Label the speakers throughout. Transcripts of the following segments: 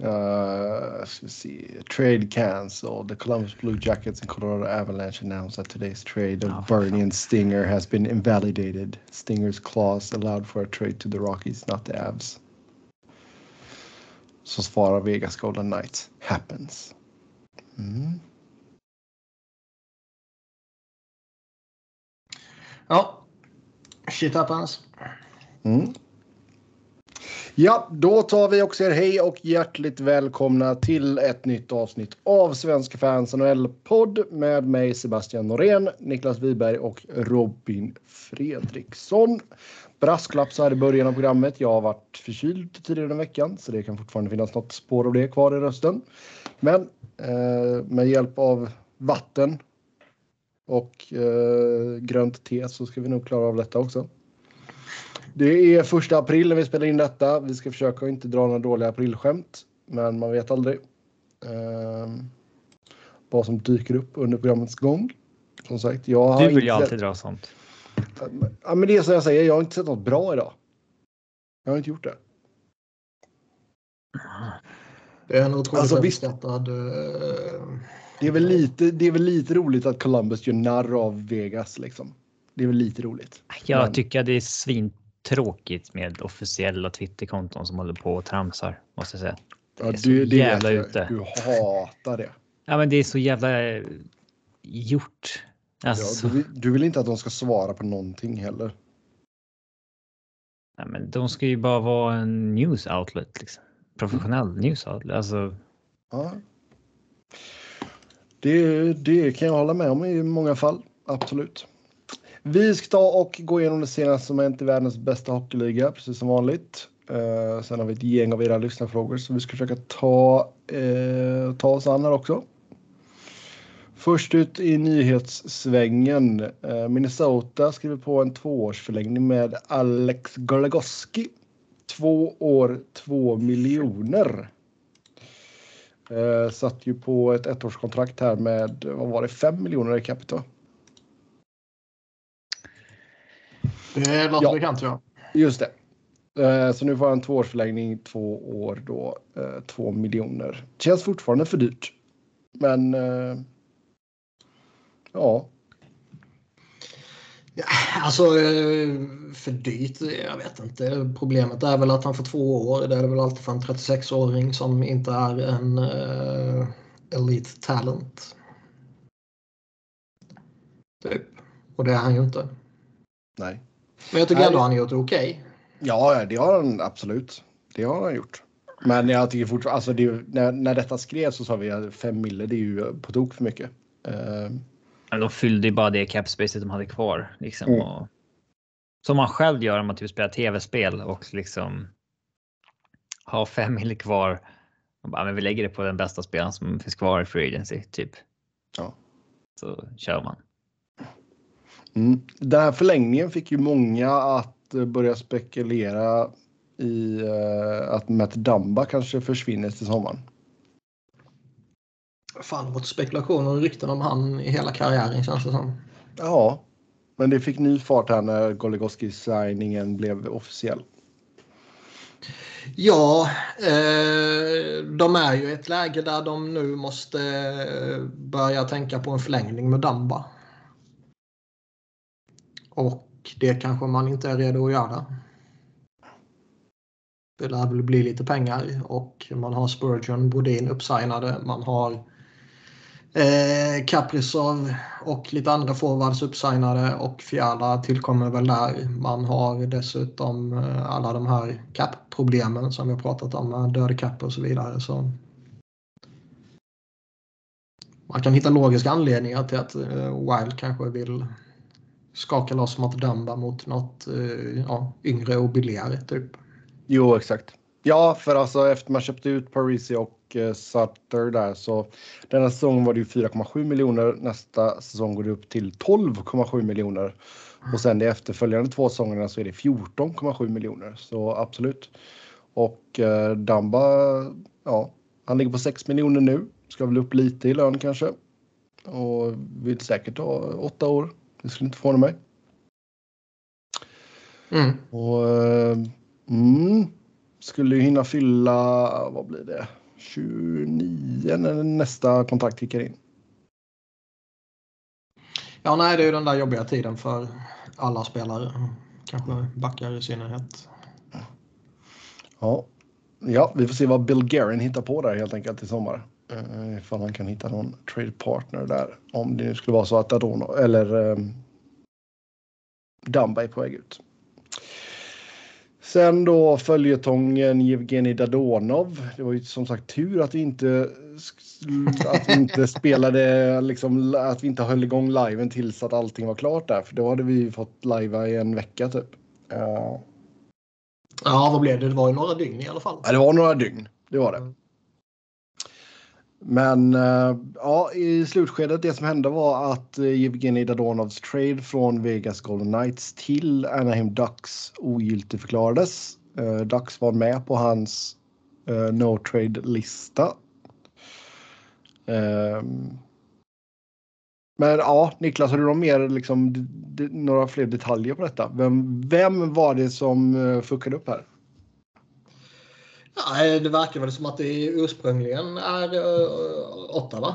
Speaker 1: Uh, ska vi se. Trade cancelled. The Columbus Blue Jackets and Colorado Avalanche announced that today's trade of
Speaker 2: Oh,
Speaker 1: Bernie and Stinger has been invalidated. Stinger's clause allowed for a trade to the Rockies, not the Avs. Så svarar Vegas Golden Knights. Happens. Mm.
Speaker 3: Ja. Shit happens.
Speaker 1: Mm. Ja, då tar vi också er hej och hjärtligt välkomna till ett nytt avsnitt av Svenska fans NHL-podd med mig Sebastian Norén, Niklas Wiberg och Robin Fredriksson. Brasklapp så här i början av programmet. Jag har varit förkyld tidigare den veckan så det kan fortfarande finnas något spår av det kvar i rösten. Men eh, med hjälp av vatten och eh, grönt te så ska vi nog klara av detta också. Det är första april när vi spelar in detta. Vi ska försöka inte dra några dåliga aprilskämt, men man vet aldrig eh, vad som dyker upp under programmets gång. Som sagt, jag har
Speaker 2: Du vill ju alltid dra sånt.
Speaker 1: Ja, men det är som jag säger, jag har inte sett något bra idag. Jag har inte gjort det.
Speaker 3: Det är en otroligt
Speaker 1: Alltså, visst.
Speaker 3: överskattad... eh,
Speaker 1: Det är, väl lite, det är väl lite roligt att Columbus gör narr av Vegas liksom. Det är väl lite roligt.
Speaker 2: Jag
Speaker 1: Men-
Speaker 2: tycker det är svintråkigt med officiella Twitterkonton som håller på och tramsar. Måste jag säga. Det
Speaker 1: Ja, du, det
Speaker 2: jävla
Speaker 1: jag.
Speaker 2: ute.
Speaker 1: Du hatar det.
Speaker 2: Ja, men det är så jävla eh, gjort.
Speaker 1: Ja,
Speaker 2: Alltså,
Speaker 1: du, vill, du vill inte att de ska svara på någonting heller.
Speaker 2: nej, men de ska ju bara vara en news outlet. Liksom. Professionell news outlet. Alltså,
Speaker 1: Ja. Det, det kan jag hålla med om i många fall. Absolut. Vi ska ta och gå igenom det senaste som hänt i världens bästa hockeyliga, precis som vanligt. Eh, sen har vi ett gäng av era lyssnarfrågor som vi ska försöka ta, eh, ta oss an här också. Först ut i nyhetssvängen. Eh, Minnesota skriver på en tvåårsförlängning med Alex Goligoski. Två år, två miljoner. Eh, satt ju på ett ettårskontrakt här med, vad var det, fem miljoner i capita.
Speaker 3: Det låter
Speaker 1: Ja.
Speaker 3: bekant ja.
Speaker 1: Just det. Eh, så nu får han en tvåårsförlängning, två år då, eh, 2 miljoner. Känns fortfarande för dyrt. Men eh, ja,
Speaker 3: Ja, Alltså för dyrt, jag vet inte. Problemet är väl att han får två år. Det är väl alltid för en 36-åring som inte är en uh, elite talent. Typ. Och det är han ju inte.
Speaker 1: nej.
Speaker 3: Men jag tycker ändå han gjort det okej.
Speaker 1: Ja, det har han absolut. Det har han gjort. Men jag tycker fortfarande, alltså det, när, när detta skrevs så sa vi att 5 mille, det är ju på tok för mycket.
Speaker 2: Men de fyllde ju bara det capspacet de hade kvar. Liksom,
Speaker 1: Mm.
Speaker 2: och, som man själv gör om man typ spelar tv-spel och liksom har fem mil kvar. Och bara, men vi lägger det på den bästa spelaren som finns kvar i Free Agency, typ.
Speaker 1: Ja.
Speaker 2: Så kör man.
Speaker 1: Mm. Den här förlängningen fick ju många att eh, börja spekulera i eh, att Matt Dumba kanske försvinner till sommaren.
Speaker 3: Fan, varit spekulationer och rykten om han i hela karriären känns det som.
Speaker 1: Ja, men det fick ny fart här när Goligoski-signingen blev officiell.
Speaker 3: Ja, eh, de är ju i ett läge där de nu måste eh, börja tänka på en förlängning med Damba. Och det kanske man inte är redo att göra. Det lär väl bli lite pengar och man har Spurgeon, Bodin uppsignade. Man har eh, Kaprizov och lite andra forwards uppsignade och Fiala tillkommer väl där. Man har dessutom eh, alla de här cap-problemen som vi har pratat om med död cap och så vidare. Så man kan hitta logiska anledningar till att eh, Wild kanske vill skaka loss mot Dumba mot något eh, ja, yngre och billigare typ.
Speaker 1: Jo, exakt. Ja, för alltså efter man köpte ut Parisi och eh, Sutter där så denna säsongen var det ju 4,7 miljoner. Nästa säsong går det upp till 12,7 miljoner och sen de efterföljande två säsongerna så är det 14,7 miljoner. Så absolut. Och eh, Damba, ja, han ligger på 6 miljoner nu. Ska väl upp lite i lön kanske. Och vill säkert ha åtta år. Det skulle inte förvåna mig.
Speaker 3: Mm.
Speaker 1: Och eh, mm, skulle ju hinna fylla, vad blir det? 29 när nästa kontrakt kickar in.
Speaker 3: Ja, nej, det är ju den där jobbiga tiden för alla spelare. Kanske backar i synnerhet.
Speaker 1: Ja. ja, vi får se vad Bill Guerin hittar på där helt enkelt i sommar. Uh, ifall han kan hitta någon trade partner där. Om det nu skulle vara så att Adono eller um, Dumba är på väg ut. Sen då följetongen Jevgenij Dadonov. Det var ju som sagt tur att vi inte, att vi inte spelade, liksom, att vi inte höll igång liven tills att allting var klart där. För då hade vi fått livea i en vecka typ. Uh,
Speaker 3: Ja, vad blev det? Det var ju några dygn i alla fall.
Speaker 1: Ja, det var några dygn. Det var det.
Speaker 3: Mm.
Speaker 1: Men eh, ja, i slutskedet det som hände var att eh, Evgenij Dadonovs trade från Vegas Golden Knights till Anaheim Ducks ogiltigförklarades. Uh, Ducks var med på hans uh, no trade-lista. Um, ehm. men ja, Niklas, har du någon mer, liksom, några fler detaljer på detta? Vem, vem var det som uh, fuckade upp här?
Speaker 3: Ja, det verkar väl som att det ursprungligen är eh, uh, Ottawa.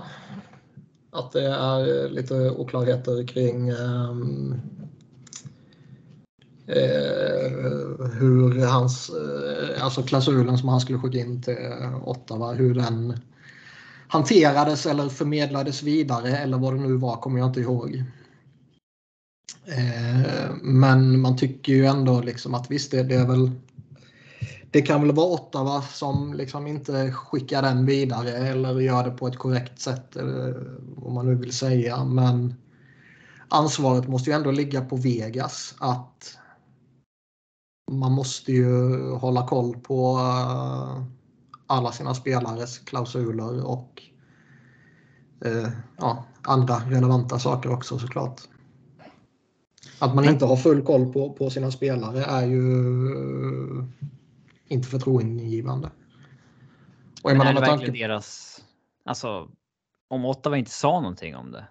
Speaker 3: Att det är eh, lite oklarheter kring um, uh, hur hans, uh, alltså klausulen som han skulle skicka in till Ottawa, hur den hanterades eller förmedlades vidare eller vad det nu var kommer jag inte ihåg. Men man tycker ju ändå liksom att visst, det, det är väl det kan väl vara Ottawa som liksom inte skickar den vidare eller gör det på ett korrekt sätt. Om man nu vill säga. Men ansvaret måste ju ändå ligga på Vegas. Att man måste ju hålla koll på alla sina spelares klausuler och ja, andra relevanta saker också såklart. Att man inte har full koll på, på sina spelare är ju inte förtroendeingivande.
Speaker 2: Och Men är det verkligen deras... Alltså, om Ottawa inte sa någonting om det?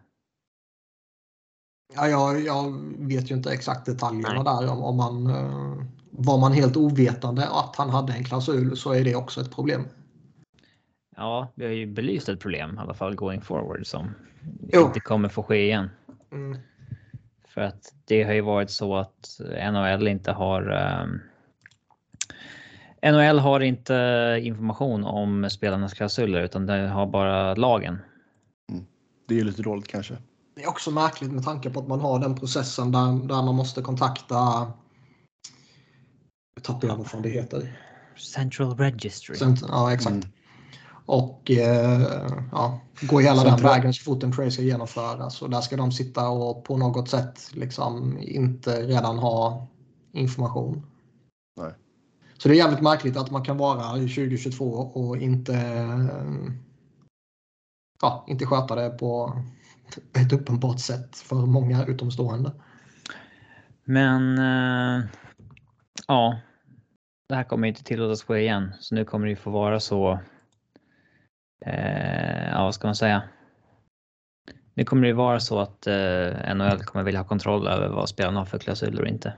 Speaker 3: Ja, jag, jag vet ju inte exakt detaljerna Nej. där. Om, om man, uh, var man helt ovetande att han hade en klausul så är det också ett problem.
Speaker 2: Ja, vi har ju belyst ett problem i alla fall going forward som jo. inte kommer få ske igen. Mm. För att det har ju varit så att NHL inte har um, NHL har inte information om spelarnas klausuler utan det har bara lagen.
Speaker 1: Mm. Det är lite dåligt kanske.
Speaker 3: Det är också märkligt med tanke på att man har den processen där, där man måste kontakta... Nu tappar jag vad fan det heter.
Speaker 2: Central Registry.
Speaker 3: Cent ja, exakt. Mm. Och eh, ja, gå hela Central. den vägen så fort en trade ska genomföras. Och där ska de sitta och på något sätt liksom inte redan ha information. Så det är jävligt märkligt att man kan vara 2022 och inte, ja, inte sköta det på ett uppenbart sätt för många utomstående.
Speaker 2: Men äh, ja, det här kommer inte tillåtas ske igen. Så nu kommer det få vara så. Eh, ja, vad ska man säga? Nu kommer det vara så att eh, NHL kommer vilja ha kontroll över vad spelarna har för klausuler och inte.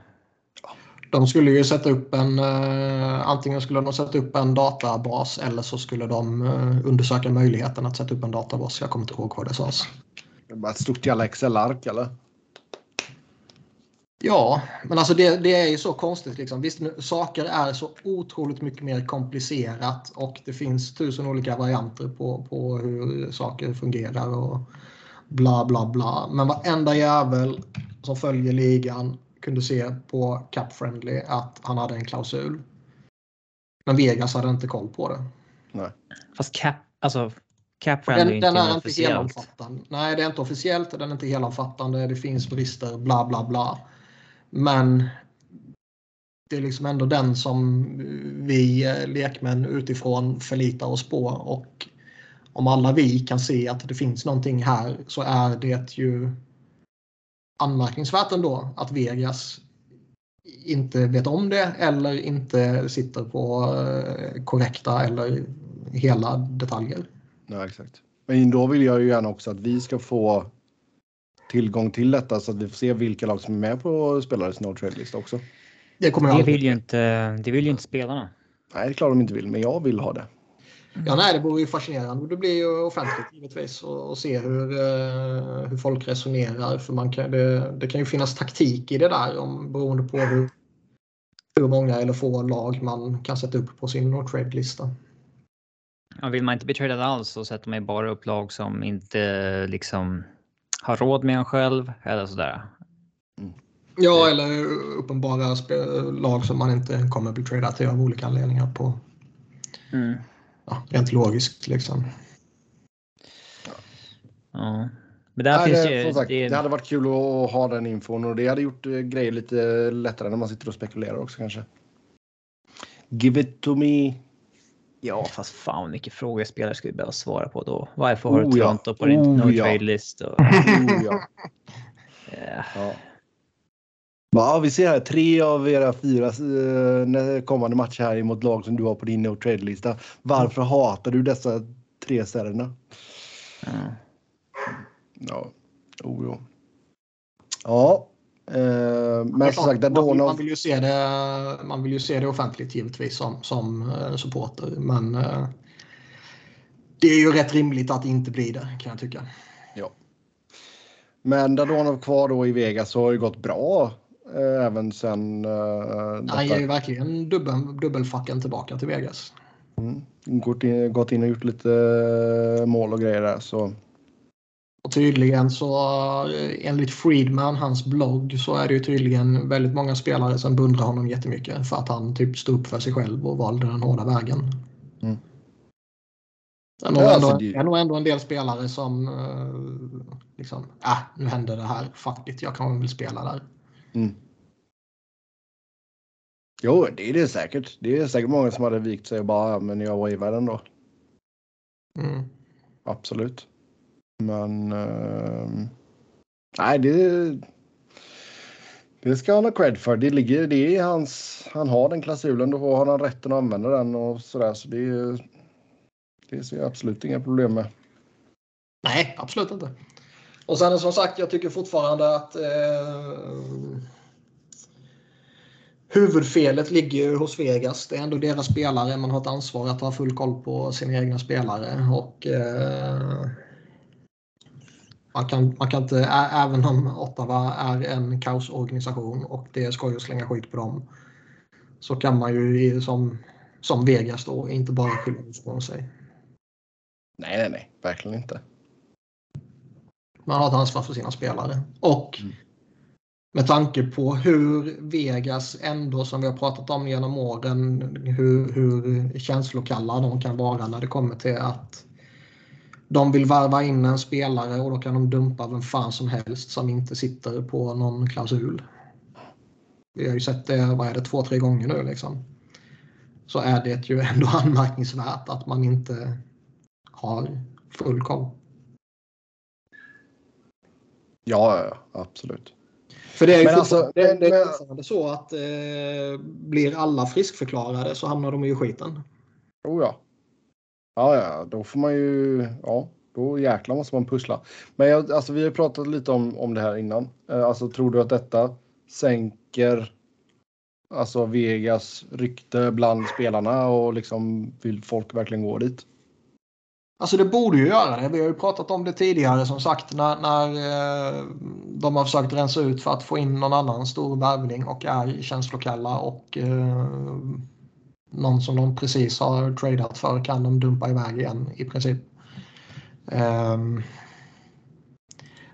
Speaker 3: De skulle ju sätta upp en, uh, antingen skulle de sätta upp en databas eller så skulle de uh, undersöka möjligheten att sätta upp en databas. Jag kommer inte ihåg vad det sades.
Speaker 1: Det bara ett stort jävla Excel-ark eller?
Speaker 3: Ja, men alltså det, det, är ju så konstigt. Liksom. Visst, nu, saker är så otroligt mycket mer komplicerat och det finns tusen olika varianter på, på hur saker fungerar och bla bla bla. Men varenda jävel som följer ligan kunde se på Cap Friendly att han hade en klausul. Men Vegas hade inte koll på det.
Speaker 1: Nej.
Speaker 2: Fast Cap, alltså Cap Friendly den, den är inte officiellt.
Speaker 3: helomfattande. Nej, det är inte officiellt. Den är inte helomfattande. Det finns brister, bla bla bla. Men det är liksom ändå den som vi eh, lekmän utifrån förlitar oss på. Och om alla vi kan se att det finns någonting här så är det ju anmärkningsvärt ändå att Vegas inte vet om det eller inte sitter på eh, korrekta eller hela detaljer.
Speaker 1: Ja, exakt. Men då vill jag ju gärna också att vi ska få tillgång till detta så att vi får se vilka lag som är med på spelares no trade-lista också.
Speaker 2: Det, kommer det, vill ju inte, det vill ju inte spelarna.
Speaker 1: Nej, det är klart de inte vill, men jag vill ha det.
Speaker 3: Ja, nej, det vore ju fascinerande. Det blir ju offentligt givetvis att se hur, uh, hur folk resonerar. För man kan, det, det, kan ju finnas taktik i det där om, beroende på hur, hur många eller få lag man kan sätta upp på sin no trade-lista.
Speaker 2: Ja, vill man inte bli tradad alls så sätter man ju bara upp lag som inte liksom har råd med en själv eller sådär.
Speaker 3: Mm. Ja, eller uppenbara lag som man inte kommer bli tradad till av olika anledningar på. Mm. Ja, rent logiskt liksom.
Speaker 2: Ja. Men där Nej, finns det,
Speaker 1: ju, sagt, det... det... hade varit kul att ha den infon och det hade gjort eh, grejer lite lättare när man sitter och spekulerar också kanske. Give it to me.
Speaker 2: Ja, fast fan vad mycket frågor spelare skulle behöva svara på då. Varför har du oh, Toronto ja. på din oh, no ja. trade list? Och... Oh, ja.
Speaker 1: yeah. ja. Ja, vi ser här tre av era fyra eh, kommande matcher här mot lag som du har på din no trade-lista. Varför mm. hatar du dessa tre städerna? Mm. Ja, oh, jo. Ja, eh, men som sagt,
Speaker 3: man, man, vill ju se det, man vill ju se det offentligt givetvis som, som eh, supporter. Men eh, det är ju rätt rimligt att det inte blir det kan jag tycka.
Speaker 1: Ja. Men Dadonov kvar då i Vegas har ju gått bra även sen... Uh,
Speaker 3: Han ger ju verkligen dubbel, dubbelfacken tillbaka till Vegas.
Speaker 1: Mm. Gått, in, gått in och gjort lite eh, mål och grejer där. Så.
Speaker 3: Och tydligen så enligt Friedman, hans blogg, så är det ju tydligen väldigt många spelare som beundrar honom jättemycket för att han typ stod upp för sig själv och valde den hårda vägen. Mm. Det är nog, ändå, alltså, det är nog ändå en del spelare som liksom, äh, nu händer det här, fuck it, jag kan väl spela där. Mm.
Speaker 1: Jo, det är det säkert. Det är säkert många som hade vikt sig och bara, men jag wavar ändå. Mm. Absolut. Men uh, nej, det, det ska han ha cred för. Det ligger det är hans. Han har den klausulen, då har han rätten att använda den och sådär. Så det, det ser jag absolut inga problem med.
Speaker 3: Nej, absolut inte. Och sen som sagt, jag tycker fortfarande att eh, huvudfelet ligger hos Vegas. Det är ändå deras spelare. Man har ett ansvar att ha full koll på sina egna spelare. Och eh, man, kan, man kan inte, även om Ottawa är en kaosorganisation och det är skoj att slänga skit på dem, så kan man ju som, som Vegas då inte bara skylla ifrån sig.
Speaker 1: Nej, nej, nej, verkligen inte.
Speaker 3: Man har ett ansvar för sina spelare. Och mm. med tanke på hur Vegas ändå, som vi har pratat om genom åren, hur, hur känslokalla de kan vara när det kommer till att de vill varva in en spelare och då kan de dumpa vem fan som helst som inte sitter på någon klausul. Vi har ju sett det, vad är det, två, tre gånger nu liksom. Så är det ju ändå anmärkningsvärt att man inte har full koll.
Speaker 1: Ja, absolut.
Speaker 3: För det är ju men alltså, det, det är men... så att eh, blir alla friskförklarade så hamnar de ju i skiten.
Speaker 1: Oh ja. Ja, ja, då får man ju... Ja, då jäklar måste man pussla. Men jag, alltså, vi har pratat lite om, om det här innan. Eh, alltså, tror du att detta sänker alltså Vegas rykte bland spelarna och liksom vill folk verkligen gå dit?
Speaker 3: Alltså det borde ju göra det. Vi har ju pratat om det tidigare som sagt när, när eh, de har försökt rensa ut för att få in någon annan stor värvning och är känslokalla och eh, någon som de precis har tradat för kan de dumpa iväg igen i princip. Eh,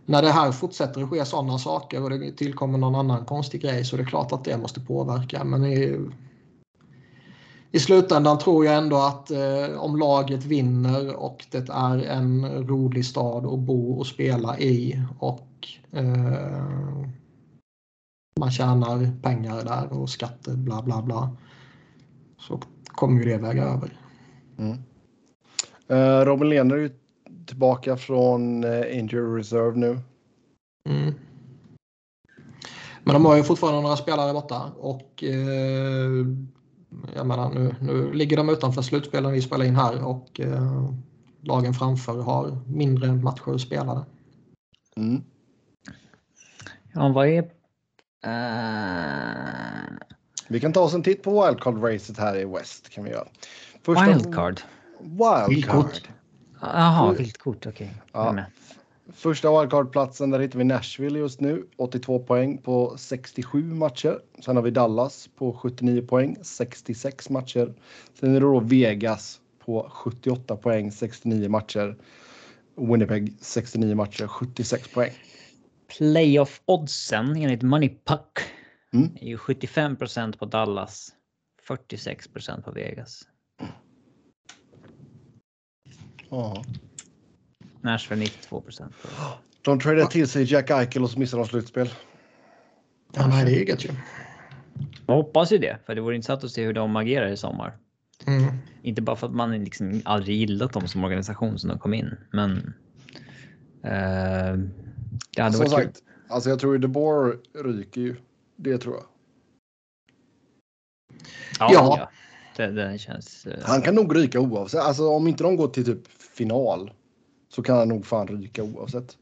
Speaker 3: när det här fortsätter att ske sådana saker och det tillkommer någon annan konstig grej så är det klart att det måste påverka. Men i, i slutändan tror jag ändå att eh, om laget vinner och det är en rolig stad att bo och spela i och eh, man tjänar pengar där och skatter bla bla bla så kommer ju det väga över. Mm.
Speaker 1: Uh, Robin Lehner är tillbaka från uh, injury reserve nu. Mm.
Speaker 3: Men de har ju fortfarande några spelare borta och eh, jag menar, nu, nu ligger de utanför slutspelen vi spelar in här och eh, lagen framför har mindre matcher spelade. Mm.
Speaker 2: Ja, vad är...
Speaker 1: Uh... Vi kan ta oss en titt på wildcard-racet här i West. kan vi göra.
Speaker 2: Första... Wildcard?
Speaker 1: Wildcard.
Speaker 2: Jaha, viltkort. Okej. Okay. Ja.
Speaker 1: Första wildcard-platsen, där hittar vi Nashville just nu. 82 poäng på 67 matcher. Sen har vi Dallas på 79 poäng, 66 matcher. Sen är det då Vegas på 78 poäng, 69 matcher. Winnipeg 69 matcher, 76 poäng.
Speaker 2: Playoff oddsen enligt Moneypuck mm. är ju 75% på Dallas, 46% på Vegas.
Speaker 1: Ja.
Speaker 2: Nashville 92%
Speaker 1: De tradar till sig Jack Eichel och så missar de slutspel.
Speaker 3: Ja, nej, det är gött ju.
Speaker 2: Jag hoppas ju det, för det vore intressant att se hur de agerar i sommar. Mm. Inte bara för att man liksom aldrig gillat dem som organisation som de kom in, men. Uh,
Speaker 1: det hade som varit sagt, kul. alltså jag tror DeBoer ryker ju. Det tror jag.
Speaker 2: Ja, ja. ja. Det, det känns. Uh...
Speaker 1: Han kan nog ryka oavsett. Alltså om inte de går till typ final så kan han nog fan ryka oavsett.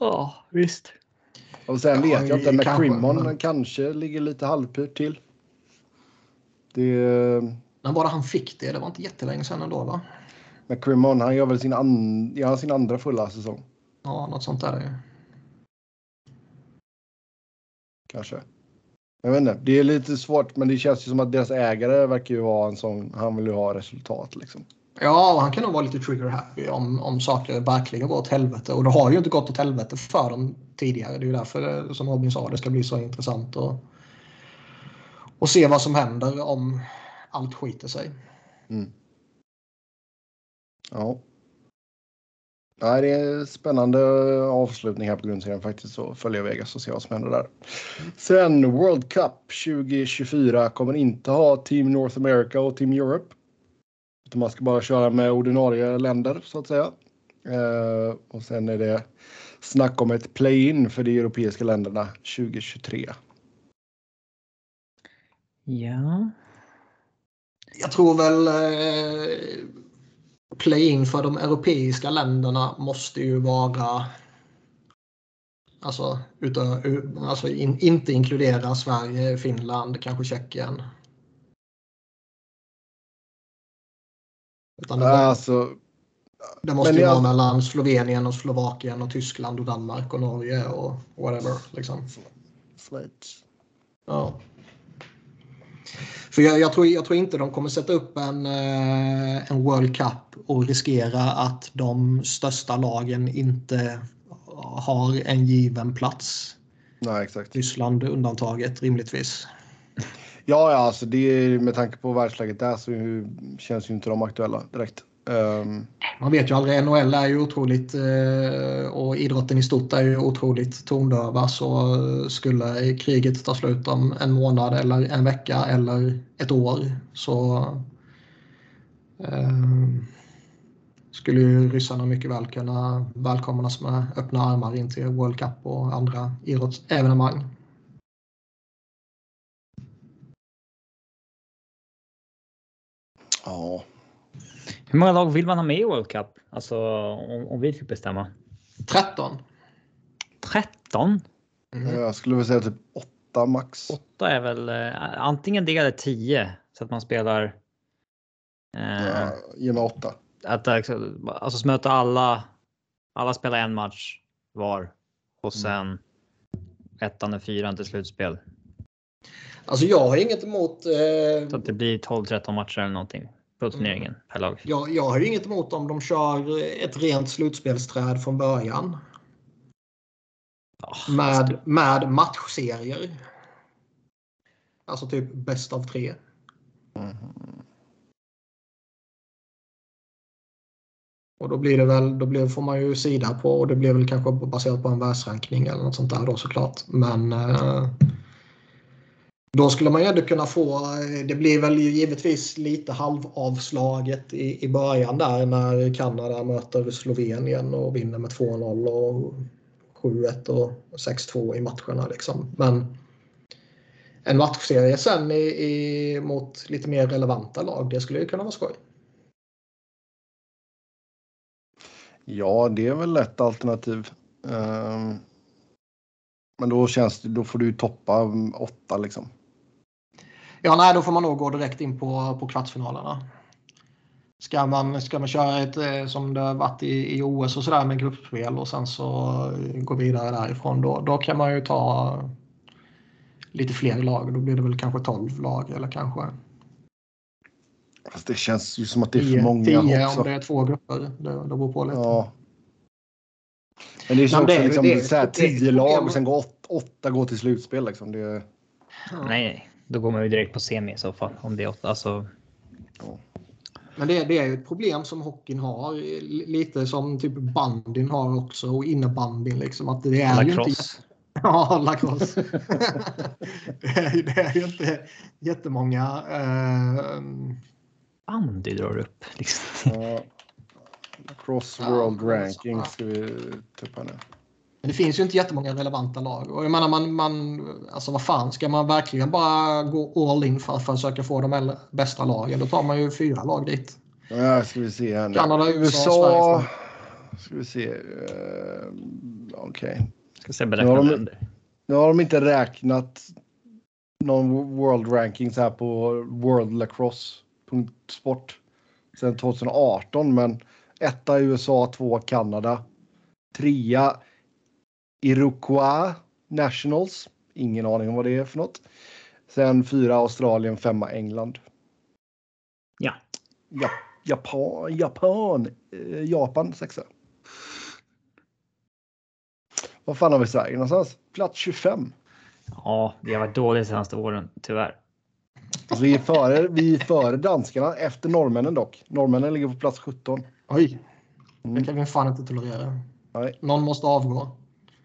Speaker 2: Ja, visst.
Speaker 1: Och sen ja, vet jag inte, McCrimmon kanske, kanske ligger lite halvpyrt till. Det...
Speaker 3: När var det han fick det? Det var inte jättelänge sedan ändå va?
Speaker 1: McCrimmon, han gör väl sin, an... ja, sin andra fulla säsong.
Speaker 3: Ja, något sånt där. Ju.
Speaker 1: Kanske. Jag vet inte, det är lite svårt men det känns ju som att deras ägare verkar ju vara en sån, han vill ju ha resultat liksom.
Speaker 3: Ja, han kan nog vara lite trigger happy om, om saker verkligen går åt helvete. Och det har ju inte gått åt helvete för dem tidigare. Det är ju därför, eh, som Robin sa, det ska bli så intressant att, att se vad som händer om allt skiter sig.
Speaker 1: Mm. Ja. Nej, det är en spännande avslutning här på grundserien faktiskt. Så följer Vegas och ser vad som händer där. Sen World Cup 2024 kommer inte ha Team North America och Team Europe. Utan man ska bara köra med ordinarie länder så att säga. Eh, och sen är det snack om ett play-in för de europeiska länderna 2023.
Speaker 2: Ja.
Speaker 3: Jag tror väl eh, play-in för de europeiska länderna måste ju vara Alltså, utan, alltså in, inte inkludera Sverige, Finland, kanske Tjeckien. Utan det, alltså, det måste ju vara jag... mellan Slovenien och Slovakien och Tyskland och Danmark och Norge och whatever. Liksom.
Speaker 1: Schweiz.
Speaker 3: Ja. För jag, jag, tror, jag tror inte de kommer sätta upp en, eh, en World Cup och riskera att de största lagen inte har en given plats.
Speaker 1: Nej, exakt.
Speaker 3: Ryssland undantaget rimligtvis.
Speaker 1: Ja, ja, alltså det med tanke på världsläget där så känns ju inte de aktuella direkt. Um...
Speaker 3: Man vet ju aldrig. NHL är ju otroligt eh, och idrotten i stort är ju otroligt tondöva. Så eh, skulle kriget ta slut om en månad eller en vecka eller ett år så um, skulle ju ryssarna mycket väl kunna välkomnas med öppna armar in till World Cup och andra idrottsevenemang.
Speaker 1: Ja.
Speaker 2: Hur många lag vill man ha med i World Cup? Alltså om, om vi fick bestämma.
Speaker 3: 13.
Speaker 2: 13?
Speaker 1: Mm. Jag skulle väl säga typ 8 max.
Speaker 2: 8 är väl eh, antingen det eller 10 så att man spelar.
Speaker 1: Eh, ja, ge mig 8.
Speaker 2: Att alltså, alltså möta alla. Alla spelar en match var och mm. sen mm. ettan och fyran till slutspel.
Speaker 3: Alltså jag har inget emot... Eh,
Speaker 2: så att det blir 12-13 matcher eller någonting på turneringen mm. per lag.
Speaker 3: Jag, jag har inget emot om de kör ett rent slutspelsträd från början. Oh, med, ska... med matchserier. Alltså typ bäst av tre. Mm. Och då blir det väl, då blir, får man ju sida på och det blir väl kanske baserat på en världsrankning eller något sånt där då såklart. Men eh, då skulle man ju ändå kunna få, eh, det blir väl givetvis lite halvavslaget i, i början där när Kanada möter Slovenien och vinner med 2-0 och 7-1 och 6-2 i matcherna. Liksom. Men en matchserie sen i, i, mot lite mer relevanta lag, det skulle ju kunna vara skoj.
Speaker 1: Ja, det är väl ett alternativ. Um, men då känns då får du toppa åtta liksom.
Speaker 3: Ja, nej, då får man nog gå direkt in på, på kvartsfinalerna. Ska man, ska man köra ett eh, som det har varit i, i OS och sådär med gruppspel och sen så gå vidare därifrån då, då kan man ju ta lite fler lag. Då blir det väl kanske 12 lag eller kanske
Speaker 1: Fast det känns ju som att det är för många
Speaker 3: 10 om det är två grupper. Det, det beror på lite.
Speaker 1: Ja. Men det är ju också liksom, det, så här, tio lag och sen går åt, åtta går till slutspel. Liksom. Det...
Speaker 2: Ja. Nej, då går man ju direkt på semi i så fall. Om det är åtta. Alltså...
Speaker 3: Ja. Men det, det är ju ett problem som hockeyn har. Lite som typ bandyn har också och innebandyn. Liksom, att det är lacrosse. ju inte... Ja, lacrosse. det, är, det är ju inte jättemånga. Eh...
Speaker 2: Bandy drar upp. Liksom.
Speaker 1: Ja. Cross World ja, Ranking ska vi här nu.
Speaker 3: Men det finns ju inte jättemånga relevanta lag. Och jag menar, man, man, alltså vad fan, ska man verkligen bara gå all in för att försöka få de bästa lagen, då tar man ju fyra lag dit.
Speaker 1: Ja, ska vi se här nu.
Speaker 3: Kanada, USA,
Speaker 1: USA Ska vi se. Uh, Okej. Okay.
Speaker 2: Ska se beräkna nu, de,
Speaker 1: nu har de inte räknat någon World Ranking så här på World Lacrosse.sport sen 2018, men etta USA, två Kanada, trea Iroquois Nationals. Ingen aning om vad det är för något. Sen fyra Australien, femma England.
Speaker 2: Ja.
Speaker 1: ja Japan, Japan, eh, Japan sexa. Vad fan har vi Sverige någonstans? Plats 25.
Speaker 2: Ja, vi har varit dåliga de senaste åren, tyvärr.
Speaker 1: Alltså, vi, är före, vi är före danskarna, efter norrmännen dock. Norrmännen ligger på plats 17.
Speaker 3: Oj, mm. det kan vi fan inte tolerera.
Speaker 1: Nej.
Speaker 3: Någon måste avgå.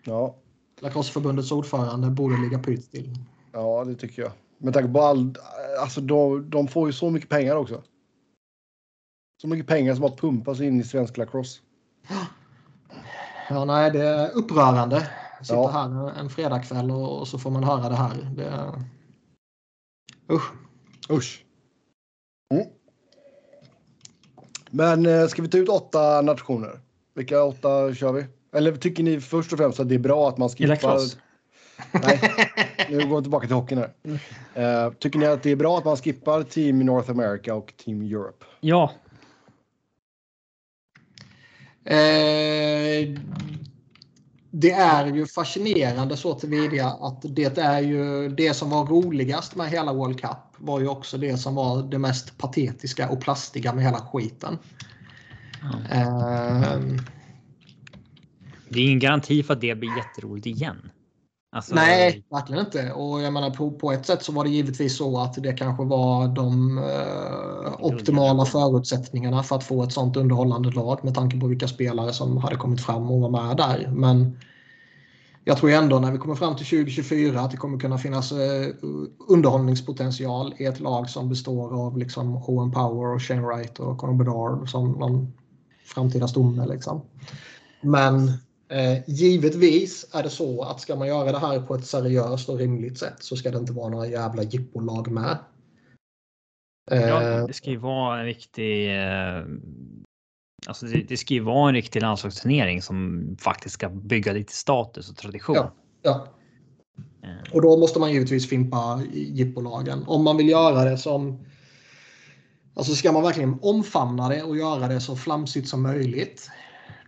Speaker 1: Ja.
Speaker 3: Lacrosseförbundets ordförande borde ligga pyrt still.
Speaker 1: Ja, det tycker jag. Med tanke på all... Alltså de, de får ju så mycket pengar också. Så mycket pengar som har pumpats in i svensk lacrosse.
Speaker 3: Ja, nej, det är upprörande. Sitta ja. här en fredagkväll och, och, så får man höra det här. Det är... Usch.
Speaker 1: Usch. Mm. Men eh, ska vi ta ut åtta nationer? Vilka åtta kör vi? Eller tycker ni först och främst att det är bra att man skippar... Nej, nu går vi tillbaka till hockeyn här. Uh, tycker ni att det är bra att man skippar Team North America och Team Europe?
Speaker 2: Ja.
Speaker 3: Eh, det är ju fascinerande så tillvida att det är ju det som var roligast med hela World Cup var ju också det som var det mest patetiska och plastiga med hela skiten. Mm. Eh,
Speaker 2: det är ingen garanti för att det blir jätteroligt igen.
Speaker 3: Alltså, Nej, verkligen inte. Och jag menar på, på ett sätt så var det givetvis så att det kanske var de eh, optimala förutsättningarna för att få ett sånt underhållande lag med tanke på vilka spelare som hade kommit fram och var med där. Men jag tror ändå när vi kommer fram till 2024 att det kommer kunna finnas eh, underhållningspotential i ett lag som består av liksom Owen Power och Shane Wright och Conor Bedard som någon framtida stomme. Liksom. Men givetvis är det så att ska man göra det här på ett seriöst och rimligt sätt så ska det inte vara några jävla jippolag med.
Speaker 2: Eh, ja, det ska ju vara en riktig... Eh, alltså det, det, ska ju vara en riktig landslagsturnering som faktiskt ska bygga lite status och tradition.
Speaker 3: Ja, ja. Eh. Och då måste man givetvis fimpa jippolagen. Om man vill göra det som... Alltså ska man verkligen omfamna det och göra det så flamsigt som möjligt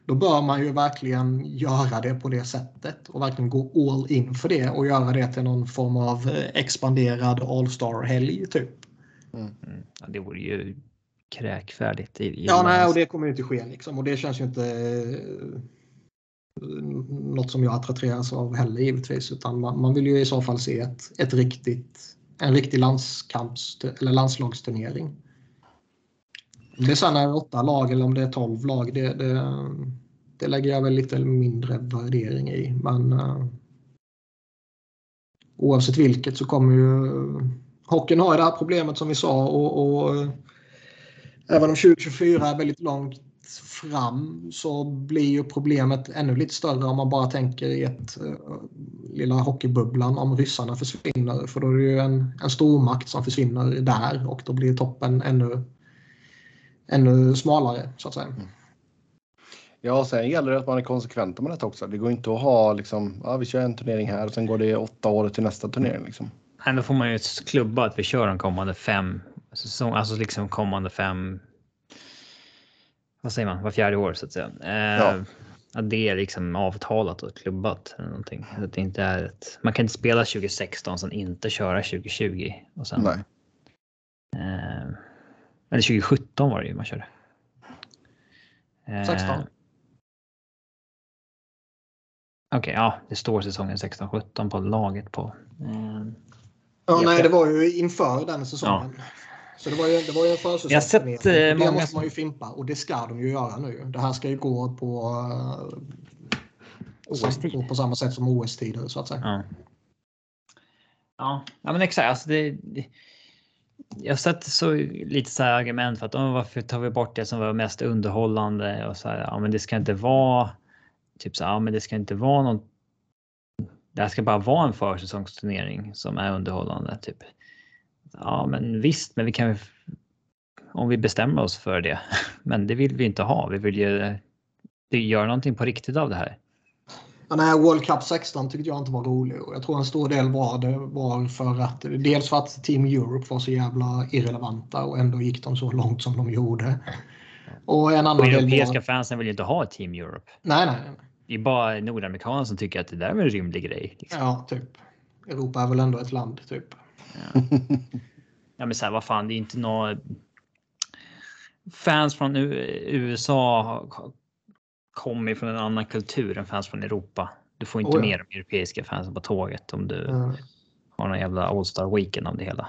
Speaker 3: då bör man ju verkligen göra det på det sättet och verkligen gå all in för det och göra det till någon form av eh, expanderad All-star-helg typ.
Speaker 2: Mm. Mm. Ja, det vore ju kräkfärdigt. I,
Speaker 3: ja, nej, och det kommer ju inte ske liksom och det känns ju inte eh, något som jag attraheras av heller givetvis utan man, man, vill ju i så fall se ett, ett riktigt, en riktig landskamps eller landslagsturnering. Om det sen är åtta lag eller om det är tolv lag, det, det, det lägger jag väl lite mindre värdering i. Men uh, oavsett vilket så kommer ju eh, hockeyn ha det här problemet som vi sa och, och uh, även om 2024 är väldigt långt fram så blir ju problemet ännu lite större om man bara tänker i ett uh, lilla hockeybubblan om ryssarna försvinner. För då är det ju en, en stormakt som försvinner där och då blir toppen ännu ännu smalare så att säga. Mm.
Speaker 1: Ja, sen gäller det att man är konsekvent med detta också. Det går inte att ha liksom, ja, vi kör en turnering här och sen går det åtta år till nästa turnering. Liksom.
Speaker 2: Nej, då får man ju klubba att vi kör de kommande fem säsong, alltså liksom kommande fem. Vad säger man? Var fjärde år så att säga. Eh, ja. Att det är liksom avtalat och klubbat eller någonting. Att det inte är ett, man kan inte spela 2016 sen inte köra 2020 och sen. Nej. Eh, eller 2017 var det ju man körde.
Speaker 3: Eh, 16.
Speaker 2: Okej, okay, ja, det står säsongen 16-17 på laget på.
Speaker 3: Eh, ja, nej, det var ju inför den säsongen. Ja. Så det var ju, det var ju en försäsong.
Speaker 2: Jag sett eh, det
Speaker 3: många... måste man ju fimpa och det ska de ju göra nu. Det här ska ju gå på, uh, på, på samma sätt som OS-tider så att säga.
Speaker 2: Ja, ja, ja men exakt. Alltså det, det, jag har sett så lite så här argument för att oh, varför tar vi bort det som var mest underhållande och så här, ja, men det ska inte vara typ så ja, men det ska inte vara någon. Det här ska bara vara en försäsongsturnering som är underhållande typ. Ja, men visst, men vi kan om vi bestämmer oss för det. Men det vill vi inte ha. Vi vill ju eh, göra någonting på riktigt av det här.
Speaker 3: Den här World Cup 16 tyckte jag inte var rolig och jag tror en stor del var det var för att dels för att Team Europe var så jävla irrelevanta och ändå gick de så långt som de gjorde.
Speaker 2: Och en annan och europeiska var... fansen vill ju inte ha Team Europe.
Speaker 3: Nej, nej, nej.
Speaker 2: Det är bara nordamerikaner som tycker att det där är en rimlig grej.
Speaker 3: Liksom. Ja, typ. Europa är väl ändå ett land, typ.
Speaker 2: Ja, ja men så här, vad fan, det är inte några fans från USA kommer från en annan kultur än fans från Europa. Du får inte oh ja. med de europeiska fansen på tåget om du mm. har någon jävla All Star Weekend om det hela.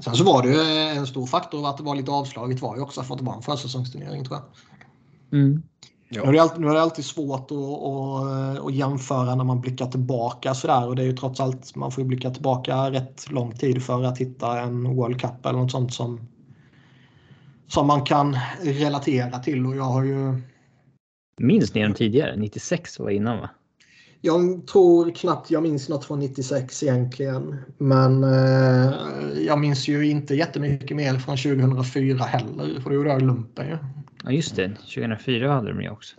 Speaker 3: Sen så var det ju en stor faktor att det var lite avslaget var ju också för att det var en försäsongsturnering tror jag. Mm. Ja. Nu, är det alltid, nu är det alltid svårt att, att, att jämföra när man blickar tillbaka sådär och det är ju trots allt man får blicka tillbaka rätt lång tid för att hitta en World Cup eller något sånt som som man kan relatera till och jag har ju
Speaker 2: Minns ni den tidigare? 96 var innan va?
Speaker 3: Jag tror knappt jag minns något från 96 egentligen. Men eh, jag minns ju inte jättemycket mer från 2004 heller. För det gjorde jag i lumpen ju.
Speaker 2: Ja just det, 2004 hade de ju också.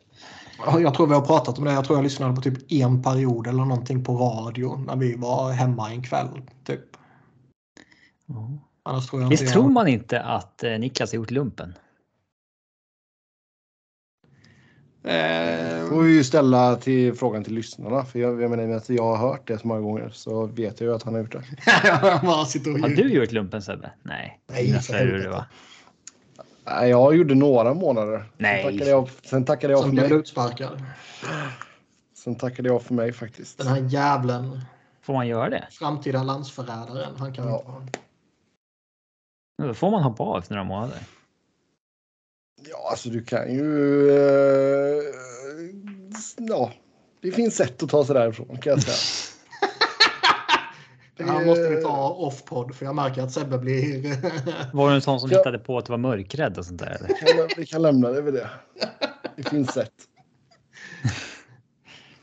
Speaker 3: Jag tror vi har pratat om det. Jag tror jag lyssnade på typ en period eller någonting på radio när vi var hemma en kväll. Typ.
Speaker 2: Mm. Annars tror jag Visst tror man inte att eh, Niklas har gjort lumpen?
Speaker 1: Eh, får vi ju ställa till frågan till lyssnarna. För jag, jag menar att jag har hört det så många gånger så vet jag ju att han har gjort det.
Speaker 2: har du gjort lumpen Sebbe? Nej.
Speaker 3: Nej, för
Speaker 2: du
Speaker 3: va?
Speaker 1: Nej, jag gjorde några månader.
Speaker 2: Nej.
Speaker 1: Sen tackade jag, sen tackade jag
Speaker 3: Som
Speaker 1: för
Speaker 3: mig. utsparkad.
Speaker 1: Sen tackade jag för mig faktiskt.
Speaker 3: Den här jävlen.
Speaker 2: Får man göra det?
Speaker 3: Framtida landsförrädaren. Han kan ja.
Speaker 2: Då får man hoppa av efter några månader.
Speaker 1: Ja, alltså du kan ju... Uh, ja, det finns sätt att ta sig därifrån kan jag säga.
Speaker 3: Det här måste vi ta off-podd för jag märker att Sebbe blir...
Speaker 2: var du en sån som ja. hittade på att du var mörkrädd och sånt där? Eller?
Speaker 1: Vi, kan, vi kan lämna det vid det. Det finns sätt.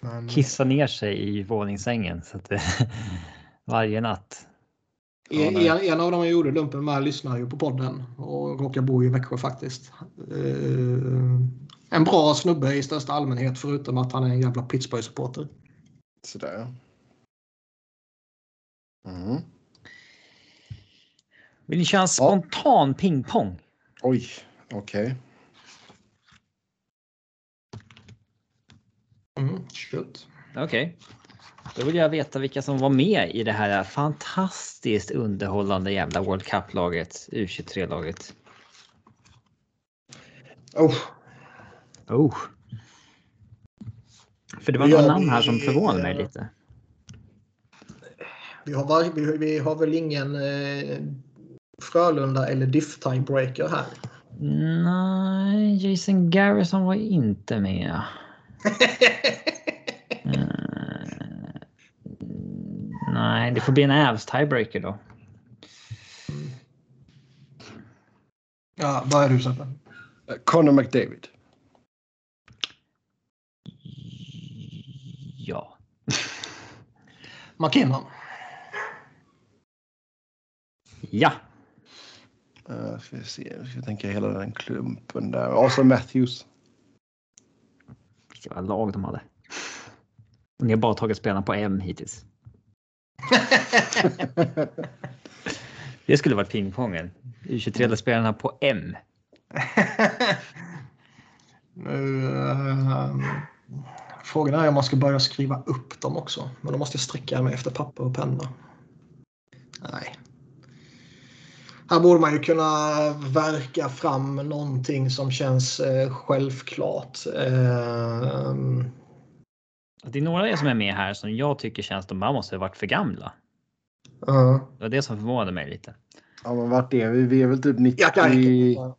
Speaker 2: Men... Kissa ner sig i våningssängen så att det, varje natt.
Speaker 3: En, en, en, av dem jag gjorde lumpen med lyssnar ju på podden och råkar bo i Växjö faktiskt. Uh, en bra snubbe i största allmänhet förutom att han är en jävla Pittsburgh-supporter.
Speaker 1: Sådär mm.
Speaker 2: Vill ni köra en spontan ja. pingpong?
Speaker 1: Oj, okej. Okay.
Speaker 3: Mm,
Speaker 2: Okej. Okay. Då vill jag veta vilka som var med i det här fantastiskt underhållande jävla World Cup-laget, U23-laget.
Speaker 3: Oh.
Speaker 2: Oh. För det var några namn här som förvånade mig lite.
Speaker 3: Vi har, vi, vi har väl ingen eh, Frölunda eller Diff tiebreaker här?
Speaker 2: Nej, Jason Garrison var inte med. Nej, det får bli en Avs tiebreaker då.
Speaker 3: Ja, vad är du Sebbe?
Speaker 1: Connor McDavid.
Speaker 2: Ja.
Speaker 3: McKinnon.
Speaker 2: Ja.
Speaker 1: Uh, ska vi se, jag ska tänka hela den klumpen där. Och så Matthews.
Speaker 2: Vilka lag de hade. Och ni har bara tagit spelarna på M hittills det skulle varit pingpongen. U23-spelarna på M.
Speaker 3: nu, uh, frågan är om man ska börja skriva upp dem också. Men då måste jag sträcka mig efter papper och penna. Nej. Här borde man ju kunna verka fram någonting som känns eh, självklart. Eh,
Speaker 2: det är några som är med här som jag tycker känns de bara måste ha varit för gamla.
Speaker 3: Uh.
Speaker 2: Det var det som förvånade mig lite.
Speaker 1: Ja, men vart är vi? Vi är väl typ 90...
Speaker 3: Jack Eichel.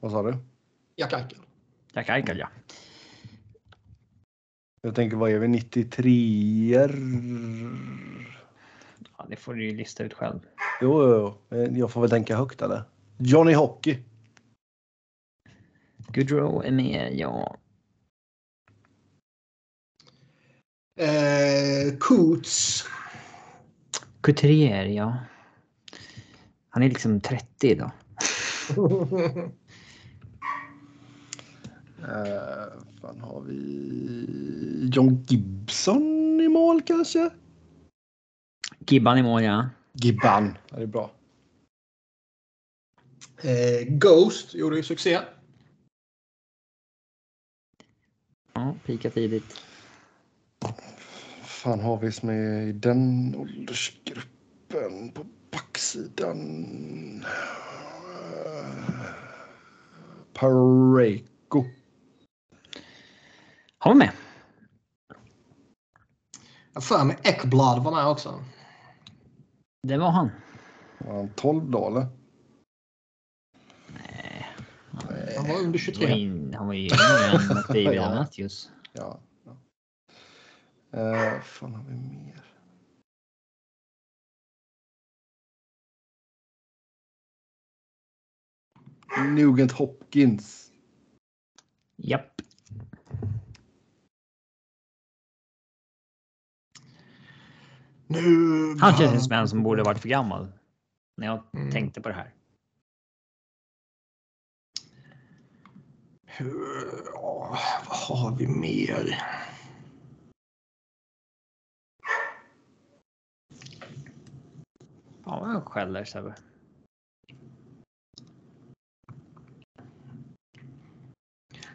Speaker 1: Vad sa du?
Speaker 3: Jack Eichel.
Speaker 2: Jack Eichel, ja.
Speaker 1: Jag tänker, vad är vi? 93
Speaker 2: Ja, det får du ju lista ut själv.
Speaker 1: Jo, jo, jo. jag får väl tänka högt eller? Johnny Hockey.
Speaker 2: Goodrow är med, ja.
Speaker 3: Eh, Coots.
Speaker 2: Couturier, ja. Han är liksom 30 idag.
Speaker 1: uh, fan har vi John Gibson i mål kanske?
Speaker 2: Gibban i mål, ja.
Speaker 1: Gibban, det är bra.
Speaker 3: Eh, Ghost gjorde ju succé.
Speaker 2: Ja, pika tidigt.
Speaker 1: Fan har vi som är i den åldersgruppen på backsidan? Pareko.
Speaker 2: Har vi med.
Speaker 3: Jag för mig Ekblad var med också.
Speaker 2: Det var han.
Speaker 1: Var han 12 då eller?
Speaker 2: Nej.
Speaker 3: Han var under 23.
Speaker 2: Han var, ju yngre än David. Matthews.
Speaker 1: Ja. Uh, fan har vi mer? Nugent Hopkins.
Speaker 2: Japp.
Speaker 3: Nu...
Speaker 2: Han känns som en som borde varit för gammal. När jag
Speaker 3: Mm.
Speaker 2: tänkte på det här.
Speaker 3: Hur- ja, vad har vi mer?
Speaker 2: Ja, jag skäller Sebbe.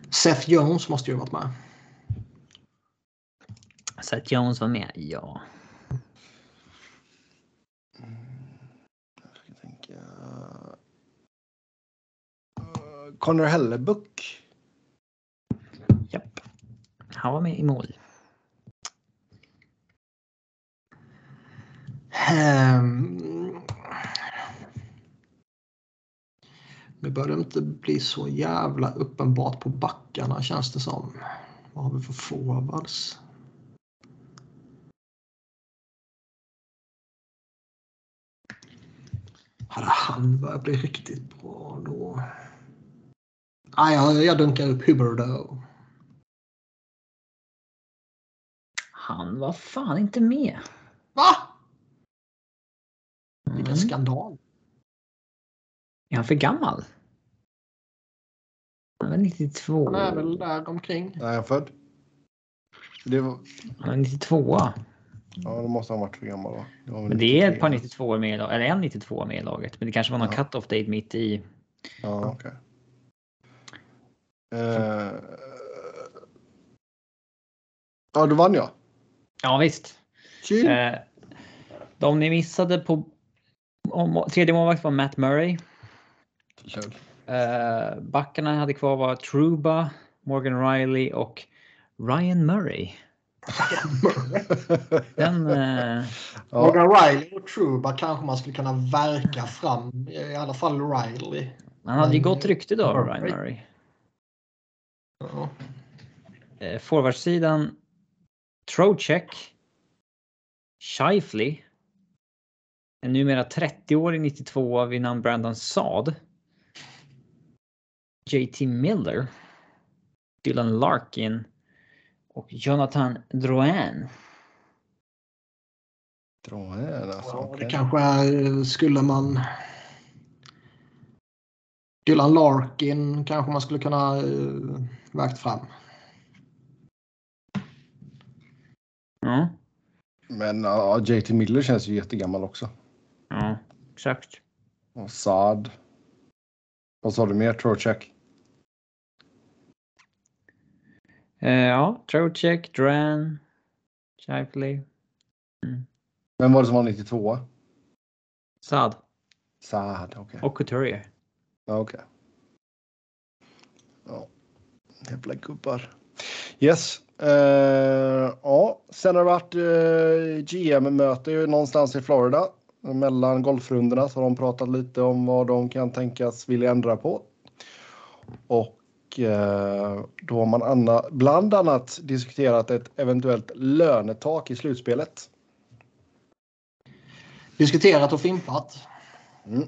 Speaker 3: Seth Jones måste ju ha varit med.
Speaker 2: Seth Jones var med, ja.
Speaker 1: Connor Hellebuck.
Speaker 2: Japp. Han var med i mål.
Speaker 3: Ehm, Nu börjar det inte bli så jävla uppenbart på backarna känns det som. Vad har vi för forwards? Hade han börjat bli riktigt bra då? Nej, jag, jag dunkar upp Huberdo.
Speaker 2: Han var fan inte med.
Speaker 3: Va? Vilken
Speaker 2: Mm.
Speaker 3: skandal.
Speaker 2: Är han för gammal? Han var 92.
Speaker 3: Han är väl där omkring.
Speaker 1: När är han född? Det var,
Speaker 2: Han var 92.
Speaker 1: ja, då måste han ha varit för gammal va? Det
Speaker 2: Men det är ett
Speaker 1: 93.
Speaker 2: par 92 med i laget, eller en 92 med i laget. Men det kanske var någon
Speaker 1: Ja.
Speaker 2: cut-off date mitt i.
Speaker 1: Ja, okej. Eh, ja, då vann jag.
Speaker 2: Ja visst. Eh, de ni missade på om, tredje målvakt var Matt Murray.
Speaker 1: Kul.
Speaker 2: Eh, backarna hade kvar var Truba, Morgan Riley och Ryan Murray. Den,
Speaker 1: ja,
Speaker 3: Morgan Riley och Truba kanske man skulle kunna verka fram. I alla fall Riley.
Speaker 2: han hade ju gott rykte då,
Speaker 3: Murray.
Speaker 2: Ryan Murray.
Speaker 3: Ja.
Speaker 2: Eh, Forwardsidan Trocek, Scheifly, en numera 30-årig 92 vid namn Brandon Saad, JT Miller, Dylan Larkin och Jonathan Drouin.
Speaker 1: Här alltså.
Speaker 3: Ja. Det kanske är, skulle man... Dylan Larkin kanske man skulle kunna uh, vägt fram.
Speaker 2: Ja.
Speaker 1: Men ja, JT Miller känns ju jättegammal också.
Speaker 2: Exakt.
Speaker 1: Och Saad. Vad sa du mer? Trocheck?
Speaker 2: Eh, ja, Trocheck, Duran, Shifley.
Speaker 1: Mm. Vem var det som var 92?
Speaker 2: Saad.
Speaker 1: Saad, okej. Okay.
Speaker 2: Och Couturier.
Speaker 1: Okej. Okay. Ja, jävla gubbar. Yes. Uh, ja, sen har det varit uh, eh, GM-möte någonstans i Florida. Mellan golfrundorna så har de pratat lite om vad de kan tänkas vilja ändra på. Och uh, då har man anna, bland annat diskuterat ett eventuellt lönetak i slutspelet.
Speaker 3: Diskuterat och fimpat. Mm.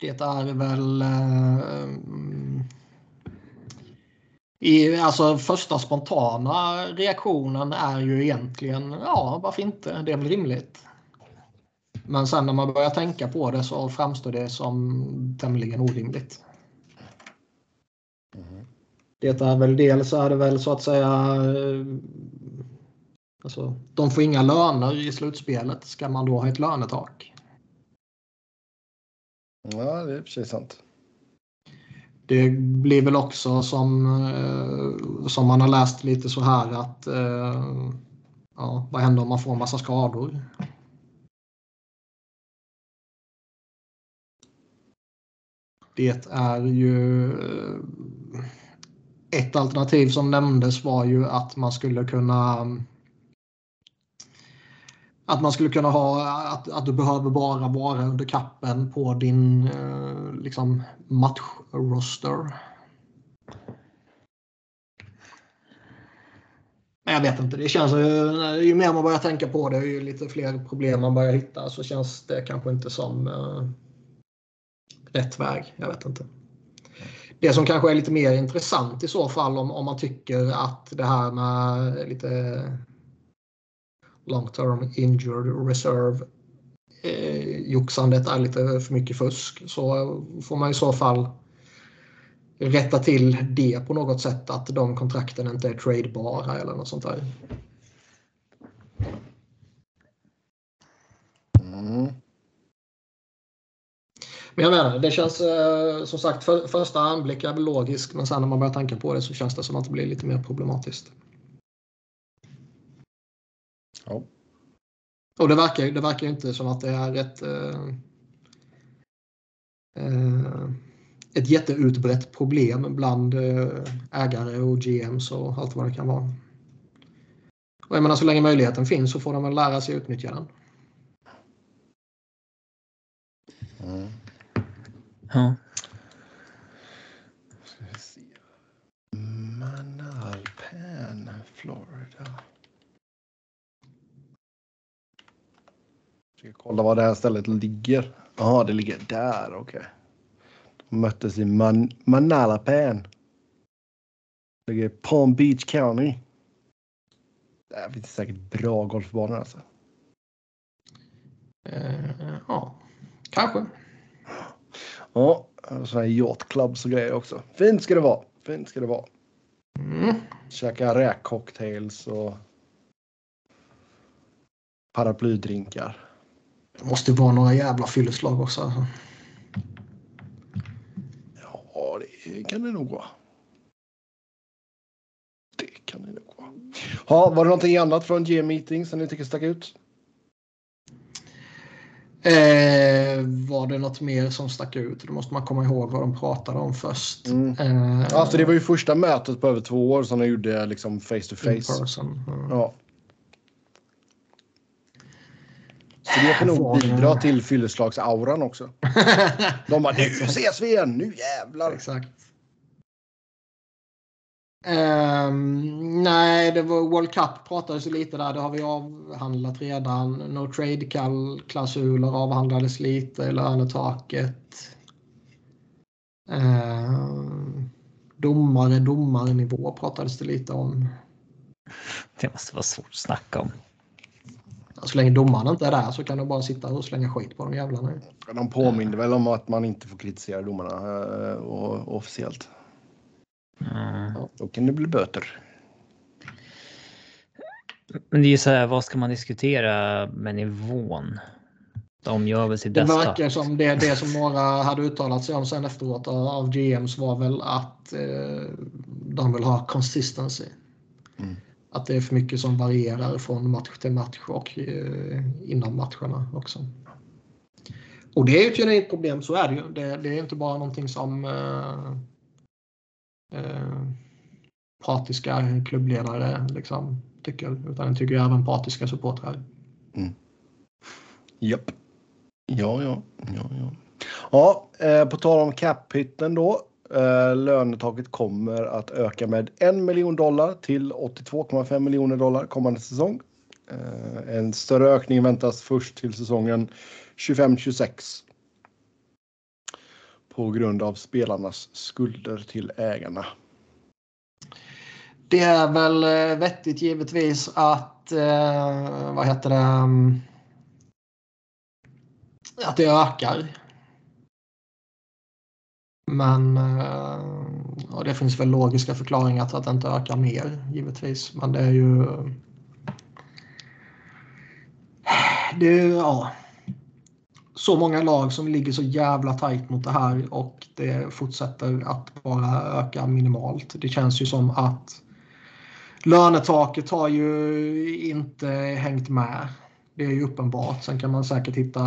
Speaker 3: Det är väl i, alltså första spontana reaktionen är ju egentligen ja, varför inte? Det är väl rimligt. Men sen när man börjar tänka på det så framstår det som tämligen orimligt. Mm. Det är väl dels är det väl så att säga Alltså, de får inga löner i slutspelet. Ska man då ha ett lönetak?
Speaker 1: Ja, det är precis sant.
Speaker 3: Det blir väl också som, eh, som man har läst lite så här att eh, ja, vad händer om man får en massa skador? Det är ju eh, ett alternativ som nämndes var ju att man skulle kunna att man skulle kunna ha att, att du behöver bara vara under kappen på din eh, liksom matchroster. Men jag vet inte, det känns ju, ju mer man börjar tänka på det, ju lite fler problem man börjar hitta så känns det kanske inte som eh, rätt väg. Jag vet inte. Det som kanske är lite mer intressant i så fall om, om man tycker att det här med lite long term injured reserve eh, joxandet är lite för mycket fusk så får man i så fall rätta till det på något sätt att de kontrakten inte är tradebara eller något sånt där. Mm. Men jag menar, det känns eh, som sagt för, första anblick är logiskt men sen när man börjar tänka på det så känns det som att det blir lite mer problematiskt. Och det verkar, det verkar inte som att det är ett, eh, eh ett jätteutbrett problem bland eh, ägare och GMs och allt vad det kan vara. Och jag menar, så länge möjligheten finns så får de väl lära sig utnyttja den. Mm.
Speaker 2: Ja.
Speaker 1: Manalpan, Florida. Ska kolla var det här stället ligger. Ja, det ligger där. Okej. Okay. De möttes i Man Manalapan. Det ligger i Palm Beach County. Där finns säkert bra golfbanor alltså.
Speaker 3: Uh, ja, kanske.
Speaker 1: Ja, sådana här yachtclubs och grejer också. Fint ska det vara. Fint ska det vara. Mm. Käka räkcocktails och paraplydrinkar.
Speaker 3: Det måste vara några jävla fylleslag också. Alltså.
Speaker 1: Ja, det kan det nog vara. Det kan det nog vara. Ja, var det någonting annat från G-meeting som ni tycker stack ut?
Speaker 3: Eh, var det något mer som stack ut? Då måste man komma ihåg vad de pratade om först. Mm.
Speaker 1: Eh, alltså det var ju första mötet på över två år som de gjorde liksom face to face. Mm. Ja. Så det kan nog bidra till fylleslagsauran också. De bara, nu ses vi igen, nu jävlar.
Speaker 3: Exakt. Um, nej, det var World Cup pratades lite där. Det har vi avhandlat redan. No trade-klausuler avhandlades lite. Lönetaket. Um, domare, domarnivå pratades det lite om.
Speaker 2: Det måste vara svårt att snacka om.
Speaker 3: Så länge domaren inte är där så kan de bara sitta och slänga skit på de jävlarna.
Speaker 1: De påminner väl om att man inte får kritisera domarna uh, och, officiellt. Mm. Då kan det bli böter.
Speaker 2: Men det är ju så här, vad ska man diskutera med nivån? De gör väl sitt
Speaker 3: det
Speaker 2: bästa.
Speaker 3: Det verkar som det, det som några hade uttalat sig om sen efteråt av GMs var väl att eh, de vill ha consistency. Mm. Att det är för mycket som varierar från match till match och eh, inom matcherna också. Och det är ju ett genuint problem, så är det ju. Det, det är inte bara någonting som eh, eh, partiska klubbledare liksom, tycker, utan det tycker även partiska supportrar.
Speaker 1: Mm. Japp. Ja, ja, ja, ja. Ja, eh, på tal om cap-hitten då. Eh, lönetaket kommer att öka med en miljon dollar till 82,5 miljoner dollar kommande säsong. Eh, en större ökning väntas först till säsongen 25-26. På grund av spelarnas skulder till ägarna.
Speaker 3: Det är väl eh, vettigt givetvis att, eh, vad heter det, mm, att det ökar. Men eh, och det finns väl logiska förklaringar till att det inte ökar mer givetvis. Men det är ju... Eh, det är ja, så många lag som ligger så jävla tajt mot det här och det fortsätter att bara öka minimalt. Det känns ju som att lönetaket har ju inte hängt med. Det är ju uppenbart. Sen kan man säkert hitta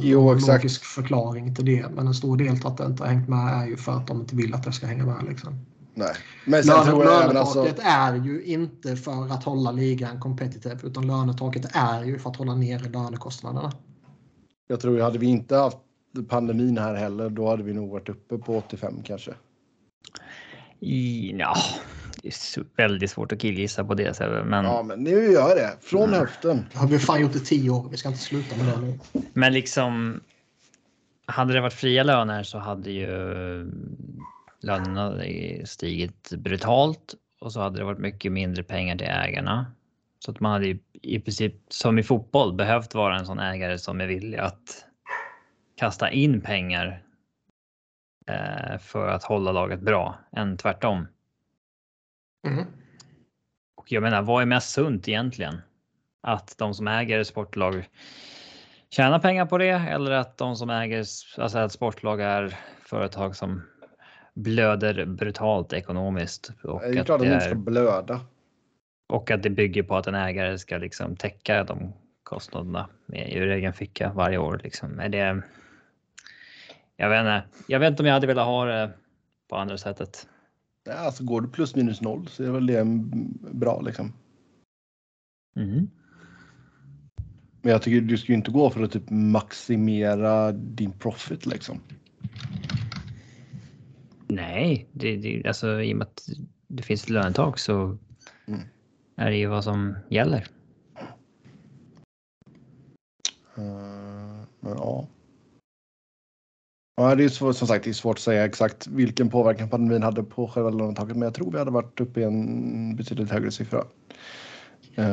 Speaker 1: jo,
Speaker 3: en logisk förklaring till det. Men en stor del till att det inte har hängt med är ju för att de inte vill att det ska hänga med. Liksom.
Speaker 1: Nej.
Speaker 3: Men sen Löne, lönetaket alltså... är ju inte för att hålla ligan competitive utan lönetaket är ju för att hålla nere lönekostnaderna.
Speaker 1: Jag tror att hade vi inte haft pandemin här heller då hade vi nog varit uppe på 85 kanske.
Speaker 2: Ja, det är väldigt svårt att killgissa på det. Men...
Speaker 1: Ja, men nu gör jag det. Från mm. höften.
Speaker 3: Har vi fan gjort det tio år. Vi ska inte sluta med det nu.
Speaker 2: Men liksom. Hade det varit fria löner så hade ju lönerna stigit brutalt och så hade det varit mycket mindre pengar till ägarna. Så att man hade i princip som i fotboll behövt vara en sån ägare som är villig att kasta in pengar eh, för att hålla laget bra än tvärtom. Mm. Och jag menar, vad är mest sunt egentligen? Att de som äger sportlag tjänar pengar på det eller att de som äger, alltså att sportlag är företag som blöder brutalt ekonomiskt.
Speaker 1: Och det är klart att de inte ska blöda.
Speaker 2: Och att det bygger på att en ägare ska liksom täcka de kostnaderna ur egen ficka varje år. Liksom. Är det, jag, vet inte, jag vet inte om jag hade velat ha det på andra sättet.
Speaker 1: Ja, alltså går det plus minus noll så är väl det bra liksom. Mm. Men jag tycker du ska ju inte gå för att typ maximera din profit liksom.
Speaker 2: Nej, det, det, alltså i och med att det finns ett lönetak så mm. är det ju vad som gäller.
Speaker 1: Uh, men ja. Ja, det är svårt, som sagt det är svårt att säga exakt vilken påverkan pandemin hade på själva lånetaket, men jag tror vi hade varit uppe i en betydligt högre siffra.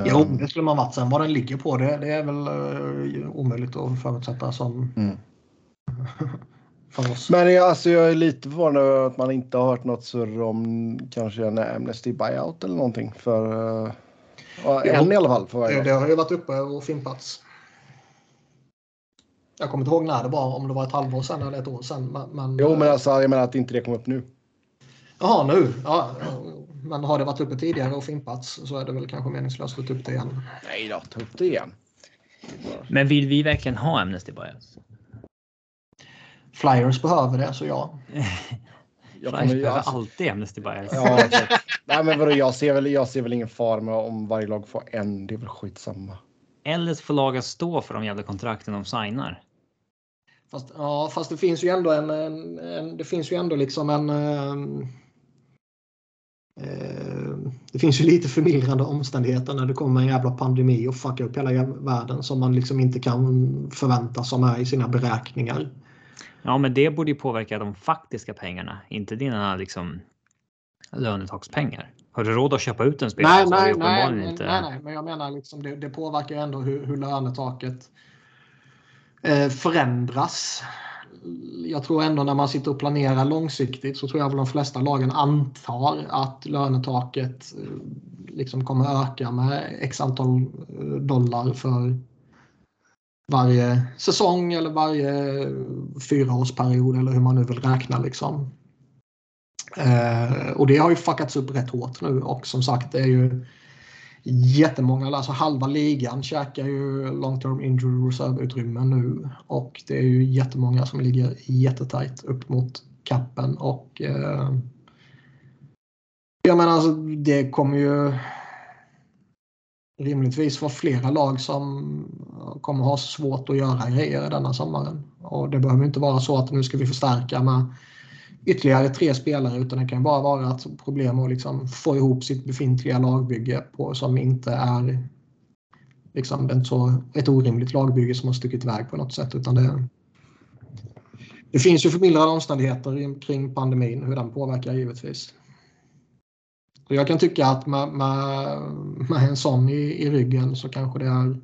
Speaker 3: Jo, det skulle man varit. Sen vad den ligger på, det, det är väl uh, omöjligt att förutsätta som mm.
Speaker 1: för oss. Men jag, alltså, jag är lite förvånad över att man inte har hört något surr om kanske en Amnesty buyout eller någonting för uh, en i alla fall. För
Speaker 3: det, det har ju varit uppe och fimpats. Jag kommer inte ihåg när det var, om det var ett halvår sedan eller ett år sedan. Men,
Speaker 1: jo, men alltså, jag menar att inte det kom upp nu.
Speaker 3: Jaha, nu? Ja, men har det varit uppe tidigare och fimpats så är det väl kanske meningslöst att ta upp det igen.
Speaker 1: Nej då, ta upp det igen.
Speaker 2: Men vill vi verkligen ha Amnesty Bias?
Speaker 3: Flyers behöver det, så ja.
Speaker 2: Jag Flyers behöver alltså, alltid Amnesty Bias.
Speaker 1: Ja, nej, men vadå, jag, ser väl, jag ser väl ingen fara med om varje lag får en. Det är väl skitsamma.
Speaker 2: Eller så får laget stå för de jävla kontrakten de signar.
Speaker 3: Fast, ja, fast det finns ju ändå en, en, en det finns ju ändå liksom en uh, det finns ju lite förmildrande omständigheter när det kommer en jävla pandemi och fuckar upp hela världen som man liksom inte kan förvänta sig med i sina beräkningar.
Speaker 2: Ja, men det borde ju påverka de faktiska pengarna, inte dina liksom lönetakspengar. Har du råd att köpa ut en spelare?
Speaker 3: Nej, nej, nej, inte... nej, nej, men jag menar liksom det, det påverkar ändå hur, hur lönetaket Eh, Eh, förändras. Jag tror ändå när man sitter och planerar långsiktigt så tror jag väl de flesta lagen antar att lönetaket eh, liksom kommer öka med x antal eh, dollar för varje säsong eller varje fyraårsperiod eller hur man nu vill räkna. Liksom. Och det har ju fuckats upp rätt hårt nu och som sagt det är ju jättemånga, alltså halva ligan käkar ju long term injury reserve-utrymmen nu. Och det är ju jättemånga som ligger jättetajt upp mot kappen. Och eh, jag menar alltså det kommer ju rimligtvis vara flera lag som kommer ha svårt att göra grejer denna sommaren. Och det behöver inte vara så att nu ska vi förstärka med ytterligare tre spelare utan det kan bara vara ett problem att liksom få ihop sitt befintliga lagbygge på, som inte är liksom, det är inte så ett orimligt lagbygge som har stuckit iväg på något sätt utan det, det finns ju förmildrande omständigheter kring pandemin, hur den påverkar givetvis. Och jag kan tycka att med, med, med en sån i, i ryggen så kanske det är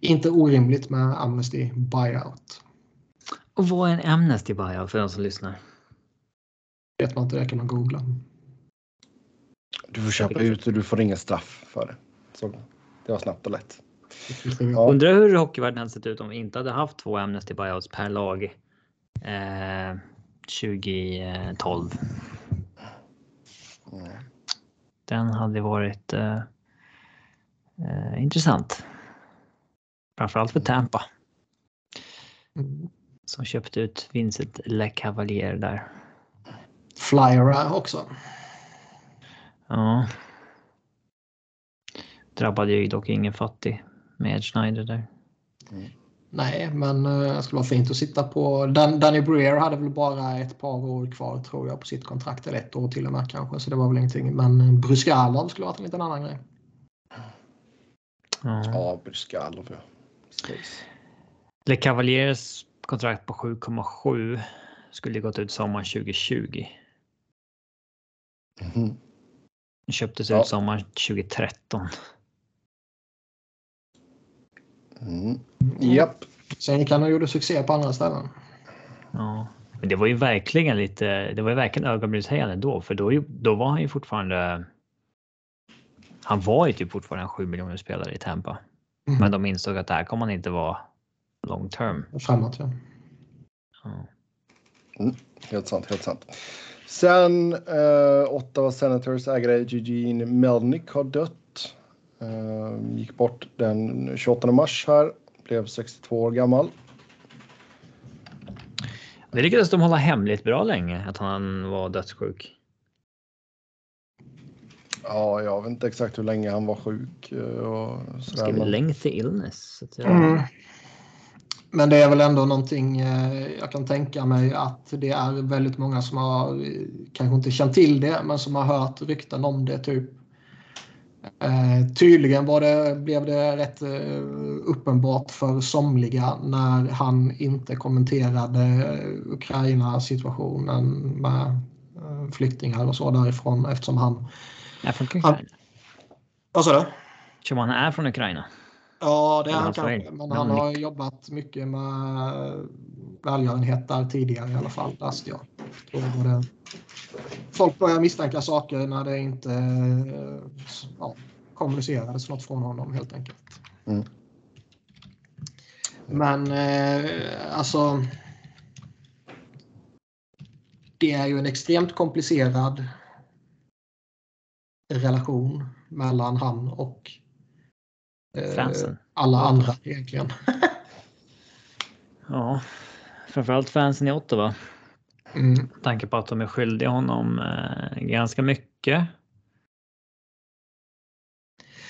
Speaker 3: inte orimligt med Amnesty buyout.
Speaker 2: Och vad är en Amnesty buyout för de som lyssnar?
Speaker 3: Vet man inte det kan man googla.
Speaker 1: Du får köpa ut och du får inga straff för det. Så det var snabbt och lätt.
Speaker 2: Ja. Undrar hur hockeyvärlden hade sett ut om vi inte hade haft två Amnesty buyouts per lag eh, 2012. Mm. Den hade varit eh, eh, intressant. Framförallt för Tampa. Mm. Som köpte ut Vincent LeCavalier där.
Speaker 3: Flyera också.
Speaker 2: Ja. Drabbade ju dock ingen fattig med Ed Schneider där.
Speaker 3: Mm. Nej, men uh, det skulle vara fint att sitta på. Dan Danny Breer hade väl bara ett par år kvar tror jag på sitt kontrakt. Eller ett år till och med kanske. Så det var väl ingenting. Men uh, Bryskalov skulle varit en liten annan grej.
Speaker 1: Ja, ja Bryskalov ja.
Speaker 2: Le Cavaliers kontrakt på 7,7 skulle gått ut sommaren 2020. Mm. Köptes ja. ut sommaren 2013.
Speaker 3: Mm. Japp. Sen kan han gjorde succé på andra ställen.
Speaker 2: Ja, men det var ju verkligen lite. Det var ju verkligen ögonbrynshöjande då, för då, då var han ju fortfarande. Han var ju typ fortfarande en 7 miljoner spelare i Tampa, mm. men de insåg att det här kommer han inte vara long term.
Speaker 3: Framåt ja.
Speaker 1: ja. Mm, helt sant, helt sant. Sen eh, Ottawa Senators ägare Eugene Melnick har dött. Eh, gick bort den 28 mars här. Blev 62 år gammal.
Speaker 2: Det lyckades de hålla hemligt bra länge att han var dödssjuk.
Speaker 1: Ja, jag vet inte exakt hur länge han var sjuk. Eh, och
Speaker 2: sådär, men... lengthy illness.
Speaker 3: Jag... Mm. Men det är väl ändå någonting eh, jag kan tänka mig att det är väldigt många som har kanske inte känt till det men som har hört rykten om det typ. Eh, tydligen var det, blev det rätt eh, uppenbart för somliga när han inte kommenterade Ukraina-situationen med eh, flyktingar och så därifrån eftersom han...
Speaker 2: Är från Ukraina? Han,
Speaker 3: vad sa du?
Speaker 2: Som han är från Ukraina?
Speaker 3: Ja, det är han kanske. Men han har jobbat mycket med välgörenhet där tidigare i alla fall. Läste jag. jag. Folk börjar misstänka saker när det inte ja, kommunicerades något från honom helt enkelt. Mm. Men eh, alltså. Det är ju en extremt komplicerad relation mellan han och
Speaker 2: fansen.
Speaker 3: alla andra egentligen.
Speaker 2: ja, framförallt fansen i Ottawa. Mm. tanke på att de är skyldiga honom eh, ganska mycket.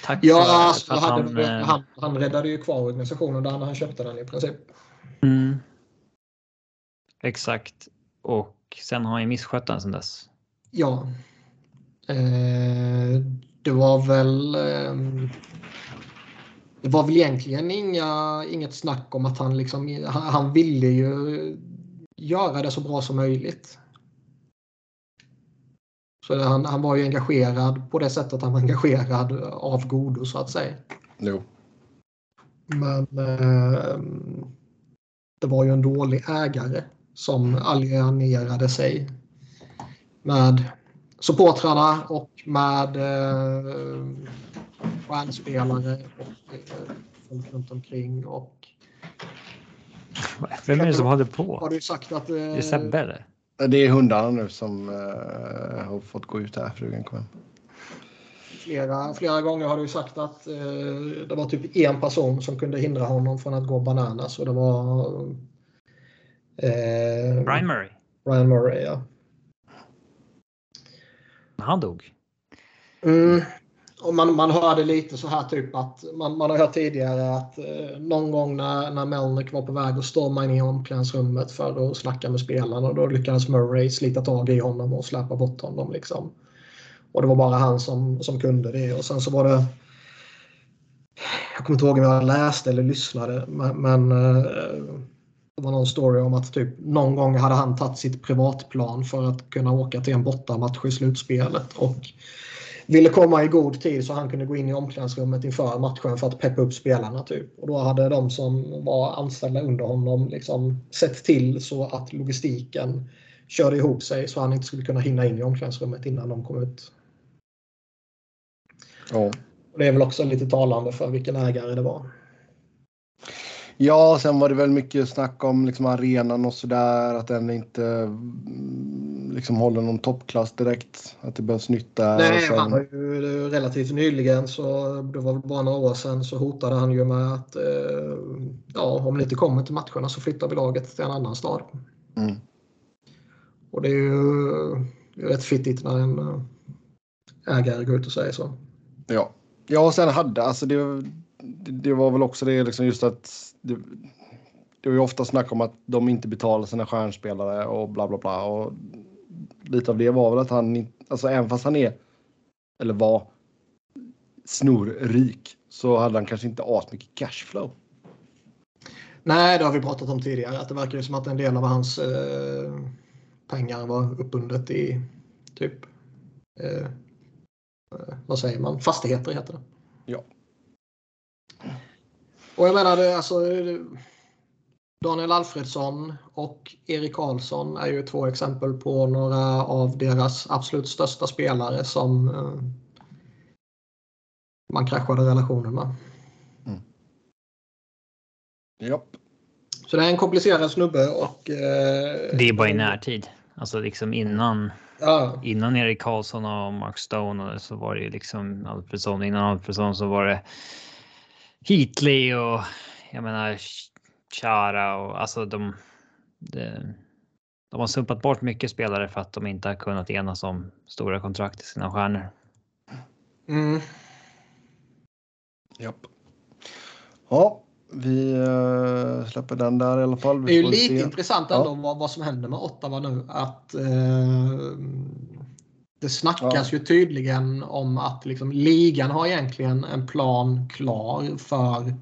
Speaker 3: Tack ja, för, alltså, för han, han, eh, han, han räddade ju kvar organisationen där när han köpte den i princip.
Speaker 2: Mm. Exakt. Och sen har han ju misskött den sen dess.
Speaker 3: Ja. Eh, det var väl eh, det var väl egentligen inga, inget snack om att han, liksom, han, han ville ju göra det så bra som möjligt. Så han, han var ju engagerad på det sättet han var engagerad av godo så att säga.
Speaker 1: Jo.
Speaker 3: Men eh, det var ju en dålig ägare som alienerade sig med supportrarna och med eh, stjärnspelare och eh, folk runt omkring. Och,
Speaker 2: Vem är det som håller på?
Speaker 3: Har du sagt att... Eh, det
Speaker 2: är Sebbe eller?
Speaker 1: Det är hundarna nu som eh, har fått gå ut här. Frugan kom hem.
Speaker 3: Flera, flera gånger har du sagt att eh, det var typ en person som kunde hindra honom från att gå bananas och det var...
Speaker 2: Eh, Brian Murray.
Speaker 3: Brian Murray, ja.
Speaker 2: Han dog.
Speaker 3: Mm. Och man, man hörde lite så här typ att man, man har hört tidigare att eh, någon gång när, när Melnick var på väg att storma in i omklädningsrummet för att snacka med spelarna och då lyckades Murray slita tag i honom och släppa bort honom. Liksom. Och det var bara han som, som kunde det. Och sen så var det jag kommer inte ihåg om jag läste eller lyssnade men, men eh, det var någon story om att typ någon gång hade han tagit sitt privatplan för att kunna åka till en bortamatch i slutspelet och ville komma i god tid så han kunde gå in i omklädningsrummet inför matchen för att peppa upp spelarna. Typ. Och då hade de som var anställda under honom liksom sett till så att logistiken körde ihop sig så han inte skulle kunna hinna in i omklädningsrummet innan de kom ut. Ja. Och det är väl också lite talande för vilken ägare det var.
Speaker 1: Ja, sen var det väl mycket snack om liksom arenan och sådär. Att den inte mm, liksom håller någon toppklass direkt. Att det behövs nytt där.
Speaker 3: Nej, sen... han har ju relativt nyligen, så det var bara några år sedan, så hotade han ju med att eh, ja, om ni inte kommer till matcherna så flyttar vi laget till en annan stad. Mm. Och det är ju rätt fittigt när en eh, ägare går ut och säger så.
Speaker 1: Ja, ja och sen hade alltså det, det var väl också det liksom just att det, det är ju ofta snack om att de inte betalar sina stjärnspelare och bla bla bla. Och lite av det var väl att han, alltså även fast han är, eller var, snorrik så hade han kanske inte asmycket cashflow.
Speaker 3: Nej, det har vi pratat om tidigare. Att det verkar ju som att en del av hans eh, pengar var uppbundet i typ, eh, eh vad säger man, fastigheter heter det.
Speaker 1: Ja.
Speaker 3: Och jag menar, alltså, Daniel Alfredsson och Erik Karlsson är ju två exempel på några av deras absolut största spelare som eh, man kraschade relationen med. Mm.
Speaker 1: Japp.
Speaker 3: Så det är en komplicerad snubbe och... Eh,
Speaker 2: det är bara i närtid. Alltså liksom innan. Ja. Innan Erik Karlsson och Mark Stone så var det ju liksom Alfredsson. Innan Alfredsson så var det Heatley och jag menar Chara och alltså de, de, de har sumpat bort mycket spelare för att de inte har kunnat enas om stora kontrakt till sina stjärnor.
Speaker 3: Mm.
Speaker 1: Japp. Ja, vi uh, släpper den där i alla fall.
Speaker 3: Vi det är ju lite se. intressant ändå ja. vad, vad som händer med Ottawa nu. Att uh, det snackas ja. ju tydligen om att liksom, ligan har egentligen en plan klar för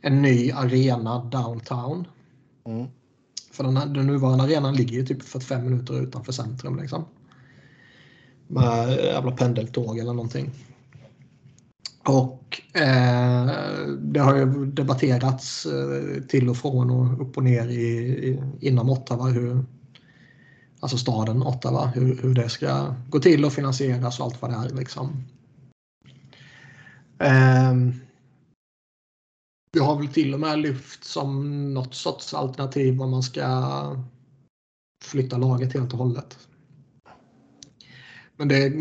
Speaker 3: en ny arena downtown. Mm. För den, den nuvarande arenan ligger ju typ 45 minuter utanför centrum. Liksom. Med jävla pendeltåg eller någonting. Och eh, det har ju debatterats eh, till och från och upp och ner i, i, inom Ottawa hur, alltså staden Ottawa, hur, hur det ska gå till och finansieras och allt vad det är. Liksom. Eh, vi har väl till och med lyft som något sorts alternativ om man ska flytta laget helt och hållet. Men det...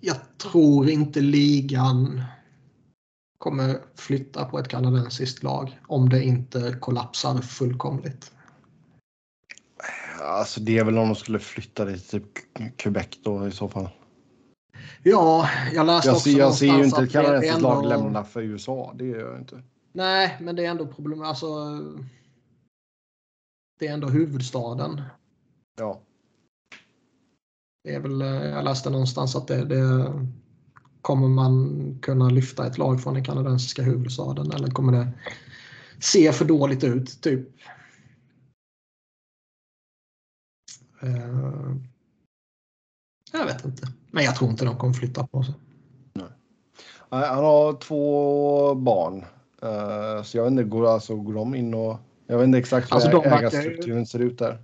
Speaker 3: Jag tror inte ligan kommer flytta på ett kanadensiskt lag om det inte kollapsar fullkomligt.
Speaker 1: Alltså det är väl om de skulle flytta det till typ Quebec då i så fall.
Speaker 3: Ja, jag läste
Speaker 1: jag
Speaker 3: också
Speaker 1: ser, Jag ser ju inte ett kanadensiskt ändå... lag lämna för USA. Det gör jag inte.
Speaker 3: Nej, men det är ändå problem. Alltså, det är ändå huvudstaden.
Speaker 1: Ja.
Speaker 3: Det är väl, jag läste någonstans att det, det kommer man kunna lyfta ett lag från den kanadensiska huvudstaden eller kommer det se för dåligt ut? Typ. Jag vet inte. Men jag tror inte de kommer flytta på sig.
Speaker 1: Nej. Han har två barn. Uh, så jag vet inte, går, alltså, går de in och... Jag vet inte exakt hur alltså, ägarstrukturen verkar... ser ut där.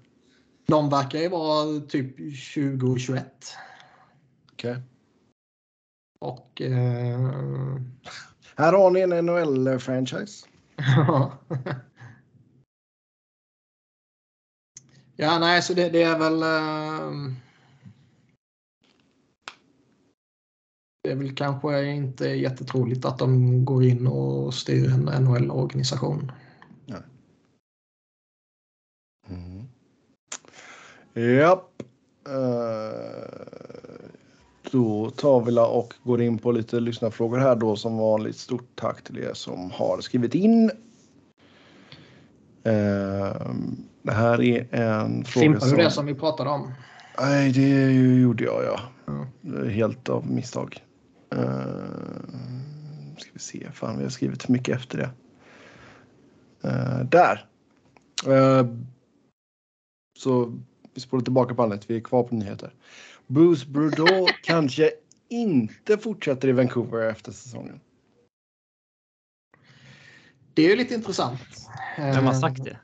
Speaker 3: De verkar ju vara typ 2021.
Speaker 1: Okej. Okay.
Speaker 3: Och... Eh...
Speaker 1: Här har ni en NHL-franchise.
Speaker 3: ja, nej, så det, det är väl... Eh... Det är väl kanske inte jättetroligt att de går in och styr en NHL-organisation.
Speaker 1: Mm. Japp. Uh, eh, då tar vi och går in på lite lyssnarfrågor här då som vanligt. Stort tack till er som har skrivit in. Uh, det här är en fråga
Speaker 3: Fimpar du det som vi pratade om?
Speaker 1: Nej, det gjorde jag ja. Mm. Helt av misstag. Uh, ska vi se, fan vi har skrivit för mycket efter det. Uh, där. Uh, så vi spolar tillbaka bandet, vi är kvar på nyheter. Bruce Boudreau kanske inte fortsätter i Vancouver efter säsongen.
Speaker 3: Det är ju lite intressant.
Speaker 2: Vem har sagt det?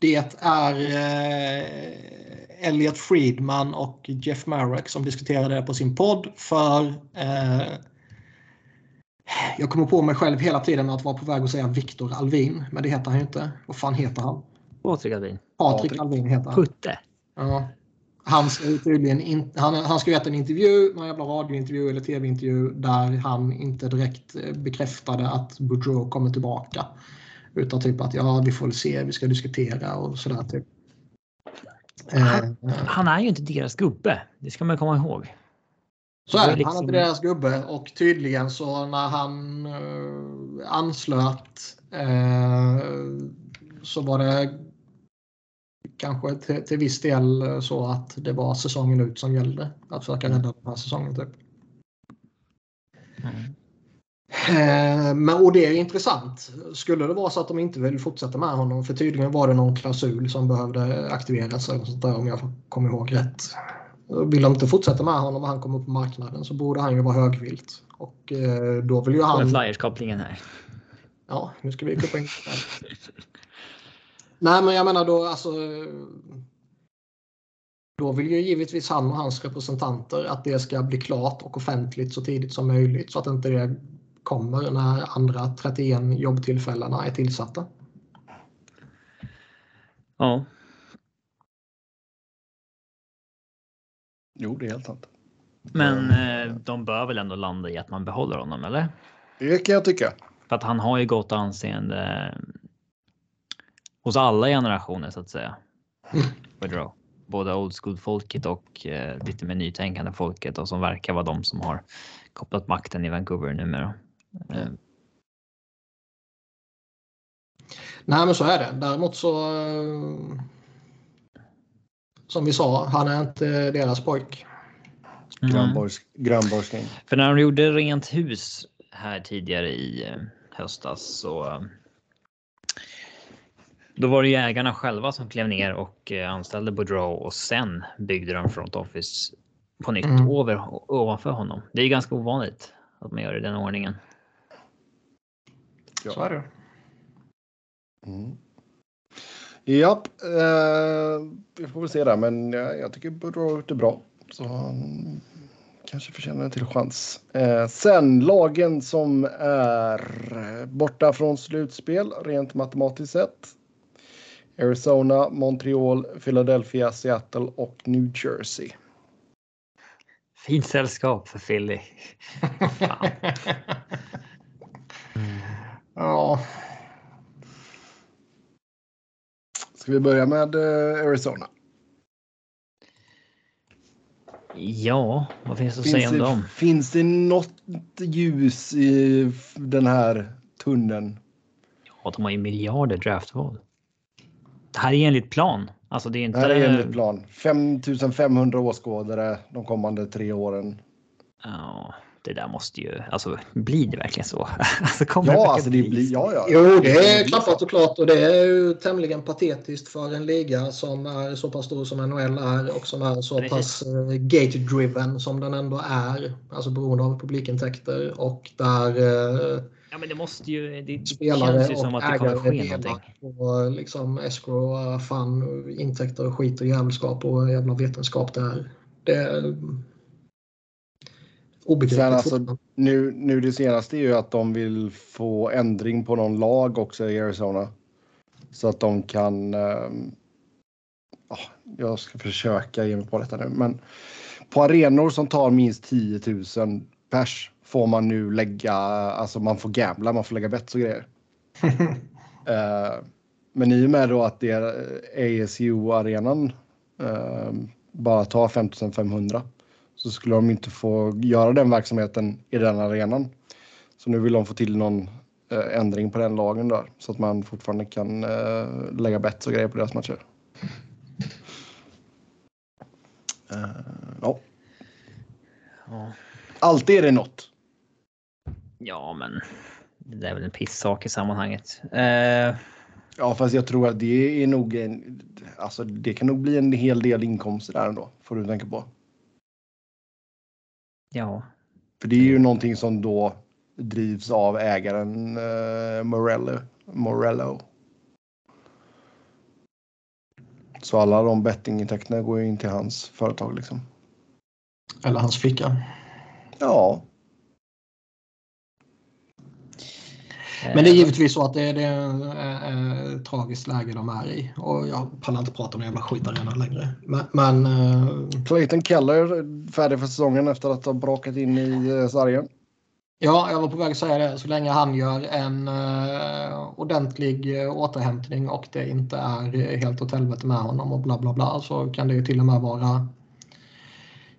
Speaker 3: Det är eh, Elliot Friedman och Jeff Marek som diskuterade det på sin podd för eh, jag kommer på mig själv hela tiden att vara på väg att säga Viktor Alvin, men det heter han ju inte. Vad fan heter han?
Speaker 2: Patrik Alvin.
Speaker 3: Patrik Alvin heter han.
Speaker 2: Putte.
Speaker 3: Ja. Han ska tydligen in, han, han ska en intervju, någon jävla radiointervju eller tv-intervju där han inte direkt eh, bekräftade att Boudreau kommer tillbaka. Utan typ att ja, vi får väl se, vi ska diskutera och sådär. Typ.
Speaker 2: Han, eh, han, är ju inte deras gubbe. Det ska man komma ihåg.
Speaker 3: Så är det. Liksom... Han är inte deras gubbe och tydligen så när han uh, anslöt uh, så var det kanske till, till viss del så att det var säsongen ut som gällde. Att försöka rädda den här säsongen. Typ. Mm. Eh, men, och det är intressant. Skulle det vara så att de inte vill fortsätta med honom, för tydligen var det någon klausul som behövde aktiveras eller sånt där, om jag kommer ihåg rätt. Vill de inte fortsätta med honom och han kommer på marknaden så borde han ju vara högvilt. Och eh, då vill ju han...
Speaker 2: Flyers-kopplingen här.
Speaker 3: Ja, nu ska vi kuppa in Nej, men jag menar då alltså. Då vill ju givetvis han och hans representanter att det ska bli klart och offentligt så tidigt som möjligt så att inte det kommer när andra 31 jobbtillfällena är tillsatta.
Speaker 2: Ja.
Speaker 1: Jo, det är helt sant.
Speaker 2: Men eh, de bör väl ändå landa i att man behåller honom, eller?
Speaker 1: Det kan jag tycka.
Speaker 2: För att han har ju gott anseende hos alla generationer så att säga. Woodrow. Både old school folket och eh, lite mer nytänkande folket och som verkar vara de som har kopplat makten i Vancouver numera. Eh.
Speaker 3: Nej, men så är det. Däremot så. Eh, som vi sa, han är inte deras pojk.
Speaker 1: Mm. Grannborgsking.
Speaker 2: För när de gjorde rent hus här tidigare i eh, höstas så eh, då var det ju ägarna själva som klev ner och anställde Boudreau och sen byggde de front office på nytt mm. över, ovanför honom. Det är ju ganska ovanligt att man gör det i den ordningen.
Speaker 3: Ja. Så är det.
Speaker 1: Mm. Japp, eh, vi får väl se där, men jag, jag tycker Boudreau har gjort det bra. Så han kanske förtjänar en till chans. Eh, sen lagen som är borta från slutspel rent matematiskt sett. Arizona, Montreal, Philadelphia, Seattle och New Jersey.
Speaker 2: Fint sällskap för Philly.
Speaker 3: ja.
Speaker 1: Ska vi börja med eh, Arizona?
Speaker 2: Ja, vad finns det att finns säga om det, dem?
Speaker 1: Finns det något ljus i den här tunneln?
Speaker 2: Ja, de har ju miljarder draftval. Det här är enligt plan. Alltså det är inte...
Speaker 1: Det här är enligt plan. 5500 åskådare de kommande tre åren.
Speaker 2: Ja, det där måste ju, alltså blir det verkligen så?
Speaker 1: alltså, kommer ja, det alltså det blir, ja, ja.
Speaker 3: Jo, det är klappat och klart och det är ju tämligen patetiskt för en liga som är så pass stor som NHL är och som är så Precis. pass uh, gate-driven som den ändå är. Alltså beroende av publikintäkter och där uh,
Speaker 2: Ja, men det måste ju. Det
Speaker 3: spelare känns ju som att det kommer ske någonting. Och liksom escrow, fan, intäkter och skit och jävelskap och jävla vetenskap där. Det är obegripligt.
Speaker 1: Alltså, nu, nu det senaste är ju att de vill få ändring på någon lag också i Arizona. Så att de kan. Um, oh, jag ska försöka ge mig på detta nu, men på arenor som tar minst 10 000 pers får man nu lägga, alltså man får gambla, man får lägga bets och grejer. uh, men i och med då att det är ASU-arenan uh, bara tar 5500 så skulle de inte få göra den verksamheten i den arenan. Så nu vill de få till någon uh, ändring på den lagen där så att man fortfarande kan uh, lägga bets och grejer på deras matcher. ja. ja. Alltid är det något.
Speaker 2: Ja, men det är väl en pissak i sammanhanget. Uh...
Speaker 1: Ja, fast jag tror att det är nog en, alltså det kan nog bli en hel del inkomster där ändå, får du tänka på.
Speaker 2: Ja.
Speaker 1: För det är ju någonting som då drivs av ägaren uh, Morello. Morello. Så alla de bettingintäkterna går ju in till hans företag liksom.
Speaker 3: Eller hans ficka.
Speaker 1: Ja.
Speaker 3: Men det är givetvis så att det är, det är ett tragiskt läge de är i. Och jag pallar inte prata om jävla skitarenan längre. Men... men uh...
Speaker 1: Clayton Keller färdig för säsongen efter att ha brakat in i eh, sargen.
Speaker 3: Ja, jag var på väg att säga det. Så länge han gör en uh, ordentlig uh, återhämtning och det inte är helt åt helvete med honom och bla bla bla så kan det ju till och med vara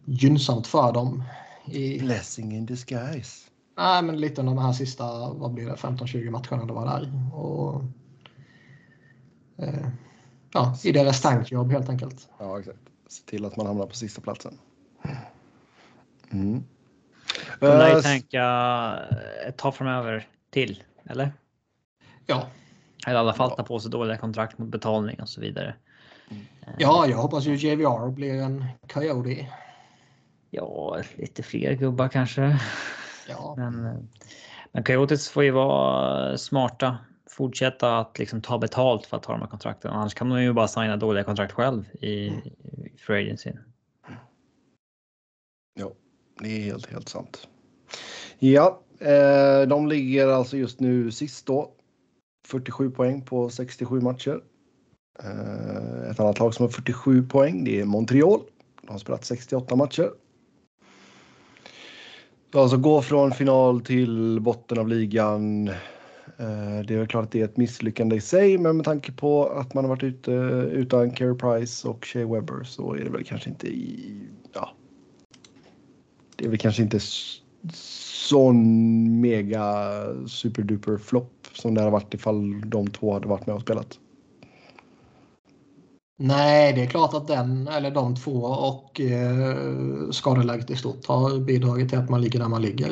Speaker 3: gynnsamt för dem.
Speaker 1: I... Blessing in disguise.
Speaker 3: Nej, men lite under de här sista vad blir det, 15-20 matcherna det var där. Och, eh, ja, I deras tankjobb helt enkelt.
Speaker 1: Ja, exakt. Se till att man hamnar på sista platsen. Mm.
Speaker 2: De lär ju eh, tänka ett tag framöver till, eller?
Speaker 3: Ja.
Speaker 2: Eller i alla fall ta på sig dåliga kontrakt mot betalning och så vidare.
Speaker 3: Ja, jag hoppas ju JVR blir en Coyote.
Speaker 2: Ja, lite fler gubbar kanske. Ja. Men, men Coyotes får ju vara smarta. Fortsätta att liksom ta betalt för att ta de här kontrakten. Annars kan de ju bara signa dåliga kontrakt själv i, i free agency.
Speaker 1: Ja, det är helt, helt sant. Ja, eh, de ligger alltså just nu sist då. 47 poäng på 67 matcher. Eh, ett annat lag som har 47 poäng, det är Montreal. De har spelat 68 matcher. Alltså gå från final till botten av ligan. Eh, det är väl klart att det är ett misslyckande i sig, men med tanke på att man har varit ute utan Carey Price och Shea Webber så är det väl kanske inte i, ja. Det är väl kanske inte sån mega superduper flopp som det hade varit ifall de två hade varit med och spelat.
Speaker 3: Nej, det är klart att den eller de två och eh, skadeläget i stort har bidragit till att man ligger där man ligger.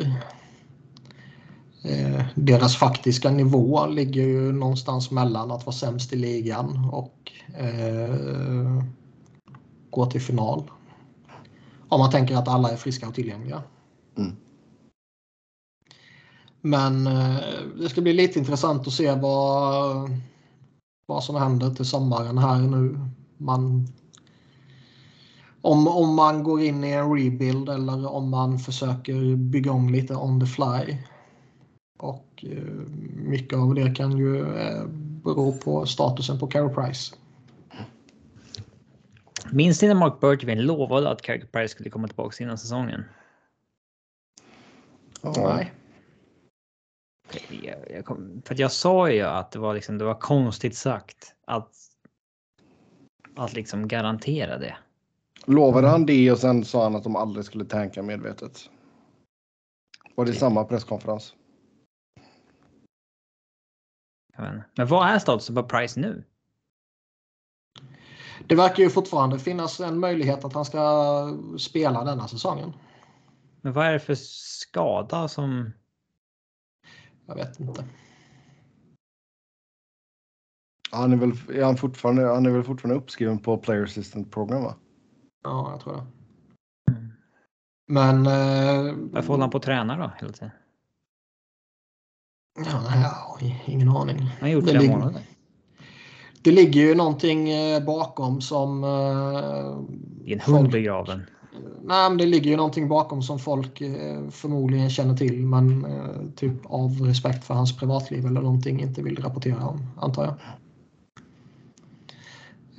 Speaker 3: Eh, deras faktiska nivå ligger ju någonstans mellan att vara sämst i ligan och eh, gå till final. Om man tänker att alla är friska och tillgängliga. Mm. Men eh, det ska bli lite intressant att se vad, vad som händer till sommaren här nu man om, om man går in i en rebuild eller om man försöker bygga om lite on the fly. Och eh, mycket av det kan ju eh, bero på statusen på Carey Price.
Speaker 2: Minns ni när Mark Bergevin lovade att Carey Price skulle komma tillbaka innan säsongen?
Speaker 3: Oh, nej.
Speaker 2: Jag, jag kom, för jag sa ju att det var, liksom, det var konstigt sagt att att liksom garantera det.
Speaker 1: Lovade han det och sen sa han att de aldrig skulle tanka medvetet? Var det samma presskonferens?
Speaker 2: Men vad är statusen på Price nu?
Speaker 3: Det verkar ju fortfarande finnas en möjlighet att han ska spela denna säsongen.
Speaker 2: Men vad är det för skada som...
Speaker 3: Jag vet inte.
Speaker 1: Han är väl, är han, fortfarande, han är väl fortfarande uppskriven på Player Assistant Program va?
Speaker 3: Ja, jag tror det. Men... Eh,
Speaker 2: Varför håller han på att träna då hela tiden?
Speaker 3: Ja, ingen aning. Han
Speaker 2: har gjort det månader.
Speaker 3: Det ligger ju någonting eh, bakom som... Eh,
Speaker 2: det är en hund begraven.
Speaker 3: Nej, men det ligger ju någonting bakom som folk eh, förmodligen känner till men typ av respekt för hans privatliv eller någonting inte vill rapportera om, antar jag.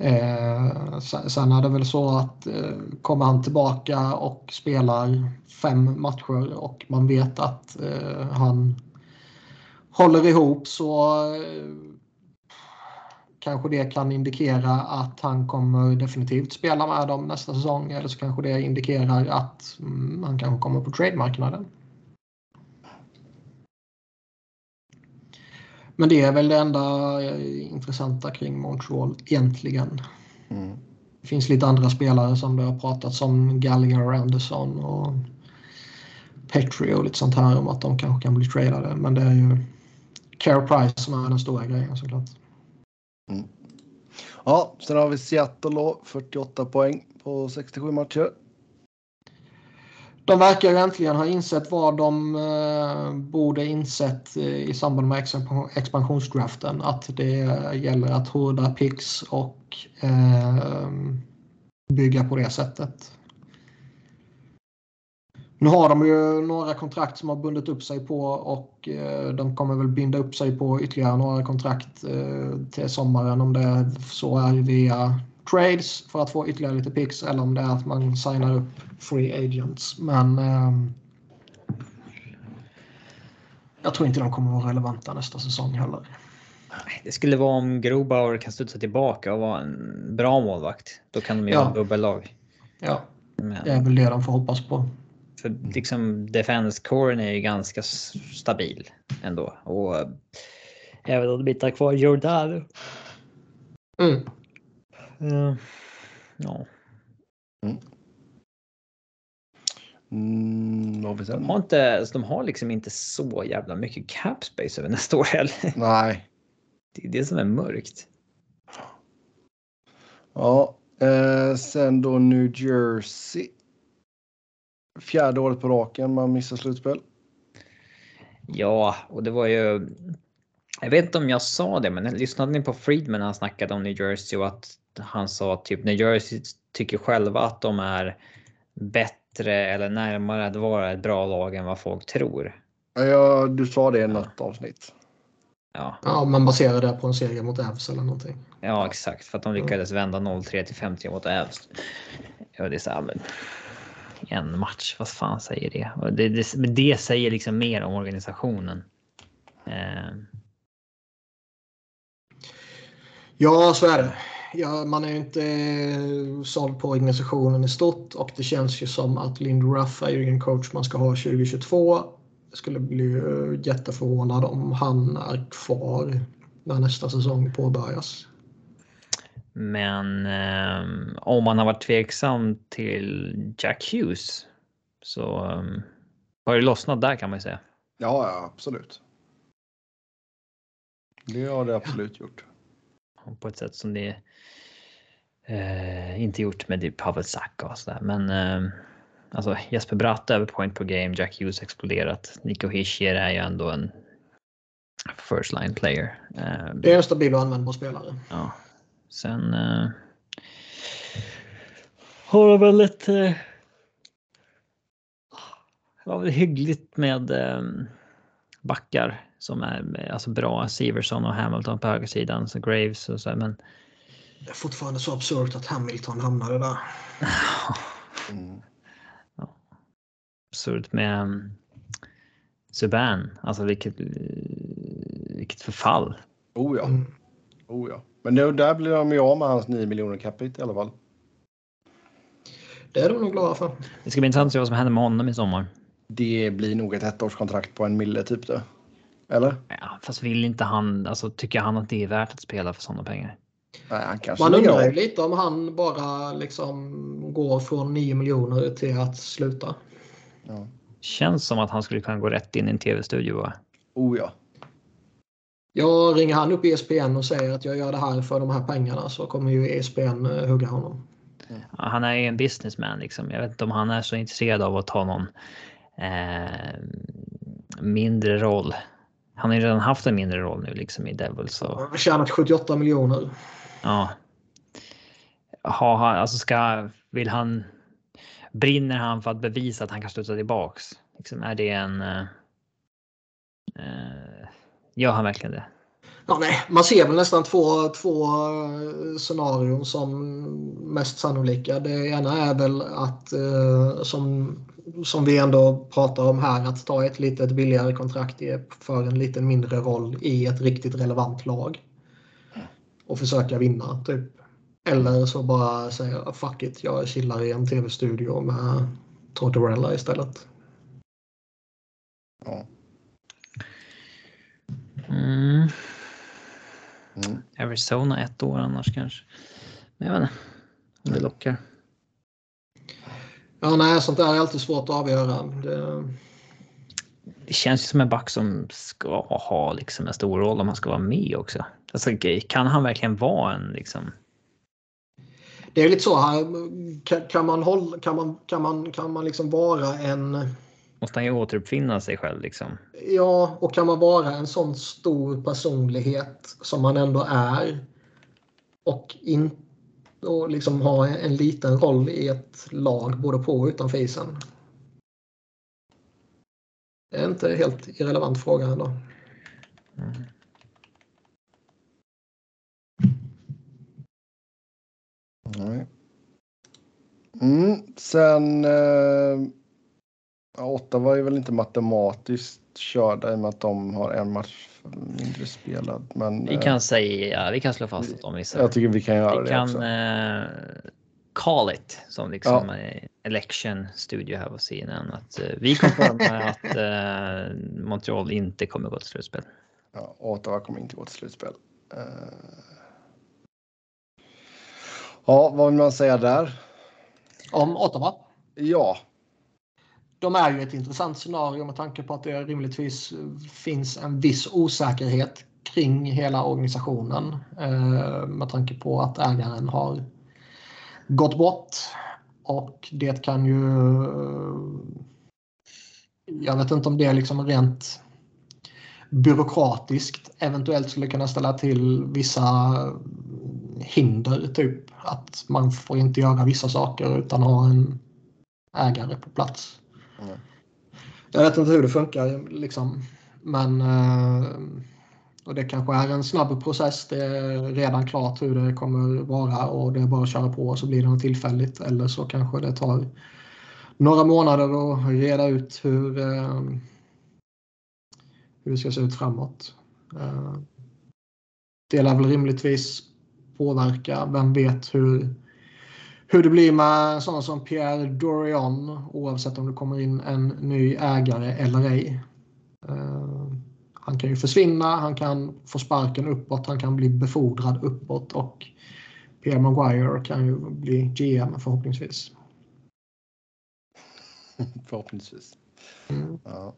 Speaker 3: Eh, sen är det väl så att eh, kommer han tillbaka och spelar fem matcher och man vet att eh, han håller ihop så eh, kanske det kan indikera att han kommer definitivt spela med dem nästa säsong eller så kanske det indikerar att mm, han kanske kommer på trademarknaden. Men det är väl det enda eh, intressanta kring Montreal egentligen. Mm. Det finns lite andra spelare som det har pratats om, Gallagher Anderson och Petri och lite sånt här om att de kanske kan bli tradade. Men det är ju Care Price som är den stora grejen såklart.
Speaker 1: Mm. Ja, sen har vi Seattle då, 48 poäng på 67 matcher
Speaker 3: de verkar äntligen ha insett vad de eh, borde insett eh, i samband med expansionsdraften. Att det eh, gäller att hårda picks och eh, bygga på det sättet. Nu har de ju några kontrakt som har bundit upp sig på och eh, de kommer väl binda upp sig på ytterligare några kontrakt eh, till sommaren om det så är via trades för att få ytterligare lite picks eller om det är att man signar upp free agents. Men eh, jag tror inte de kommer vara relevanta nästa säsong heller.
Speaker 2: Det skulle vara om Grobauer kan studsa tillbaka och vara en bra målvakt. Då kan de ju ja. ha dubbellag.
Speaker 3: Ja, Men... det är väl det de får hoppas på.
Speaker 2: För liksom defense coren är ju ganska stabil ändå. Och även om de inte har kvar Jordan. Mm. Uh, ja. Mm.
Speaker 1: Mm, vad
Speaker 2: de, har inte, alltså, de har liksom inte så jävla mycket cap space över nästa år heller.
Speaker 1: Nej.
Speaker 2: Det är det som är mörkt.
Speaker 1: Ja, eh, sen då New Jersey. Fjärde året på raken man missar slutspel.
Speaker 2: Ja, och det var ju. Jag vet inte om jag sa det, men lyssnade ni på Friedman när han snackade om New Jersey och att han sa typ New Jersey tycker själva att de är bättre eller närmare att vara ett bra lag än vad folk tror.
Speaker 1: Ja, du sa det i något avsnitt.
Speaker 3: Ja. ja, man baserar det på en serie mot Avs eller någonting.
Speaker 2: Ja, exakt. För att de lyckades vända 0-3 till 50 mot Avs. Ja, det är så här, men en match, vad fan säger det? Det, det, det säger liksom mer om organisationen. Eh.
Speaker 3: Ja, så är det ja, man är ju inte eh, såld på organisationen i stort och det känns ju som att Lindy Ruff är ju en coach man ska ha 2022. Jag skulle bli eh, jätteförvånad om han är kvar när nästa säsong påbörjas.
Speaker 2: Men eh, om man har varit tveksam till Jack Hughes så eh, har det lossnat där kan man ju säga.
Speaker 1: Ja, ja absolut. Det har det absolut gjort.
Speaker 2: På ett sätt som det Eh, inte gjort med typ Pavel Saka och sådär, men eh, alltså Jesper Bratt över point per game, Jack Hughes exploderat. Nico Hischier är ju ändå en first line player.
Speaker 3: Eh, det är en stabil och användbar spelare.
Speaker 2: Ja. Sen eh, har de väl ett eh, ja, hyggligt med eh, backar som är alltså bra. Siverson och Hamilton på högersidan, så Graves och så, men
Speaker 3: det är fortfarande så absurt att Hamilton hamnade där. Mm.
Speaker 2: Ja. Absurt med um, Subban. Alltså vilket, vilket förfall.
Speaker 1: Oh ja. Mm. Oh ja. Men det, där blir de ju av med hans 9 miljoner capita i alla fall.
Speaker 3: Det är de nog glada för.
Speaker 2: Det ska bli intressant att se vad som händer med honom i sommar.
Speaker 1: Det blir nog ett ettårskontrakt på en mille typ då. Eller?
Speaker 2: Ja, fast vill inte han, alltså tycker han att det är värt att spela för sådana pengar?
Speaker 3: Nej, Man undrar ju lite om han bara liksom går från 9 miljoner till att sluta.
Speaker 2: Ja. Känns som att han skulle kunna gå rätt in i en tv-studio va?
Speaker 1: Oh ja.
Speaker 3: Ja, ringer han upp ESPN och säger att jag gör det här för de här pengarna så kommer ju ESPN eh, hugga honom.
Speaker 2: Ja, han är ju en businessman liksom. Jag vet inte om han är så intresserad av att ta någon eh, mindre roll. Han har ju redan haft en mindre roll nu liksom i Devils. Så... Han
Speaker 3: har tjänat 78 miljoner.
Speaker 2: Ja. Ha, ha, alltså ska, vill han... Brinner han för att bevisa att han kan studsa tillbaks? Liksom, är det en... Eh, eh gör han verkligen det?
Speaker 3: Ja, nej, man ser väl nästan två, två eh, scenarion som mest sannolika. Det ena är väl att eh, som, som vi ändå pratar om här att ta ett lite billigare kontrakt för en lite mindre roll i ett riktigt relevant lag. Och försöka vinna typ. Eller så bara säga fuck it, jag chillar i en tv-studio med Tortorella istället. Ja.
Speaker 2: Mm. Mm. Arizona ett år annars kanske. Men jag vet inte om det lockar.
Speaker 3: Ja, nej, sånt där är alltid svårt att avgöra. Det,
Speaker 2: det känns ju som en back som ska ha liksom en stor roll om han ska vara med också. Alltså, kan han verkligen vara en liksom?
Speaker 3: Det är lite så här. Kan man, hålla, kan man, kan man, kan man liksom vara en
Speaker 2: måste han ju återuppfinna sig själv liksom.
Speaker 3: Ja, och kan man vara en sån stor personlighet som man ändå är och, in, och liksom ha en liten roll i ett lag både på och utanför isen. Det är inte helt irrelevant fråga ändå. Mm.
Speaker 1: Nej. Mm, sen eh Ja, Ottawa är väl inte matematiskt körda i och med att de har en match mindre spelad. Men,
Speaker 2: vi kan eh, säga, vi kan slå fast att de missar.
Speaker 1: Jag tycker vi kan göra
Speaker 2: vi
Speaker 1: det
Speaker 2: kan,
Speaker 1: också.
Speaker 2: Eh, call it som liksom ja. election studio här på scenen. Att eh, vi konfirmerar att eh, Montreal inte kommer gå till slutspel.
Speaker 1: Ja, Ottawa kommer inte gå till slutspel. Uh... Ja, vad vill man säga där?
Speaker 3: Om Ottawa?
Speaker 1: Ja,
Speaker 3: de är ju ett intressant scenario med tanke på att det rimligtvis finns en viss osäkerhet kring hela organisationen. Eh, med tanke på att ägaren har gått bort. Och det kan ju... Eh, jag vet inte om det är liksom rent byråkratiskt eventuellt skulle kunna ställa till vissa hinder. Typ att man får inte göra vissa saker utan ha en ägare på plats. Mm. Jag vet inte hur det funkar liksom. Men eh, och det kanske är en snabb process. Det är redan klart hur det kommer vara och det är bara att köra på så blir det något tillfälligt. Eller så kanske det tar några månader att reda ut hur, eh, hur det ska se ut framåt. Eh, det lär väl rimligtvis påverka. Vem vet hur hur det blir med sådana som Pierre Dorion oavsett om det kommer in en ny ägare eller ej. Uh, han kan ju försvinna, han kan få sparken uppåt, han kan bli befordrad uppåt och Pierre Maguire kan ju bli GM förhoppningsvis.
Speaker 1: förhoppningsvis. Mm. Ja.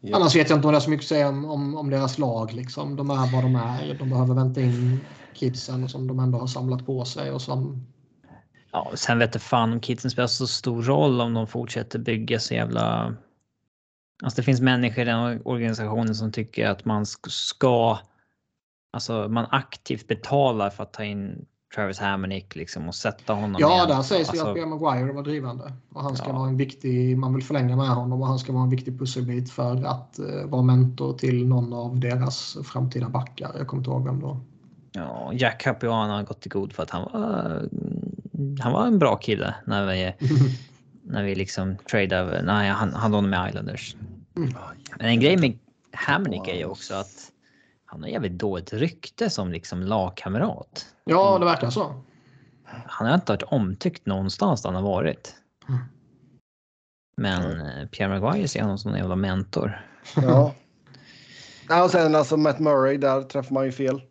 Speaker 3: Ja. Annars vet jag inte om det är så mycket att säga om, om, om, deras lag. Liksom. De är vad de är. De behöver vänta in kidsen som de ändå har samlat på sig och som
Speaker 2: Ja, sen vet jag fan om kidsen spelar så stor roll om de fortsätter bygga så jävla... Alltså det finns människor i den organisationen som tycker att man ska... Alltså man aktivt betalar för att ta in Travis Hamonic liksom och sätta honom
Speaker 3: Ja, igen. där sägs alltså, det att B. Maguire var drivande. Och han ska ja. vara en viktig, man vill förlänga med honom och han ska vara en viktig pusselbit för att uh, vara mentor till någon av deras framtida backar. Jag kommer inte ihåg vem då.
Speaker 2: Ja, Jack Capuano har gått i god för att han var han var en bra kille när vi, när vi liksom tradeade. Nej, han hade honom med Islanders. Mm. Men en grej med Hamnick är ju också att han har jävligt dåligt rykte som liksom lagkamrat.
Speaker 3: Ja, det verkar så.
Speaker 2: Han har inte varit omtyckt någonstans där han har varit. Mm. Men mm. Pierre Maguire ser honom som en jävla mentor.
Speaker 1: Ja. ja och sen alltså Matt Murray, där träffar man ju fel.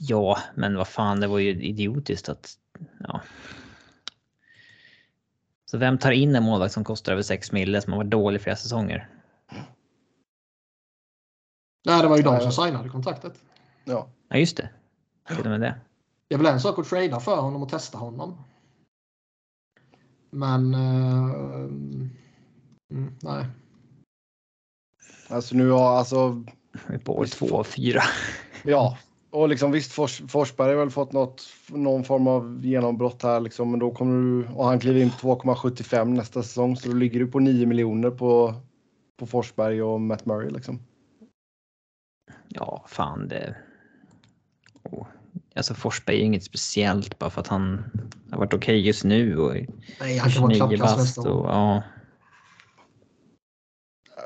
Speaker 2: Ja, men vad fan, det var ju idiotiskt att... Ja. Så vem tar in en målvakt som kostar över 6 mille som har varit dålig flera säsonger?
Speaker 3: Nej, det var ju de som signade kontraktet.
Speaker 1: Ja.
Speaker 2: Ja, just det. Till och med det.
Speaker 3: Det är väl en sak att trada för honom och testa honom. Men... Uh, mm, nej.
Speaker 1: Alltså nu har alltså...
Speaker 2: Vi är på år två av fyra.
Speaker 1: Ja, och liksom visst Fors, Forsberg har väl fått något, någon form av genombrott här liksom, men då kommer du och han kliver in på 2,75 nästa säsong så då ligger du på 9 miljoner på, på Forsberg och Matt Murray liksom.
Speaker 2: Ja, fan det. Oh. Alltså Forsberg är inget speciellt bara för att han har varit okej okay just nu och
Speaker 3: Nej, han kan vara klappkast nästa år.
Speaker 2: Ja.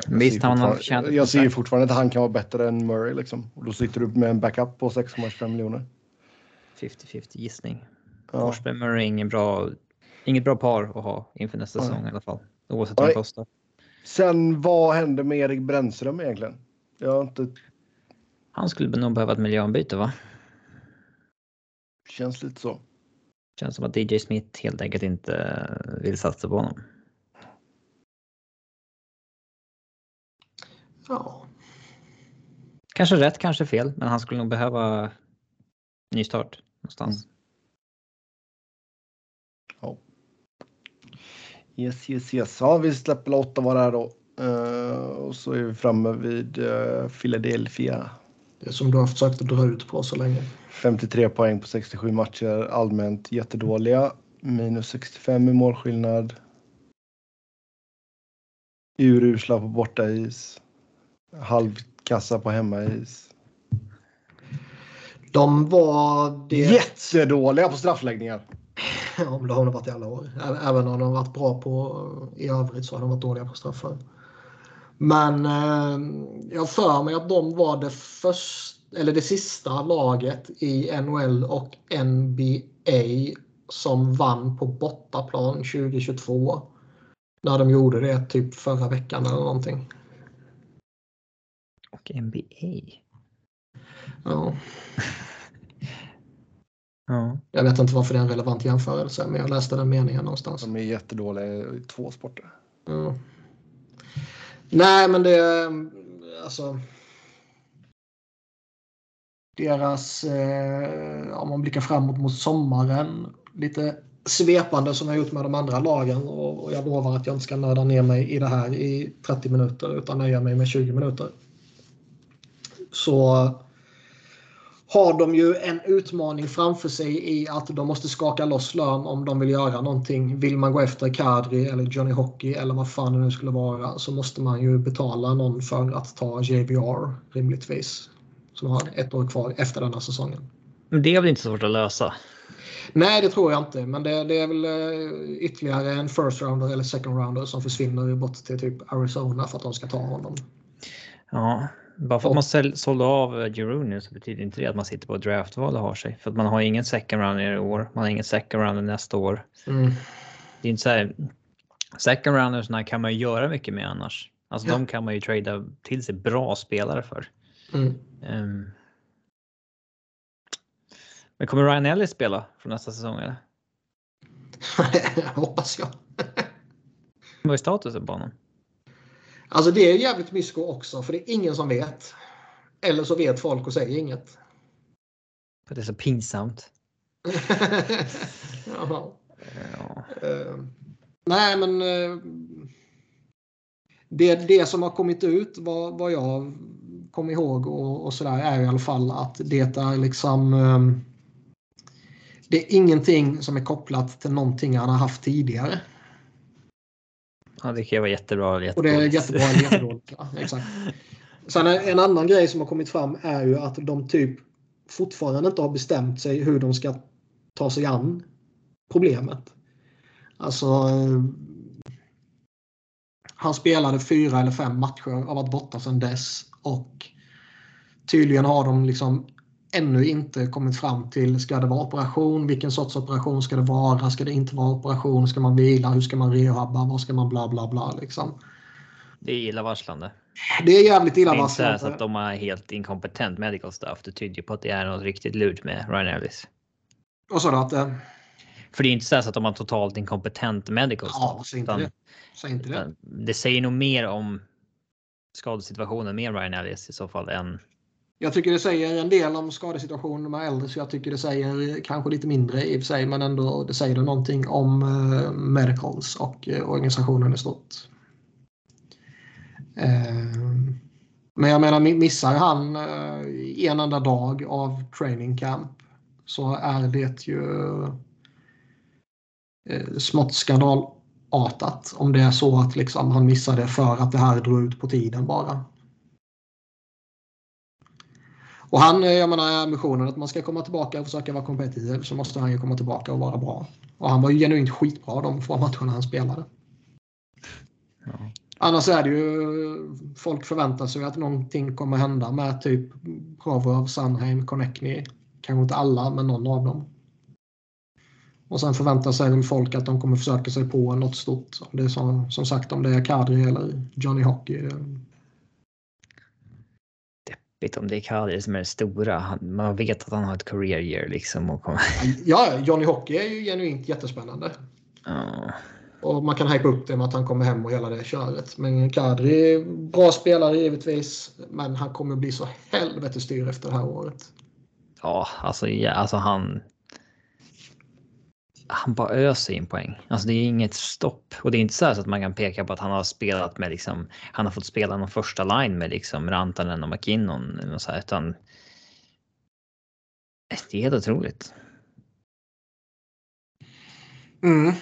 Speaker 2: Visst, han har förtjänat
Speaker 1: Jag ser ju fortfarande att han kan vara bättre än Murray liksom. Och då sitter du med en backup på 6,25 miljoner.
Speaker 2: 50-50 gissning. Ja. Forsberg Murray är ingen bra, inget bra par att ha inför nästa ja. säsong i alla fall. Oavsett vad det kostar.
Speaker 1: Sen vad händer med Erik Brännström egentligen? Jag inte...
Speaker 2: Han skulle nog behöva ett miljöombyte va?
Speaker 1: Känns lite så.
Speaker 2: Känns som att DJ Smith helt enkelt inte vill satsa på honom.
Speaker 3: Ja.
Speaker 2: Kanske rätt, kanske fel, men han skulle nog behöva ny start någonstans. Mm.
Speaker 1: Ja. Yes, yes, yes. Ja, vi släpper åtta var här då. Uh, och så är vi framme vid uh, Philadelphia.
Speaker 3: Det som du har försökt att dra ut på så länge.
Speaker 1: 53 poäng på 67 matcher. Allmänt jättedåliga. Minus 65 i målskillnad. Urusla på bortais halvkassa på hemmais.
Speaker 3: De var det...
Speaker 1: jättedåliga på straffläggningar.
Speaker 3: Men det har de varit i alla år. Även om de har varit bra på i övrigt så har de varit dåliga på straffar. Men eh, jag för mig att de var det första eller det sista laget i NHL och NBA som vann på bortaplan 2022. När de gjorde det typ förra veckan eller någonting
Speaker 2: och NBA.
Speaker 3: Ja.
Speaker 2: ja.
Speaker 3: Jag vet inte varför det är en relevant jämförelse, men jag läste den meningen någonstans.
Speaker 1: De är jättedåliga i två sporter.
Speaker 3: Ja. Nej, men det... Alltså... Deras... Eh, om man blickar framåt mot sommaren. Lite svepande som jag gjort med de andra lagen. Och, och jag lovar att jag inte ska nörda ner mig i det här i 30 minuter utan nöja mig med 20 minuter så har de ju en utmaning framför sig i att de måste skaka loss lön om de vill göra någonting. Vill man gå efter Kadri eller Johnny Hockey eller vad fan det nu skulle vara så måste man ju betala någon för att ta JVR rimligtvis. Som har ett år kvar efter denna säsongen.
Speaker 2: Men det är väl inte så svårt att lösa?
Speaker 3: Nej, det tror jag inte. Men det, det är väl eh, ytterligare en first rounder eller second rounder som försvinner bort till typ Arizona för att de ska ta honom.
Speaker 2: Ja, bara för att man sålde av Jeroen så betyder inte det att man sitter på draftval och har sig. För att man har ingen second rounder i år, man har ingen second rounder nästa år.
Speaker 3: Mm.
Speaker 2: Det är inte så här, second roundersna kan man ju göra mycket med annars. Alltså ja. de kan man ju trada till sig bra spelare för.
Speaker 3: Mm.
Speaker 2: Um, men kommer Ryan Ellis spela från nästa säsong eller?
Speaker 3: hoppas jag.
Speaker 2: Vad är statusen på honom?
Speaker 3: Alltså det är jävligt mysko också för det är ingen som vet. Eller så vet folk och säger inget.
Speaker 2: För det är så pinsamt.
Speaker 3: ja. Uh, nej men uh, det, det som har kommit ut vad, vad jag kommer ihåg och, och sådär är i alla fall att det är liksom um, det är ingenting som är kopplat till någonting han har haft tidigare.
Speaker 2: Ja, det kan vara jättebra eller
Speaker 3: Och det är jättebra eller jättedåligt. Ja, exakt. Sen en annan grej som har kommit fram är ju att de typ fortfarande inte har bestämt sig hur de ska ta sig an problemet. Alltså. Han spelade fyra eller fem matcher och varit borta sedan dess och tydligen har de liksom ännu inte kommit fram till, ska det vara operation? Vilken sorts operation ska det vara? Ska det inte vara operation? Ska man vila? Hur ska man rehabba? Vad ska man bla bla bla liksom?
Speaker 2: Det är illavarslande.
Speaker 3: Det är jävligt illavarslande.
Speaker 2: Det är inte så att de har helt inkompetent medical staff. Det tyder ju på att det är något riktigt lurt med Ryan Ellis.
Speaker 3: Vad sa du att det?
Speaker 2: För det är inte så, så att de har totalt inkompetent medical
Speaker 3: staff. Ja, säg inte utan, det. Säg inte det.
Speaker 2: Det säger nog mer om skadesituationen med Ryan Ellis i så fall än
Speaker 3: jag tycker det säger en del om skadesituationen med äldre så jag tycker det säger kanske lite mindre i och för sig men ändå det säger det någonting om eh, medicals och eh, organisationen i stort. Eh, men jag menar missar han eh, en enda dag av training camp så är det ju eh, smått skandalartat om det är så att liksom han missade för att det här drog ut på tiden bara. Och han, jag menar ambitionen att man ska komma tillbaka och försöka vara kompetitiv så måste han ju komma tillbaka och vara bra. Och han var ju genuint skitbra de få matcherna han spelade. Ja. Annars är det ju, folk förväntar sig att någonting kommer hända med typ Provorov, Sandheim, Connectney. Kanske inte alla, men någon av dem. Och sen förväntar sig folk att de kommer försöka sig på något stort. det är som, som sagt om det är Kadri eller Johnny Hockey
Speaker 2: deppigt om det är Kadri som är det stora. Man vet att han har ett career year liksom. Och kommer...
Speaker 3: Ja, Johnny Hockey är ju genuint jättespännande.
Speaker 2: Ja.
Speaker 3: Och man kan hypa upp det med att han kommer hem och hela det köret. Men Kadri, bra spelare givetvis. Men han kommer bli så helvete styr efter det här året.
Speaker 2: Ja, alltså, ja, alltså han han bara öser in poäng. Alltså det är inget stopp. Och det är inte så, så att man kan peka på att han har spelat med liksom, han har fått spela någon första line med liksom Rantanen och McKinnon. Och så här, utan det är helt otroligt.
Speaker 3: Mm.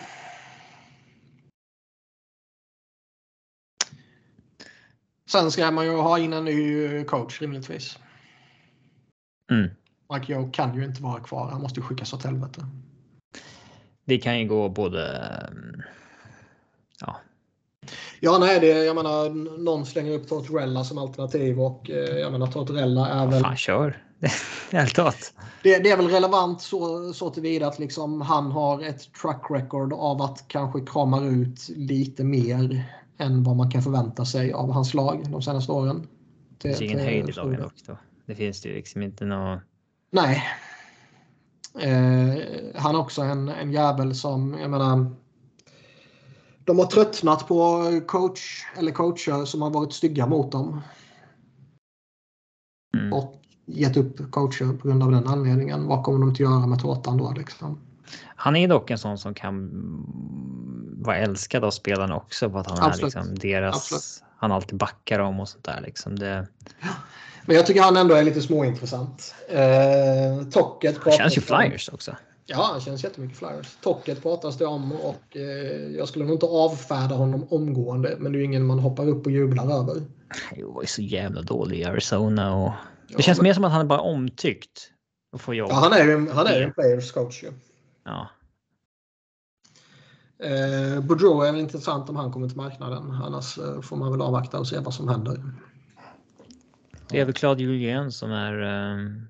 Speaker 3: Sen ska man ju ha in en ny coach rimligtvis.
Speaker 2: Mm.
Speaker 3: Mike Joe kan ju inte vara kvar. Han måste skickas åt helvete
Speaker 2: det kan ju gå både... Ja.
Speaker 3: Ja, nej, det, jag menar, någon slänger upp Tortorella som alternativ och eh, jag menar Tortorella är väl...
Speaker 2: Fan, kör! Helt.
Speaker 3: Det, det, är väl relevant så, så tillvida att liksom han har ett track record av att kanske krama ut lite mer än vad man kan förvänta sig av hans lag de senaste åren.
Speaker 2: Det finns ingen höjd i laget också. Det finns ju liksom inte något...
Speaker 3: Nej, Eh, han är också en, en jävel som, jag menar, de har tröttnat på coach eller coacher som har varit stygga mot dem. Mm. Och gett upp coacher på grund av den anledningen. Vad kommer de att göra med tårtan då? Liksom?
Speaker 2: Han är dock en sån som kan vara älskad av spelarna också. På att han Absolut. är liksom deras... Absolut. Han alltid backar dem och sånt där. Liksom det...
Speaker 3: Men jag tycker han ändå är lite småintressant. Eh, Tocket
Speaker 2: Han känns ju Flyers också.
Speaker 3: Ja, han känns jättemycket Flyers. Tocket pratas det om och eh, jag skulle nog inte avfärda honom omgående. Men det är ju ingen man hoppar upp och jublar över.
Speaker 2: Jo, var ju så jävla dålig i Arizona och... Det ja, känns men... mer som att han är bara omtyckt. Och får jobb.
Speaker 3: Ja, han är ju han är en players coach ju.
Speaker 2: Ja.
Speaker 3: Eh, Boudreau är väl intressant om han kommer till marknaden. Annars eh, får man väl avvakta och se vad som händer.
Speaker 2: Det är väl Claude Julien som är... Um...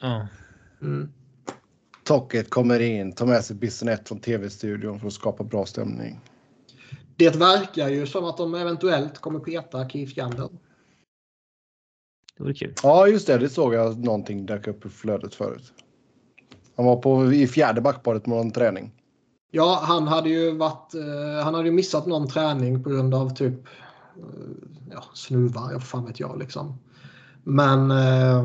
Speaker 2: Ja.
Speaker 1: Mm. Tocket kommer in, tar med sig Bissonett från tv-studion för att skapa bra stämning.
Speaker 3: Det verkar ju som att de eventuellt kommer peta Keith Yandel.
Speaker 2: Det vore kul.
Speaker 1: Ja, just det. Det såg jag någonting dök upp i flödet förut. Han var på, i fjärde backparet med någon träning.
Speaker 3: Ja, han hade ju varit, eh, han hade ju missat någon träning på grund av typ ja, snuvar, jag fan vet jag liksom. Men eh,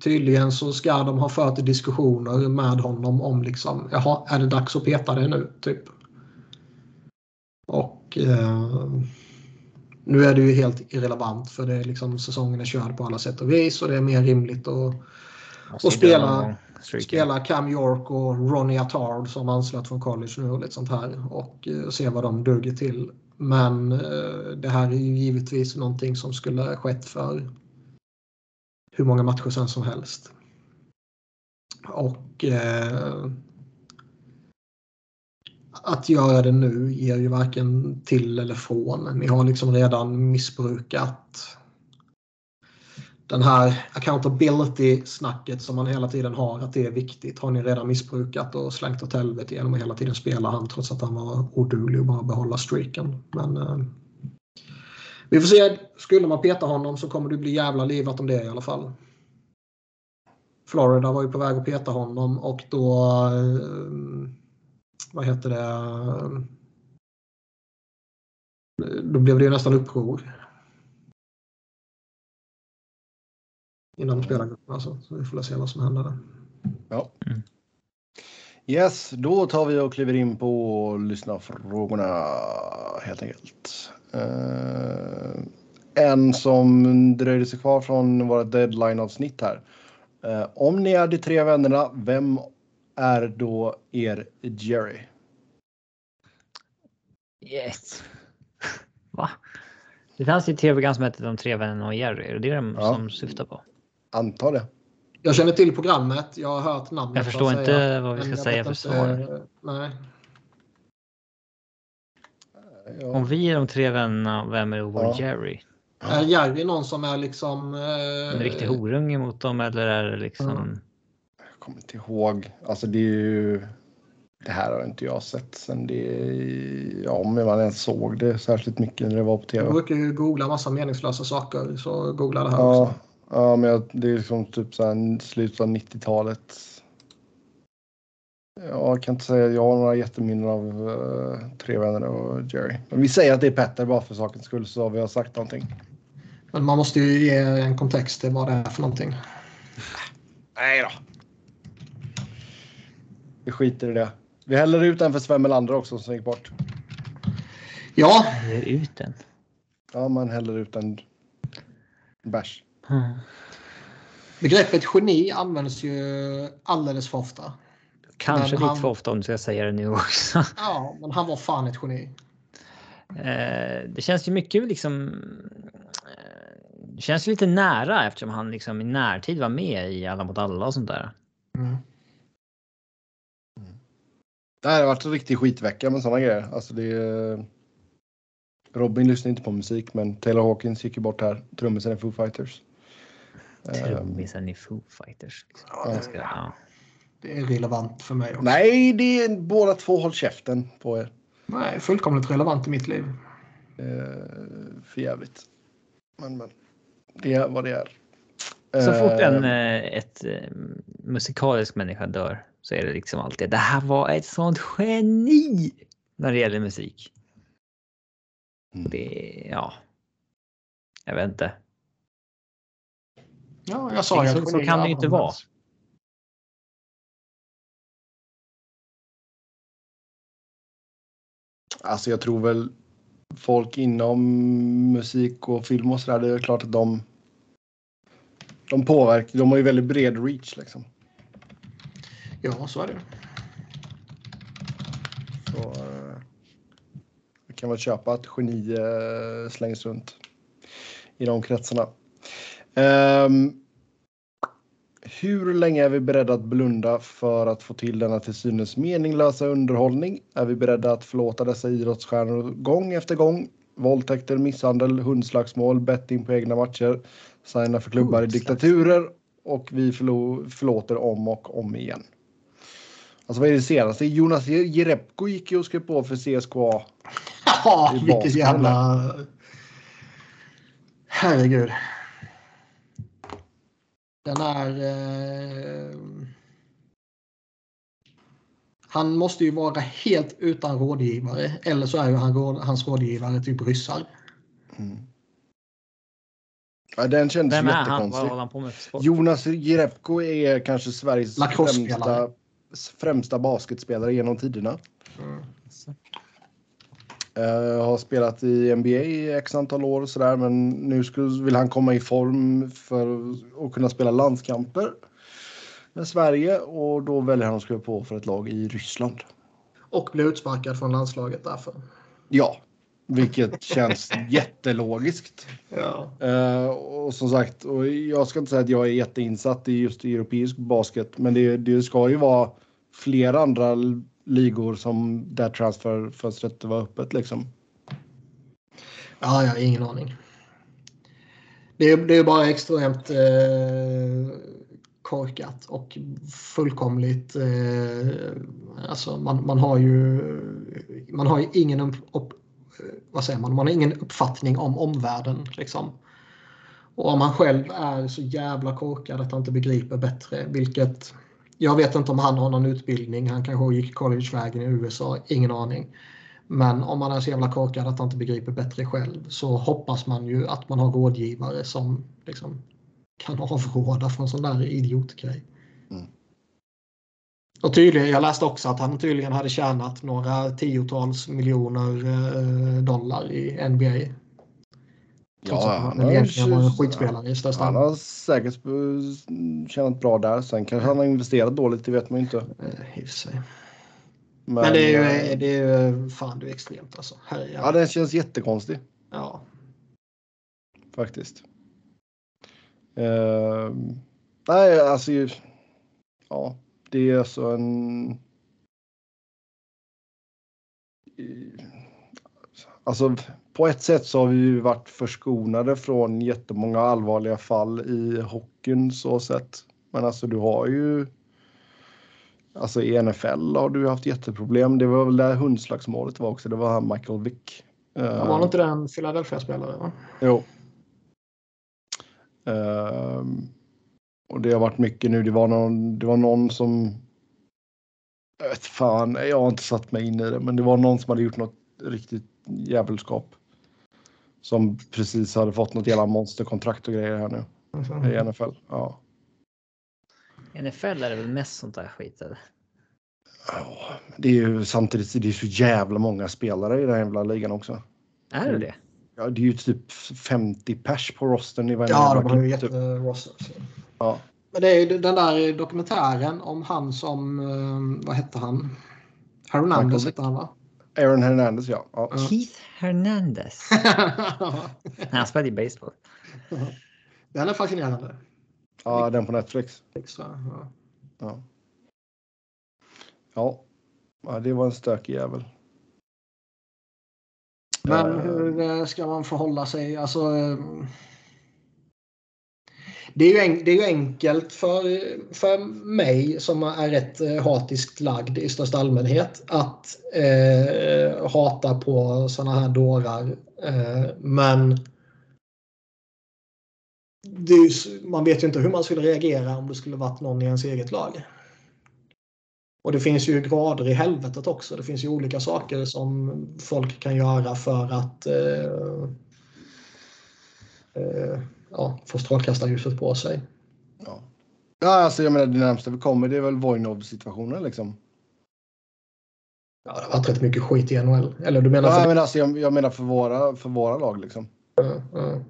Speaker 3: tydligen så ska de ha fört diskussioner med honom om liksom, jaha, är det dags att peta det nu? Typ. Och eh, nu är det ju helt irrelevant för det är liksom, säsongen är körd på alla sätt och vis och det är mer rimligt att, att spela, spela Cam York och Ronnie Attard som anslöt från college nu och lite sånt här och eh, se vad de duger till men eh, det här är ju givetvis någonting som skulle ha skett för hur många matcher sen som helst. Och eh, att göra det nu ger ju varken till eller från. Ni har liksom redan missbrukat den här accountability-snacket som man hela tiden har, att det är viktigt, har ni redan missbrukat och slängt åt helvete genom att hela tiden spela han trots att han var oduglig och bara behålla streaken. Men eh, vi får se. Skulle man peta honom så kommer det bli jävla livat om det i alla fall. Florida var ju på väg att peta honom och då eh, vad heter det då blev det ju nästan uppror. Inom spelargruppen alltså. Så vi får se vad som händer där.
Speaker 1: Ja. Mm. Yes, då tar vi och kliver in på lyssnarfrågorna helt enkelt. Uh, en som dröjde sig kvar från våra deadline-avsnitt här. Uh, om ni är de tre vännerna, vem är då er Jerry?
Speaker 2: Yes. Va? Det fanns ju ett tv-program som hette De tre vännerna och Jerry. Är det det de ja. som syftar på?
Speaker 1: Antar det.
Speaker 3: Jag känner till programmet. Jag har hört namnet.
Speaker 2: Jag förstår inte säga, vad vi ska säga för svar.
Speaker 3: Nej.
Speaker 2: Ja. Om vi är de tre vännerna, vem är då vår ja. Jerry?
Speaker 3: Är Jerry någon som är liksom...
Speaker 2: Eh... En riktig horunge mot dem eller är det liksom... Mm.
Speaker 1: Jag kommer inte ihåg. Alltså det är ju... Det här har inte jag sett sen det... Ja, om man ens såg det särskilt mycket när det var på tv.
Speaker 3: Jag brukar ju googla massa meningslösa saker så googla det här
Speaker 1: ja.
Speaker 3: också.
Speaker 1: Ja, men det är liksom typ så här slutet av 90-talet. Jag kan inte säga att jag har några jätteminnen av uh, Tre vänner och Jerry. Men vi säger att det är Petter bara för sakens skull så vi har sagt någonting.
Speaker 3: Men man måste ju ge en kontext till vad det är för någonting.
Speaker 1: Nej då. Vi skiter i det. Vi häller ut den för Sven Melander också som gick bort.
Speaker 3: Ja.
Speaker 2: Häller ut den?
Speaker 1: Ja, man häller ut en bärs.
Speaker 3: Mm. Begreppet geni används ju alldeles för ofta.
Speaker 2: Kanske lite han... för ofta om du ska säga det nu också.
Speaker 3: Ja, men han var fan ett geni.
Speaker 2: Eh, det känns ju mycket liksom. Eh, det känns lite nära eftersom han liksom i närtid var med i Alla mot alla och sånt där. Mm.
Speaker 1: Det här har varit en riktig skitvecka med sådana grejer. Alltså det är... Robin lyssnar inte på musik, men Taylor Hawkins gick ju bort här. Trummisen i Foo Fighters.
Speaker 2: Trummisen i Foo Fighters. Liksom. Ja. Ska, ja.
Speaker 3: Det är relevant för mig också.
Speaker 1: Nej, det är båda två håll käften på er.
Speaker 3: Nej, fullkomligt relevant i mitt liv.
Speaker 1: Eh, för jävligt. Men, men det är vad det är.
Speaker 2: Så fort en eh, ett, eh, musikalisk människa dör så är det liksom alltid det här var ett sånt geni när det gäller musik. Mm. Det, ja. Jag vet inte.
Speaker 3: Ja, jag sa ju
Speaker 2: så, så kan det ju inte vara.
Speaker 1: Alltså jag tror väl folk inom musik och film och sådär, det är klart att de de påverkar, de har ju väldigt bred reach liksom.
Speaker 3: Ja, så är det.
Speaker 1: Så eh, jag kan väl köpa att geni eh, slängs runt i de kretsarna. Um, hur länge är vi beredda att blunda för att få till denna till synes meningslösa underhållning? Är vi beredda att förlåta dessa idrottsstjärnor gång efter gång? Våldtäkter, misshandel, hundslagsmål, betting på egna matcher, signa för klubbar i diktaturer och vi förlo- förlåter om och om igen. Alltså vad är det senaste? Jonas Jerebko gick ju och skrev på för CSKA.
Speaker 3: Ja, vilket jävla... Herregud. Den är... Eh... Han måste ju vara helt utan rådgivare. Eller så är ju han, hans rådgivare typ ryssar. Mm.
Speaker 1: Ja, den kändes Vem är han? Vad håller han på med för sport? Jonas Jerebko är kanske Sveriges främsta, främsta basketspelare genom tiderna. Mm. Uh, har spelat i NBA i x antal år och sådär men nu skulle, vill han komma i form för att kunna spela landskamper med Sverige och då väljer han att skriva på för ett lag i Ryssland.
Speaker 3: Och bli utsparkad från landslaget därför.
Speaker 1: Ja, vilket känns jättelogiskt.
Speaker 3: Ja.
Speaker 1: Uh, och som sagt, och jag ska inte säga att jag är jätteinsatt i just europeisk basket men det, det ska ju vara flera andra ligor som där transferfönstret var öppet liksom?
Speaker 3: Ja, jag har ingen aning. Det är, det är bara extremt eh, korkat och fullkomligt... Eh, alltså man, man har ju man har ju ingen upp, upp, vad säger man, man har ingen uppfattning om omvärlden. Liksom. Och om han själv är så jävla korkad att han inte begriper bättre, vilket jag vet inte om han har någon utbildning. Han kanske gick collegevägen i USA, ingen aning. Men om man är så jävla korkad att han inte begriper bättre själv så hoppas man ju att man har rådgivare som liksom kan avråda från sån där idiotgrej. Mm. Och tydligen, jag läste också att han tydligen hade tjänat några tiotals miljoner eh, dollar i NBA. Ja, han egentligen var en skitspelare i största
Speaker 1: Han har säkert tjänat bra där. Sen kanske han har investerat dåligt, det vet man ju inte.
Speaker 3: Eh, Men, Men, det är ju, det är ju fan det är extremt alltså.
Speaker 1: Herre, ja, den känns jättekonstig.
Speaker 3: Ja.
Speaker 1: Faktiskt. Uh, nej, alltså. Ja, det är alltså en. Alltså på ett sätt så har vi ju varit förskonade från jättemånga allvarliga fall i hockeyn så sett. Men alltså du har ju. Alltså i NFL har du haft jätteproblem. Det var väl där hundslagsmålet var också. Det var han Michael Vick.
Speaker 3: Ja, var inte den Philadelphia-spelare?
Speaker 1: Jo. Um, och det har varit mycket nu. Det var någon, det var någon som... Jag vet fan, jag har inte satt mig in i det, men det var någon som hade gjort något riktigt djävulskap. Som precis hade fått något jävla monsterkontrakt och grejer här nu. Mm. I NFL. Ja.
Speaker 2: NFL är det väl mest sånt där skit eller?
Speaker 1: Ja, det är ju samtidigt det är så jävla många spelare i den jävla ligan också.
Speaker 2: Är det det?
Speaker 1: Ja, det är ju typ 50 pers på rosten i
Speaker 3: varje Ja, de har ju typ. jätteroster. Ja. Men det är ju den där dokumentären om han som, eh, vad hette han? Hernandez hette han va?
Speaker 1: Aaron Hernandez ja. ja.
Speaker 2: Keith Hernandez. han spelade i baseball.
Speaker 3: Den är fascinerande.
Speaker 1: Ja, den på Netflix. Ja. Ja. ja, det var en stökig jävel.
Speaker 3: Men eh. hur eh, ska man förhålla sig? Alltså, eh, det är, ju en, det är ju enkelt för, för mig som är rätt eh, hatiskt lagd i största allmänhet att eh, hata på sådana här dårar. Eh, men är, man vet ju inte hur man skulle reagera om det skulle varit någon i ens eget lag. Och det finns ju grader i helvetet också. Det finns ju olika saker som folk kan göra för att eh, eh, ja, få strålkastarljuset på sig.
Speaker 1: Ja. ja, alltså jag menar det närmsta vi kommer det är väl Voinov-situationen liksom.
Speaker 3: Ja, det har varit rätt mycket skit i NHL. Eller du menar?
Speaker 1: För... Ja, men alltså, jag, jag, menar för våra, för våra lag liksom.
Speaker 3: Mm, mm.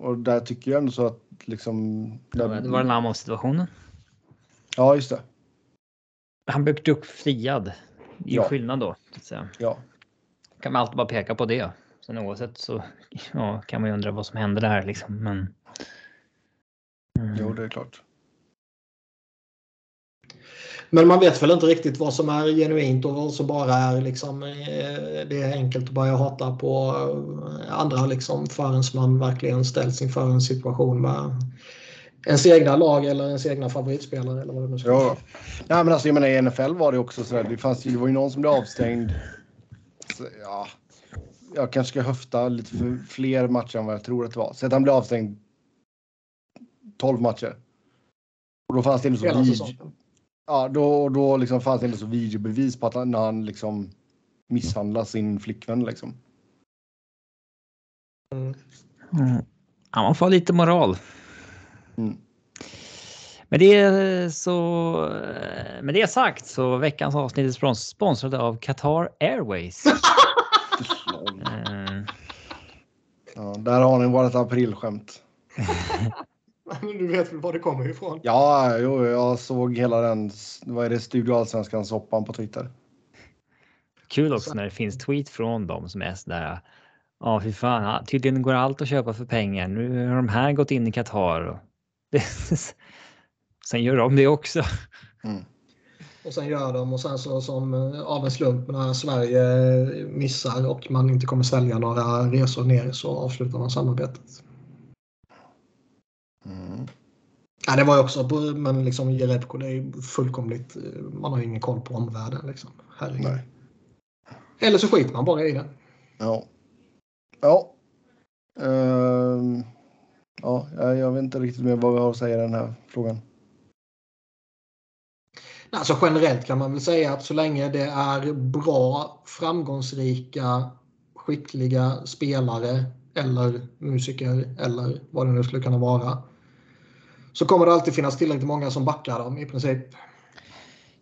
Speaker 1: Och där tycker jag ändå så att liksom.
Speaker 2: Där... Det var den här situationen.
Speaker 1: Ja, just det
Speaker 2: han blev dock friad. I ja. skillnad då. Så
Speaker 1: ja.
Speaker 2: Kan man alltid bara peka på det. Sen oavsett så ja, kan man ju undra vad som hände där liksom. Men.
Speaker 1: Mm. Jo, det är klart.
Speaker 3: Men man vet väl inte riktigt vad som är genuint och vad som bara är liksom. Eh, det är enkelt att börja hata på andra liksom förrän man verkligen ställs inför en situation med ens egna lag eller ens egna favoritspelare eller vad det nu ska
Speaker 1: ja. Nej, men alltså, jag menar, I NFL var det också så där, det, fanns, det var ju någon som blev avstängd. Så, ja, jag kanske ska höfta lite för fler matcher än vad jag tror att det var. Så att han blev avstängd 12 matcher. Och då fanns det ändå så video. Ja, då, då liksom fanns det ändå så videobevis på att han, när han liksom misshandlar sin flickvän liksom.
Speaker 2: Mm. Mm. Ja, man får lite moral. Mm. Med det så med det sagt så veckans avsnitt är sponsrade av Qatar Airways.
Speaker 1: uh. ja, där har ni vårt aprilskämt.
Speaker 3: du vet väl var det kommer ifrån?
Speaker 1: Ja, jo, jag såg hela den. Vad är det? Studio Allsvenskan soppan på Twitter.
Speaker 2: Kul också när det finns tweet från dem som är sådär. Ja, fy fan. Tydligen går allt att köpa för pengar. Nu har de här gått in i Qatar sen gör de det också.
Speaker 3: Mm. Och sen gör de och sen så som eh, av en slump när Sverige missar och man inte kommer sälja några resor ner så avslutar man samarbetet. Mm. Ja, det var ju också, men liksom Jerebko det är fullkomligt, eh, man har ingen koll på omvärlden liksom. Herregud. Eller så skiter man bara i det.
Speaker 1: Ja. Ja. Um ja, jag vet inte riktigt mer vad vi har att säga i den här frågan.
Speaker 3: Alltså generellt kan man väl säga att så länge det är bra, framgångsrika, skickliga spelare eller musiker eller vad det nu skulle kunna vara. Så kommer det alltid finnas tillräckligt många som backar dem i princip.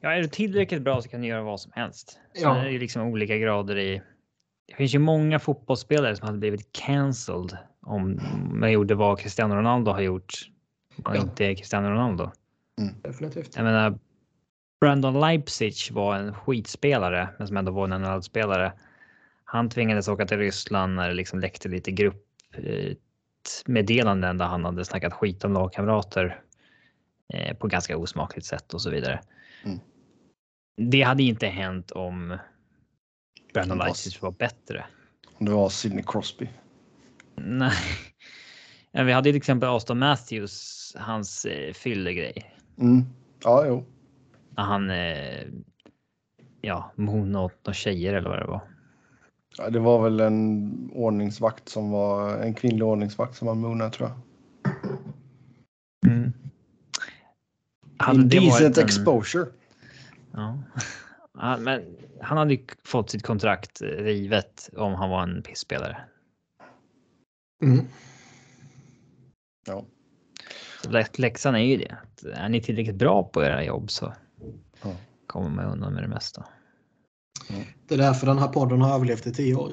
Speaker 2: Ja, är du tillräckligt bra så kan du göra vad som helst. Ja. är det liksom olika grader i. Det finns ju många fotbollsspelare som hade blivit cancelled om man gjorde vad Cristiano Ronaldo har gjort och ja. inte Cristiano Ronaldo.
Speaker 3: Mm. Definitivt.
Speaker 2: Jag menar, Brandon Leipzig var en skitspelare, men som ändå var en NHL-spelare. Han tvingades åka till Ryssland när det liksom läckte lite gruppmeddelanden där han hade snackat skit om lagkamrater eh, på ganska osmakligt sätt och så vidare. Mm. Det hade inte hänt om Brandon Leipzig var bättre.
Speaker 1: Om det var Sidney Crosby.
Speaker 2: Nej. Vi hade till exempel Aston Matthews, hans eh, fyllegrej.
Speaker 1: Mm. Ja, jo.
Speaker 2: När han eh, ja, monade åt några tjejer eller vad det var.
Speaker 1: Ja, det var väl en ordningsvakt som var en kvinnlig ordningsvakt som var monade tror jag. Mm. Hade Decent en... exposure.
Speaker 2: Ja. ja. men han hade ju fått sitt kontrakt rivet om han var en pisspelare.
Speaker 3: Mm.
Speaker 1: Ja.
Speaker 2: läxan är ju det. Är ni tillräckligt bra på era jobb så ja. kommer man undan med det mesta.
Speaker 3: Mm. Det är därför den här podden har överlevt i tio år.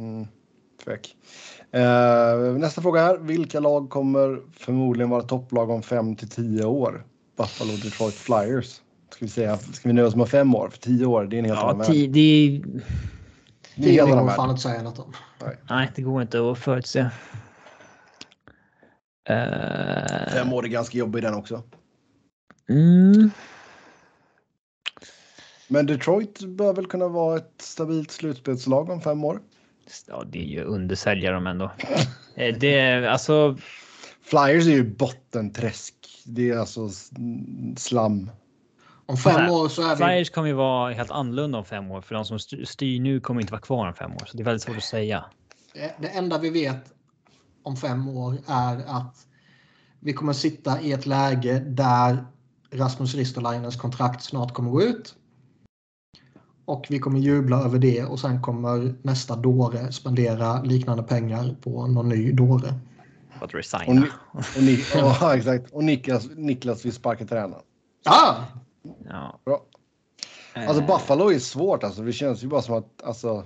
Speaker 1: Mm, uh, nästa fråga här. Vilka lag kommer förmodligen vara topplag om 5 till 10 år? Buffalo Detroit Flyers. Ska vi säga, ska vi nöja oss med fem år? För tio år, det är en helt ja, annan
Speaker 2: värld. Det,
Speaker 3: det går fan inte säga något om.
Speaker 2: Nej. Nej, det går inte att förutse. Uh...
Speaker 1: Fem år är ganska jobbigt den också.
Speaker 2: Mm.
Speaker 1: Men Detroit bör väl kunna vara ett stabilt slutspelslag om fem år?
Speaker 2: Ja, det är ju undersäljer de ändå. Eh, det är alltså.
Speaker 1: Flyers är ju bottenträsk. Det är alltså slam.
Speaker 3: Om fem år så är vi...
Speaker 2: Flyers kommer ju vara helt annorlunda om fem år för de som styr nu kommer inte vara kvar om fem år. Så det är väldigt svårt att säga.
Speaker 3: Det enda vi vet om fem år är att vi kommer sitta i ett läge där Rasmus Ristolainens kontrakt snart kommer gå ut. Och vi kommer jubla över det och sen kommer nästa dåre spendera liknande pengar på någon ny dåre.
Speaker 2: Att resigna.
Speaker 1: Och, ni, och, ni, ja, exakt. och Niklas, Niklas vill sparka tränaren.
Speaker 3: Ah!
Speaker 2: Ja.
Speaker 1: Bra. Alltså Buffalo är svårt alltså. Det känns ju bara som att alltså,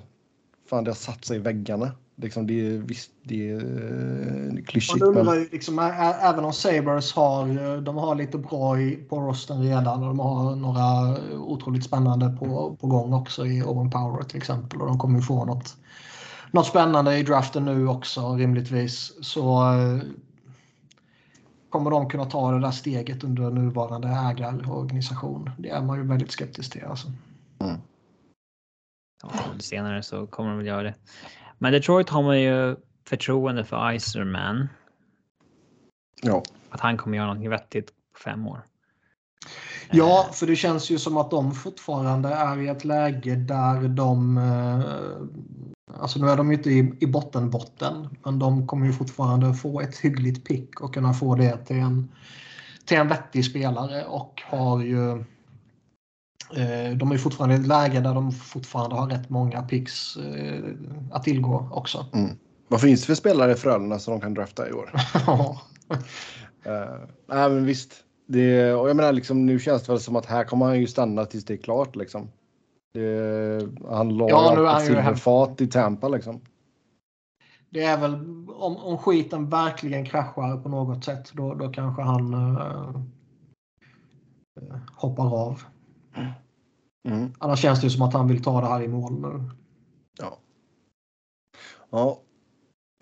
Speaker 1: fan det har satt sig i väggarna. Liksom det är visst, det är uh, klyschigt.
Speaker 3: Man undrar men... liksom, även om Sabres har, de har lite bra i, på rosten redan och de har några otroligt spännande på, på gång också i Owen Power till exempel och de kommer ju få något, något spännande i draften nu också rimligtvis. Så kommer de kunna ta det där steget under nuvarande ägarorganisation? Det är man ju väldigt skeptisk till. Alltså.
Speaker 1: Mm.
Speaker 2: Ja, senare så kommer de väl göra det. Men Detroit har man ju förtroende för Iserman.
Speaker 1: Ja.
Speaker 2: Att han kommer göra något vettigt på fem år.
Speaker 3: Ja, för det känns ju som att de fortfarande är i ett läge där de... Eh, alltså nu är de ju inte i, i botten botten, men de kommer ju fortfarande få ett hyggligt pick och kunna få det till en, till en vettig spelare och har ju... Eh, de är fortfarande i ett läge där de fortfarande har rätt många picks eh, att tillgå också.
Speaker 1: Mm. Vad finns det för spelare i Frölunda som de kan drafta i år?
Speaker 3: Ja.
Speaker 1: uh, men visst. Det, och jag menar, liksom, nu känns det väl som att här kommer han ju stanna tills det är klart. Liksom. Det, han la ja, ett silverfat i Tampa liksom.
Speaker 3: Det är väl om, om skiten verkligen kraschar på något sätt då, då kanske han uh, hoppar av.
Speaker 1: Mm.
Speaker 3: Annars känns det som att han vill ta det här i mål nu.
Speaker 1: Ja. Ja.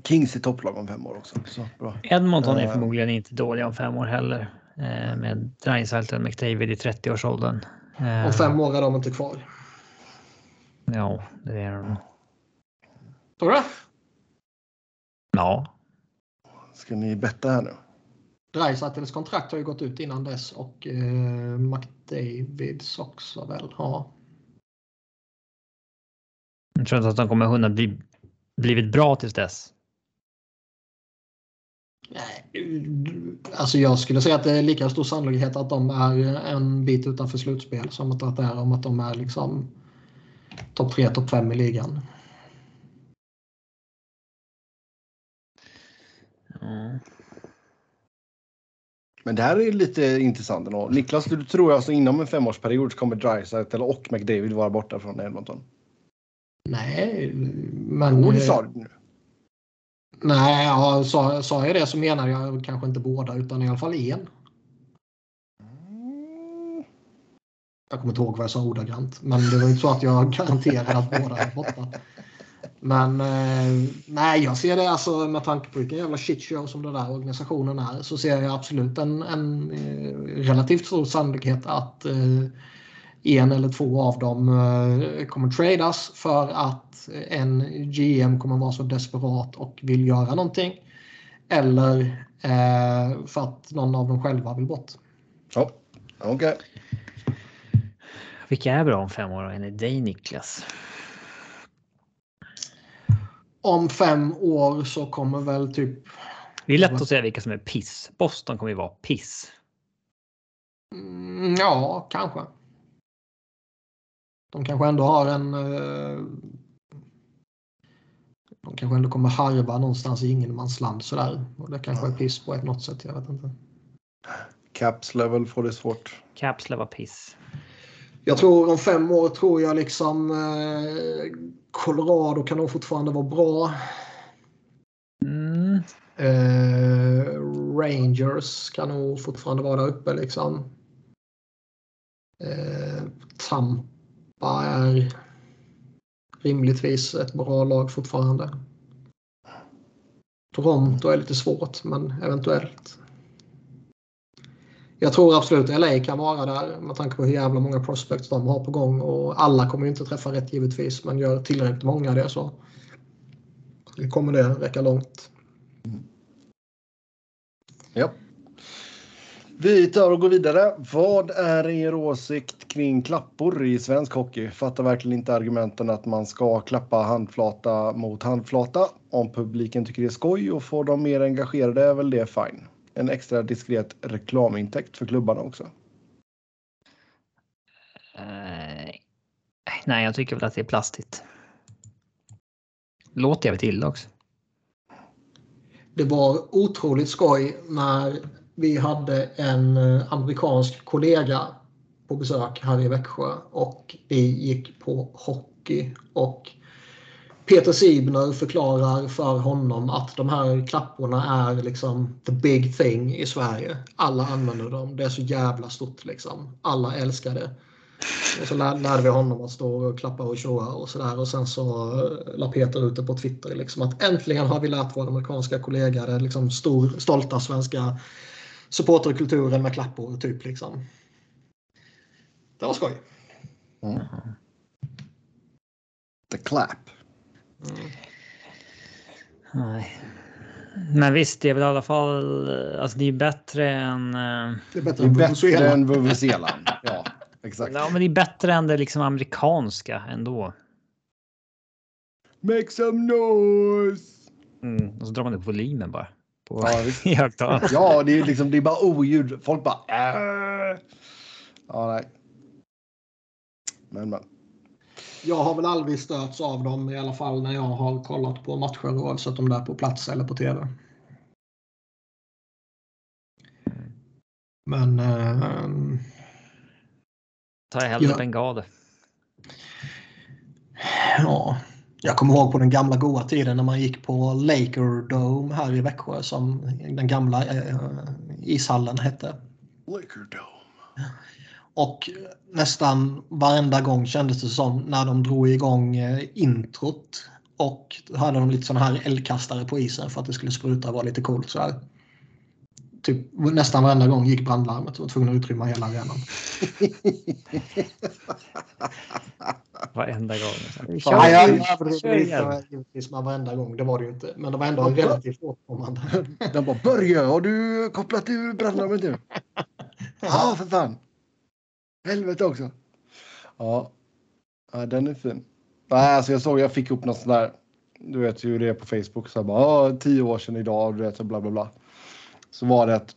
Speaker 1: Kings är topplag om fem år också. Så, bra.
Speaker 2: Edmonton är uh, förmodligen inte dåliga om fem år heller. Eh, med Dreisaitl och McDavid i 30-årsåldern.
Speaker 3: Eh, Om fem år är de inte kvar.
Speaker 2: Ja, det är de.
Speaker 3: Tror du
Speaker 2: Ja.
Speaker 1: Ska ni betta här nu?
Speaker 3: Dreisaitls kontrakt har ju gått ut innan dess och eh, McDavids också väl. Ja.
Speaker 2: Jag tror inte att de kommer kunna bli blivit bra tills dess.
Speaker 3: Alltså jag skulle säga att det är lika stor sannolikhet att de är en bit utanför slutspel som att det är om att de är liksom topp 3, topp 5 i ligan.
Speaker 1: Mm. Men det här är lite intressant ändå. Niklas, du tror alltså inom en femårsperiod kommer Dreisaitl och McDavid vara borta från Edmonton?
Speaker 3: Nej, men...
Speaker 1: Jo, det sa du nu.
Speaker 3: Nej, ja, sa, sa jag det så menar jag kanske inte båda utan i alla fall en. Jag kommer inte ihåg vad jag sa ordagrant. Men det var inte så att jag garanterar att båda är borta. Men eh, nej, jag ser det alltså med tanke på vilken jävla shitshow som den där organisationen är så ser jag absolut en, en eh, relativt stor sannolikhet att eh, en eller två av dem eh, kommer tradas för att en GM kommer vara så desperat och vill göra någonting. Eller eh, för att någon av dem själva vill bort.
Speaker 1: Ja, okej. Okay.
Speaker 2: Vilka är bra om fem år enligt dig Niklas?
Speaker 3: Om fem år så kommer väl typ...
Speaker 2: Det är lätt att säga vilka som är piss. Boston kommer ju vara piss.
Speaker 3: Mm, ja, kanske. De kanske ändå har en... Eh, de kanske ändå kommer harva någonstans i ingenmansland sådär. Och det kanske är piss på ett något sätt. Jag vet inte.
Speaker 1: Caps level får det svårt.
Speaker 2: Caps level piss.
Speaker 3: Jag tror om fem år tror jag liksom eh, Colorado kan nog fortfarande vara bra. Mm. Eh, Rangers kan nog fortfarande vara där uppe liksom. Eh, Tampa är rimligtvis ett bra lag fortfarande. Toronto är lite svårt men eventuellt jag tror absolut LA kan vara där med tanke på hur jävla många prospects de har på gång. Och alla kommer inte träffa rätt givetvis, men gör tillräckligt många det så kommer det räcka långt.
Speaker 1: Ja. Vi tar och går vidare. Vad är er åsikt kring klappor i svensk hockey? Fattar verkligen inte argumenten att man ska klappa handflata mot handflata. Om publiken tycker det är skoj och får dem mer engagerade är väl det fine en extra diskret reklamintäkt för klubbarna också?
Speaker 2: Uh, nej, jag tycker väl att det är plastigt. Låter jävligt illa också.
Speaker 3: Det var otroligt skoj när vi hade en eh, amerikansk kollega på besök här i Växjö och vi gick på hockey och Peter Sibner förklarar för honom att de här klapporna är liksom the big thing i Sverige. Alla använder dem. Det är så jävla stort liksom. Alla älskar det. Och så lärde vi honom att stå och klappa och tjoa och sådär. Och sen så eh, la Peter ut det på Twitter. Liksom, att äntligen har vi lärt våra amerikanska kollegor den liksom stor, stolta svenska supporterkulturen med klappor. Typ, liksom. Det var skoj. Mm.
Speaker 1: The clap.
Speaker 2: Nej. Men visst, det är väl i alla fall. Alltså, det är bättre än.
Speaker 3: Eh, det är bättre,
Speaker 1: än Vuvuzela. ja, exakt.
Speaker 2: Ja, men det är bättre än det liksom amerikanska ändå.
Speaker 1: Make some noise.
Speaker 2: Mm, och så drar man upp volymen bara. På
Speaker 1: ja, ja, det är liksom. Det är bara oljud. Folk bara. Äh. Ja, nej. Men, men.
Speaker 3: Jag har väl aldrig störts av dem i alla fall när jag har kollat på matcher oavsett om det är på plats eller på tv. Men...
Speaker 2: Tar jag hellre ja, bengaler.
Speaker 3: Ja, jag kommer ihåg på den gamla goa tiden när man gick på Laker Dome här i Växjö som den gamla äh, ishallen hette.
Speaker 1: Laker Dome.
Speaker 3: Och nästan varenda gång kändes det som när de drog igång eh, introt och hade de lite sådana här eldkastare på isen för att det skulle spruta och vara lite coolt så här. Typ nästan varenda gång gick brandlarmet och var tvungen att utrymma hela arenan.
Speaker 2: varenda gång.
Speaker 3: Ja, jag överdriver givetvis med varenda gång. Det var det ju inte. Men det var ändå relativt återkommande.
Speaker 1: De bara Börje, har du kopplat ur brandlarmet nu? Ja, för fan. Helvete också. Ja. ja, den är fin. Nej, alltså jag såg, jag fick upp något sånt där. Du vet ju det är på Facebook. Så här bara, tio år sedan idag, du vet, så bla bla bla. så var det att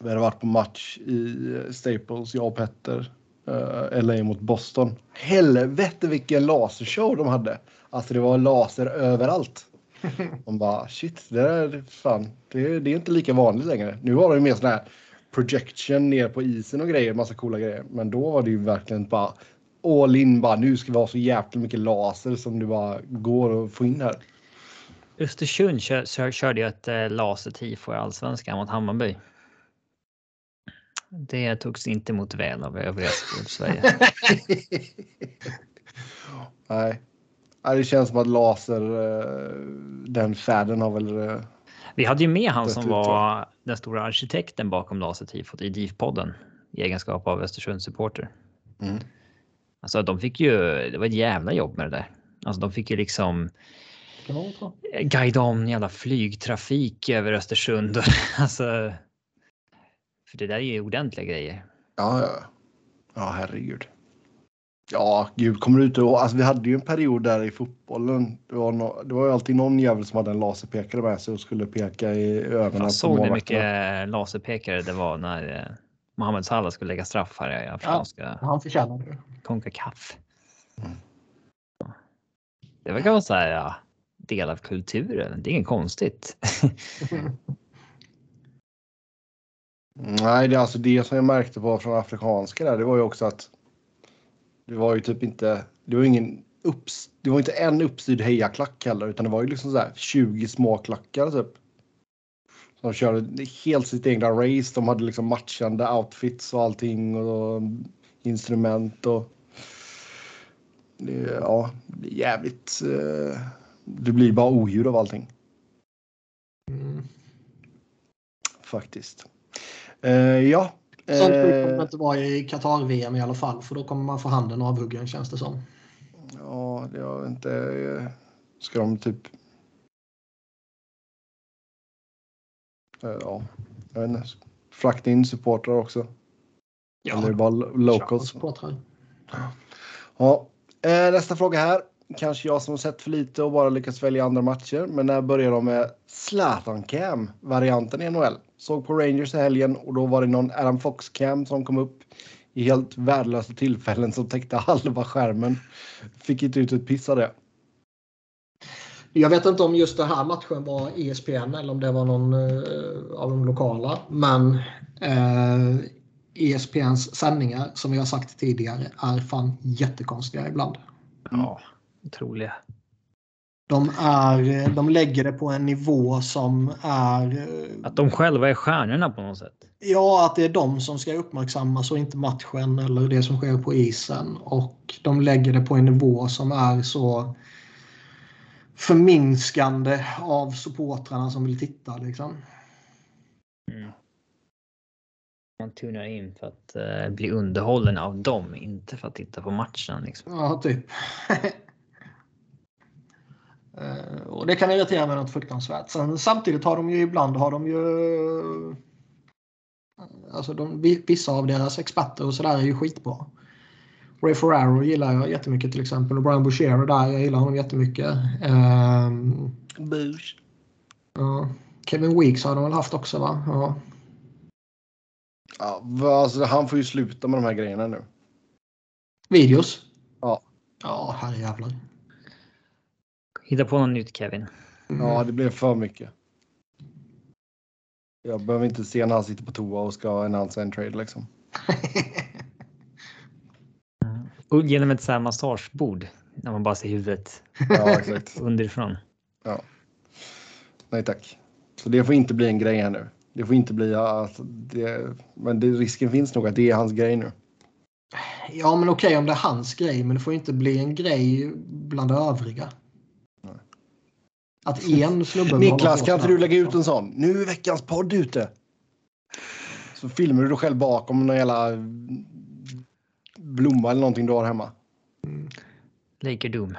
Speaker 1: vi hade varit på match i Staples, jag och Petter. Uh, LA mot Boston. Helvete vilken lasershow de hade. Alltså det var laser överallt. Man bara shit, det är fan. Det, det är inte lika vanligt längre. Nu har de mer sån här projection ner på isen och grejer, massa coola grejer. Men då var det ju verkligen bara all in bara nu ska vi ha så jävla mycket laser som det bara går att få in här.
Speaker 2: Östersund kör, kör, körde ju ett eh, lasertifo i allsvenskan mot Hammarby. Det togs inte emot väl av övriga Sverige.
Speaker 1: Nej. Det känns som att laser, eh, den färden har väl... Eh,
Speaker 2: Vi hade ju med han som var den stora arkitekten bakom lasertifot i DIF-podden i egenskap av Östersunds supporter. Mm. Alltså de fick ju, det var ett jävla jobb med det där. Alltså de fick ju liksom guida om jävla flygtrafik över Östersund. alltså, för det där är ju ordentliga grejer.
Speaker 1: Ja, ja. Ja, herregud. Ja, gud, kommer du ut och alltså, vi hade ju en period där i fotbollen. Det var, no, det var ju alltid någon jävel som hade en laserpekare med sig och skulle peka i ögonen.
Speaker 2: Jag såg hur mycket laserpekare det var när eh, Mohamed Salah skulle lägga straff här i
Speaker 3: afrikanska. Ja, han förtjänade det.
Speaker 2: Concacaf. Mm. Det verkar vara så här, ja, del av kulturen. Det är inget konstigt.
Speaker 1: Nej, det är alltså det som jag märkte på från afrikanska där. Det var ju också att det var ju typ inte. Det var ingen upps, Det var inte en uppstyrd hejaklack heller, utan det var ju liksom så här 20 små klackar typ. Som körde helt sitt egna race. De hade liksom matchande outfits och allting och instrument och. Ja, det är jävligt. Eh, det blir bara oljud av allting. Mm. Faktiskt. Uh, ja.
Speaker 3: Sånt kommer inte vara i Qatar-VM i alla fall, för då kommer man få handen avhuggen känns det som.
Speaker 1: Ja, det har inte... Ska de typ... Uh, ja, jag vet inte. Frakta in supportrar också. Ja. Eller bara locals. Ja. nästa fråga här kanske jag som har sett för lite och bara lyckats välja andra matcher. Men när började de med Zlatan Cam, varianten i NHL. Såg på Rangers i helgen och då var det någon Adam Fox Cam som kom upp i helt värdelösa tillfällen som täckte halva skärmen. Fick inte ut ett piss av det.
Speaker 3: Jag vet inte om just den här matchen var ESPN eller om det var någon uh, av de lokala. Men uh, eh, ESPNs sändningar som vi har sagt tidigare är fan jättekonstiga ibland.
Speaker 2: Ja otroliga.
Speaker 3: De, är, de lägger det på en nivå som är...
Speaker 2: Att de själva är stjärnorna på något sätt.
Speaker 3: Ja, att det är de som ska uppmärksammas och inte matchen eller det som sker på isen. Och de lägger det på en nivå som är så förminskande av supportrarna som vill titta. Liksom. Mm.
Speaker 2: Man tunar in för att uh, bli underhållen av dem, inte för att titta på matchen. Liksom.
Speaker 3: Ja, typ. Eh, och det kan irritera mig något fruktansvärt. Sen, samtidigt har de ju ibland har de ju eh, Alltså de, vissa av deras experter och sådär är ju skitbra. Ray Ferraro gillar jag jättemycket till exempel och Brian Boucher där, jag gillar honom jättemycket. Um, Bush. Ja. Kevin Weeks har de väl haft också va? Ja.
Speaker 1: Ja, alltså, han får ju sluta med de här grejerna nu.
Speaker 3: Videos?
Speaker 1: Ja.
Speaker 3: Ja, herrejävlar.
Speaker 2: Hitta på något nytt Kevin.
Speaker 1: Mm. Ja, det blev för mycket. Jag behöver inte se när han sitter på toa och ska annonsa en trade liksom.
Speaker 2: Och genom ett så här massagebord när man bara ser huvudet
Speaker 1: ja, exakt.
Speaker 2: underifrån.
Speaker 1: Ja. Nej tack. Så det får inte bli en grej här nu. Det får inte bli att det, men det, risken finns nog att det är hans grej nu.
Speaker 3: Ja, men okej om det är hans grej, men det får inte bli en grej bland övriga. Att en snubbe...
Speaker 1: Niklas, kan inte du lägga ut en sån? Nu är veckans podd ute. Så filmar du dig själv bakom någon jävla blomma eller någonting du har hemma.
Speaker 2: Mm. Laker Doom.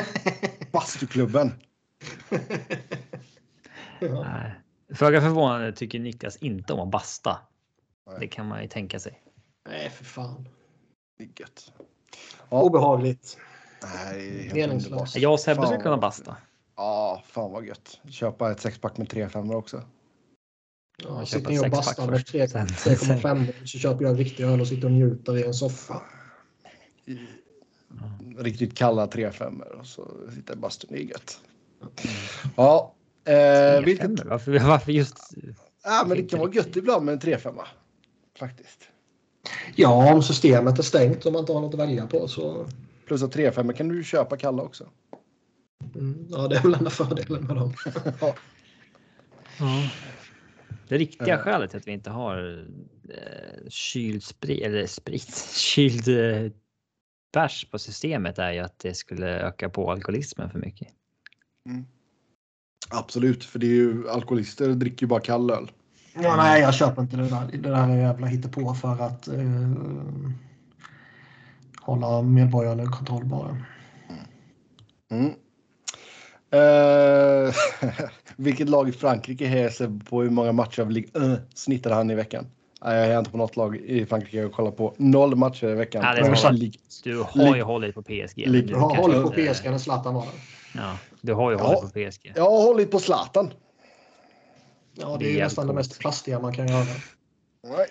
Speaker 1: Bastuklubben.
Speaker 2: ja. Föga förvånande tycker Niklas inte om att basta. Nej. Det kan man ju tänka sig.
Speaker 3: Nej, för fan.
Speaker 1: Det är gött.
Speaker 3: Ja. Obehagligt.
Speaker 1: Nej,
Speaker 2: Meningslöst. Jag och Sebbe skulle kunna basta.
Speaker 1: Ja, fan vad gött. Köpa ett sexpack med 3 5 också.
Speaker 3: Ja, sitter ni och bastar med 3,5 så köper jag riktig öl och sitter och njuter i en soffa.
Speaker 1: Riktigt kalla 3,5 och så sitter jag i bastun. Är gött. Ja. Eh, vilket...
Speaker 2: varför, varför just?
Speaker 1: Ja, men det kan vara gött ibland med en 3,5. Faktiskt.
Speaker 3: Ja, om systemet är stängt och man inte har något att välja på så.
Speaker 1: Plus att 3,5 kan du köpa kalla också.
Speaker 3: Mm, ja, det är väl enda fördelen med dem. ja.
Speaker 2: ja. Det riktiga uh. skälet till att vi inte har eh, kyld sprit eller sprit, kyld eh, bärs på systemet är ju att det skulle öka på alkoholismen för mycket.
Speaker 1: Mm. Absolut, för det är ju alkoholister dricker ju bara kall öl.
Speaker 3: Ja, nej, jag köper inte det där. Det där är jävla hittepå för att eh, hålla medborgarna i kontroll bara.
Speaker 1: Mm. Uh, vilket lag i Frankrike häser på hur många matcher av Ligue 1 snittade han i veckan? Jag är inte på något lag i Frankrike och kollar på noll matcher i veckan.
Speaker 2: Ja, det är du har ju hållit på PSG.
Speaker 3: Du har hållit på PSG när Zlatan var där.
Speaker 2: Ja, du har ju hållit på PSG.
Speaker 1: Jag har hållit på Zlatan.
Speaker 3: Ja, det är, det är nästan det mest plastiga man kan göra.
Speaker 1: Nej.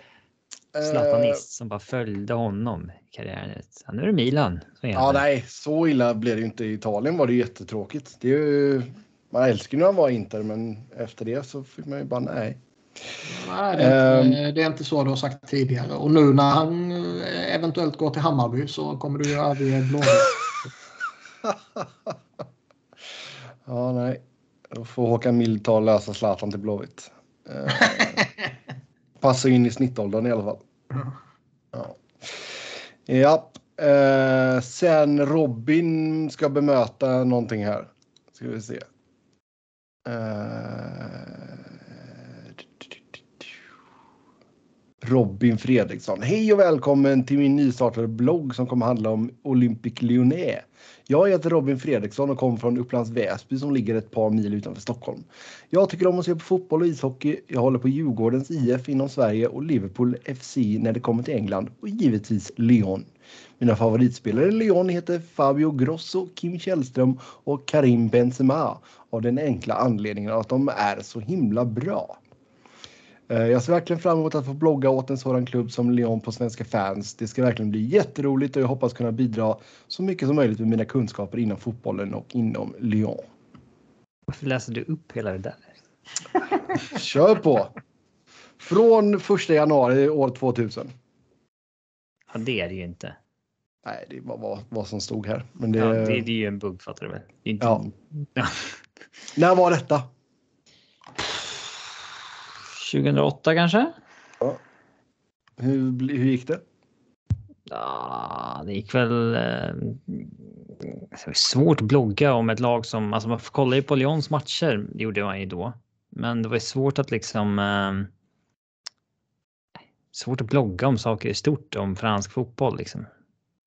Speaker 2: Zlatanist som bara följde honom i karriären. Ja, nu är det Milan.
Speaker 1: Ja, nej, så illa blev det ju inte. I Italien var det jättetråkigt. Det är ju, man älskar när han var Inter, men efter det så fick man ju bara nej.
Speaker 3: Nej, det är, inte, um, det är inte så du har sagt tidigare. Och nu när han eventuellt går till Hammarby så kommer du ju överge Blåvitt.
Speaker 1: ja, nej. Då får Håkan Mild ta och lösa Zlatan till Blåvitt. Passar in i snittåldern i alla fall. Ja. ja. Uh, sen Robin ska bemöta någonting här. Ska vi se. Uh, Robin Fredriksson. Hej och välkommen till min nystartade blogg som kommer handla om Olympic Lyonnais. Jag heter Robin Fredriksson och kommer från Upplands Väsby som ligger ett par mil utanför Stockholm. Jag tycker om att se på fotboll och ishockey. Jag håller på Djurgårdens IF inom Sverige och Liverpool FC när det kommer till England och givetvis Lyon. Mina favoritspelare i Lyon heter Fabio Grosso, Kim Källström och Karim Benzema av den enkla anledningen att de är så himla bra. Eh, jag ser verkligen fram emot att få blogga åt en sådan klubb som Lyon på Svenska fans. Det ska verkligen bli jätteroligt och jag hoppas kunna bidra så mycket som möjligt med mina kunskaper inom fotbollen och inom Lyon.
Speaker 2: Varför läser du upp hela det där?
Speaker 1: Kör på! Från 1 januari år 2000.
Speaker 2: Ja, det är det ju inte.
Speaker 1: Nej, det var vad, vad som stod här. Men det,
Speaker 2: ja, det, det är ju en bugg fattar du väl? Inte... Ja.
Speaker 1: När var detta?
Speaker 2: 2008 kanske?
Speaker 1: Ja. Hur, hur gick det?
Speaker 2: Ja, det gick väl. Eh, det var svårt att blogga om ett lag som alltså man kollar ju på Lyons matcher. Det gjorde man ju då, men det var svårt att liksom. Eh, svårt att blogga om saker i stort om fransk fotboll liksom.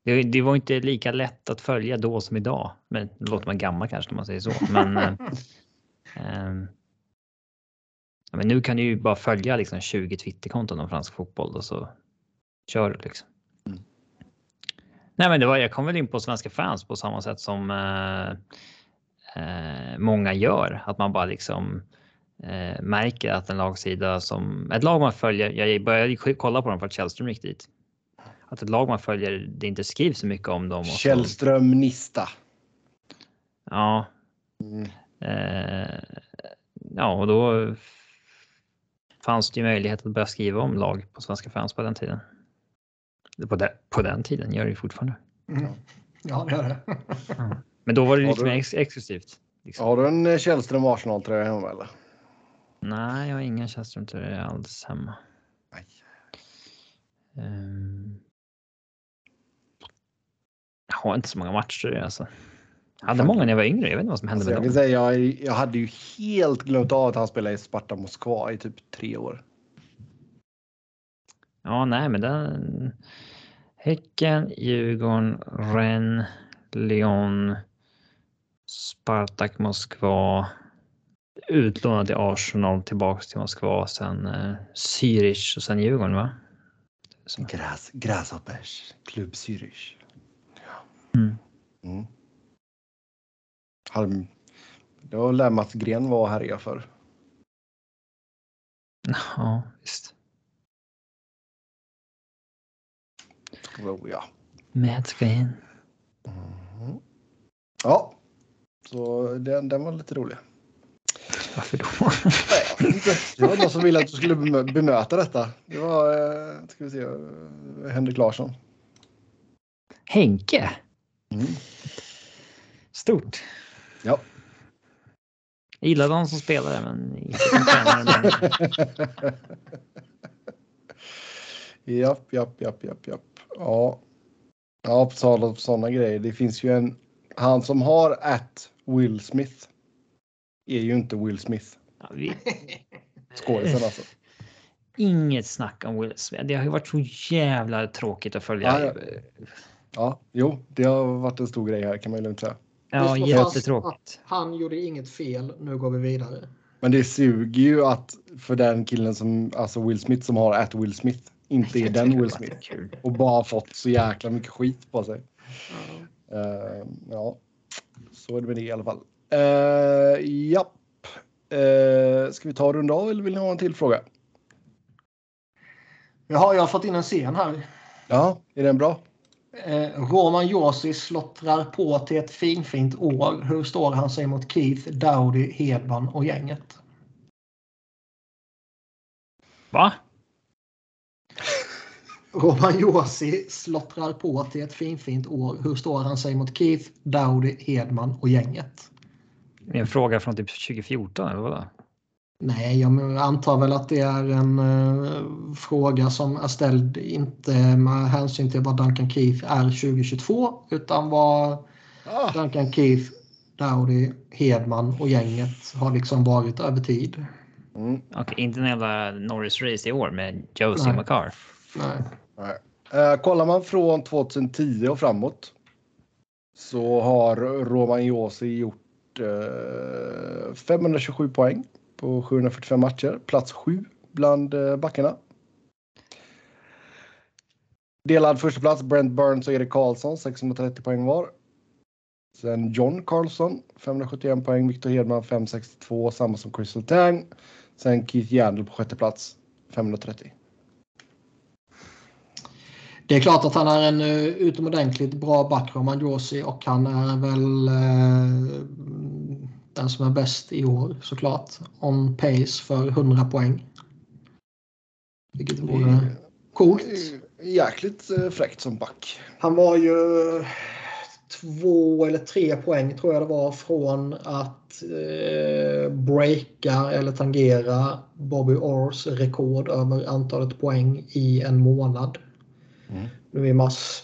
Speaker 2: Det, det, var inte lika lätt att följa då som idag. Men då låter man gammal kanske när man säger så. Men eh, eh Ja, men nu kan du ju bara följa liksom 20 Twitterkonton om fransk fotboll och så kör du liksom. Mm. Nej, men det var, jag kom väl in på svenska fans på samma sätt som eh, eh, många gör. Att man bara liksom eh, märker att en lagsida som ett lag man följer. Jag började kolla på dem för att Källström gick dit. Att ett lag man följer, det inte skrivs så mycket om dem.
Speaker 1: Källström Nista.
Speaker 2: Ja. Mm. Eh, ja, och då fanns det ju möjlighet att börja skriva om lag på Svenska fans på den tiden. På, de, på den tiden gör det ju fortfarande.
Speaker 3: Mm. Ja, det gör det.
Speaker 2: mm. Men då var det lite mer ex exklusivt.
Speaker 1: Liksom. Har du en eh, Källström Arsenal-tröja hemma eller?
Speaker 2: Nej, jag har ingen Källström-tröja alls hemma.
Speaker 1: Nej.
Speaker 2: Um... Jag har inte så många matcher alltså. Jag hade många när jag var yngre. Jag vet inte vad som hände
Speaker 1: alltså, med jag dem. Säga, jag, jag hade ju helt glömt av att han spelade i Sparta Moskva i typ tre år.
Speaker 2: Ja, nej, men den. Häcken, Djurgården, Rennes, Lyon, Spartak Moskva. Utlånad till Arsenal, tillbaks till Moskva, sen eh, Zürich och sen Djurgården va?
Speaker 1: Gräs, Gräshoppers, klubb Zürich.
Speaker 2: Ja. Mm. Mm.
Speaker 1: Det var lär Mats Gren var här för.
Speaker 2: Ja, visst.
Speaker 1: Tror jag.
Speaker 2: Matt ska in.
Speaker 1: Mm. Ja, så den, den var lite rolig.
Speaker 2: Varför då?
Speaker 1: Det var någon som ville att du skulle bemöta detta. Det var, eh, ska vi se, eh, Henrik Larsson.
Speaker 2: Henke?
Speaker 1: Mm.
Speaker 2: Stort.
Speaker 1: Ja.
Speaker 2: Jag gillar de som spelare, men inte som tränare.
Speaker 1: japp, japp, japp, japp, japp. Ja. Ja, på tal om sådana grejer. Det finns ju en. Han som har att Will Smith. Är ju inte Will Smith.
Speaker 2: Ja, vi...
Speaker 1: Skådisen alltså.
Speaker 2: Inget snack om Will Smith. Det har ju varit så jävla tråkigt att följa.
Speaker 1: Ja, ja. ja jo, det har varit en stor grej här kan man ju lugnt säga.
Speaker 2: Ja, jättetråkigt.
Speaker 3: Han gjorde inget fel. Nu går vi vidare.
Speaker 1: Men det suger ju att för den killen som, alltså Will Smith som har att Will Smith, inte är den Will Smith. Och bara fått så jäkla mycket skit på sig. Ja, uh, ja. så är det med det i alla fall. Uh, japp. Uh, ska vi ta runda av eller vill ni ha en till fråga?
Speaker 3: Jaha, jag har fått in en scen här.
Speaker 1: Ja, är den bra?
Speaker 3: Eh, Roman Josi slottrar på till ett finfint år. Hur står han sig mot Keith, Dowdy, Hedman och gänget?
Speaker 2: Va?
Speaker 3: Roman Josi slottrar på till ett finfint år. Hur står han sig mot Keith, Dowdy, Hedman och gänget?
Speaker 2: En fråga från typ 2014 eller vadå?
Speaker 3: Nej, jag antar väl att det är en uh, fråga som är ställd inte med hänsyn till vad Duncan Keith är 2022 utan vad ah. Duncan Keith, Dowdy, Hedman och gänget har liksom varit över tid.
Speaker 2: Mm. Okay, inte jävla Norris-race i år med Josie McCarr.
Speaker 3: Nej.
Speaker 1: Nej. Uh, kollar man från 2010 och framåt så har Roman Josi gjort uh, 527 poäng på 745 matcher. Plats 7 bland eh, backarna. Delad första plats Brent Burns och Erik Karlsson 630 poäng var. Sen John Carlson 571 poäng, Victor Hedman 562, samma som Crystal Tang. Sen Keith Yandel på sjätte plats 530.
Speaker 3: Det är klart att han är en eh, utomordentligt bra back, Roman Josi, och han är väl eh, den som är bäst i år såklart. On pace för 100 poäng. Vilket vore coolt.
Speaker 1: Jäkligt uh, fräckt som back.
Speaker 3: Han var ju två eller tre poäng tror jag det var från att eh, breaka eller tangera Bobby Orrs rekord över antalet poäng i en månad. Mm. Nu i mars.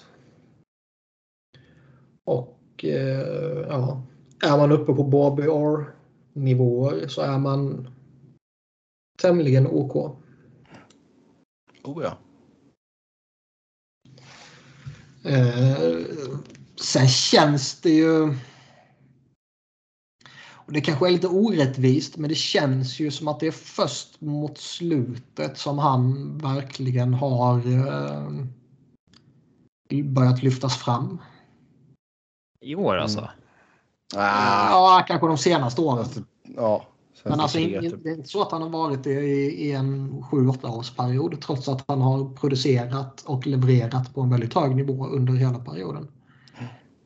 Speaker 3: Och eh, ja, är man uppe på Bobby Orr nivåer så är man tämligen OK.
Speaker 1: Oh ja.
Speaker 3: Eh, sen känns det ju och Det kanske är lite orättvist men det känns ju som att det är först mot slutet som han verkligen har eh, börjat lyftas fram.
Speaker 2: I år alltså? Mm.
Speaker 3: Ah. Ja, kanske de senaste åren.
Speaker 1: Ja,
Speaker 3: men alltså, det är inte så att han har varit det i, i en 7-8 årsperiod trots att han har producerat och levererat på en väldigt hög nivå under hela perioden.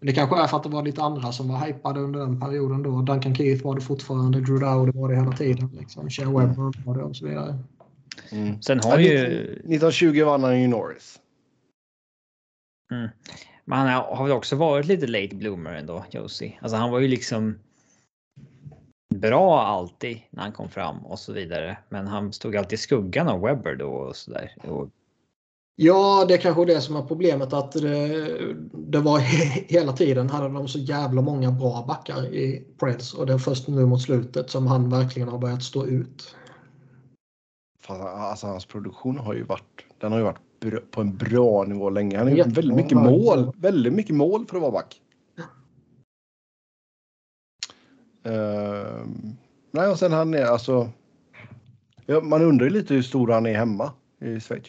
Speaker 3: Det kanske är för att det var lite andra som var hypade under den perioden då. Duncan Keith var det fortfarande, Drew Dowdy var det hela tiden. Liksom. Shea Webber var det och så vidare.
Speaker 2: Mm. Sen har ju...
Speaker 1: 1920 vann han ju Norris.
Speaker 2: Mm. Men han har väl också varit lite late bloomer ändå, Josie. Alltså han var ju liksom bra alltid när han kom fram och så vidare. Men han stod alltid i skuggan av Webber då och så där. Och...
Speaker 3: Ja, det är kanske är det som är problemet att det, det var hela tiden hade de så jävla många bra backar i Preds och det är först nu mot slutet som han verkligen har börjat stå ut.
Speaker 1: Alltså hans produktion har ju varit, den har ju varit på en bra nivå länge. Han har gjort väldigt mycket mål. Väldigt mycket mål för att vara back. Uh, nej, och sen han är alltså. Ja, man undrar ju lite hur stor han är hemma i Schweiz.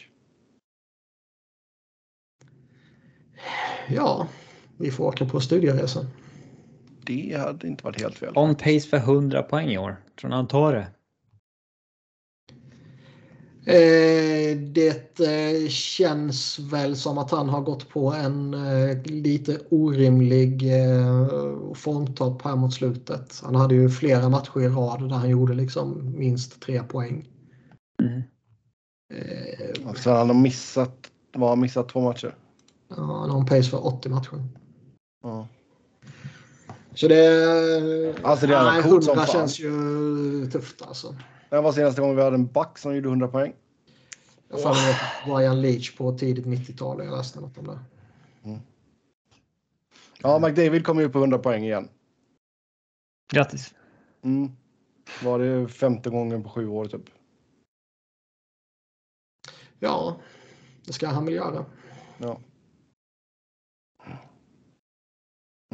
Speaker 3: Ja, vi får åka på studieresa.
Speaker 1: Det hade inte varit helt fel.
Speaker 2: On pace för 100 poäng i år. Tror ni han tar det?
Speaker 3: Eh, det eh, känns väl som att han har gått på en eh, lite orimlig formtopp här mot slutet. Han hade ju flera matcher i rad där han gjorde liksom minst tre poäng. Mm.
Speaker 1: Eh, så han har missat, vad har missat två matcher?
Speaker 3: Ja, han har en pace för 80 matcher. Ja. Så det...
Speaker 1: Alltså det är nej, 100
Speaker 3: känns ju tufft alltså.
Speaker 1: Det var senaste gången vi hade en back som gjorde 100 poäng.
Speaker 3: Jag fann oh. Brian Leach på tidigt 90-tal. Jag läste något om det. Mm.
Speaker 1: Ja, McDavid kommer ju på 100 poäng igen.
Speaker 2: Grattis.
Speaker 1: Mm. Var det femte gången på sju år typ?
Speaker 3: Ja, det ska han väl göra.
Speaker 1: Ja.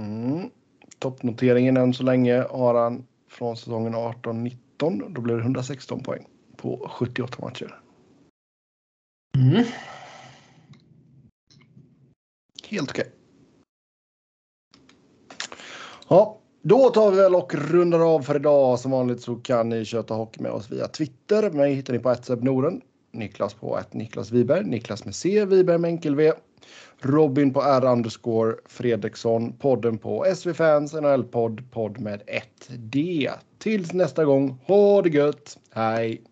Speaker 1: Mm. Toppnoteringen än så länge har han från säsongen 18-19. Då blev det 116 poäng på 78 matcher. Mm. Helt okej. Okay. Ja, då tar vi väl och rundar av för idag. Som vanligt så kan ni köta hockey med oss via Twitter. Mig hittar ni på Norden. Niklas på ett Niklas Wiberg. Niklas med C, Wiberg med enkel V. Robin på R underscore Fredriksson. Podden på SV Fans NHL-podd. Podd med ett D. Tills nästa gång. Ha det gött. Hej!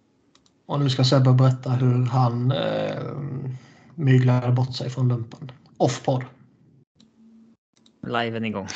Speaker 3: Och nu ska Sebbe berätta hur han eh, myglade bort sig från lumpen. Off-podd.
Speaker 2: Liven igång.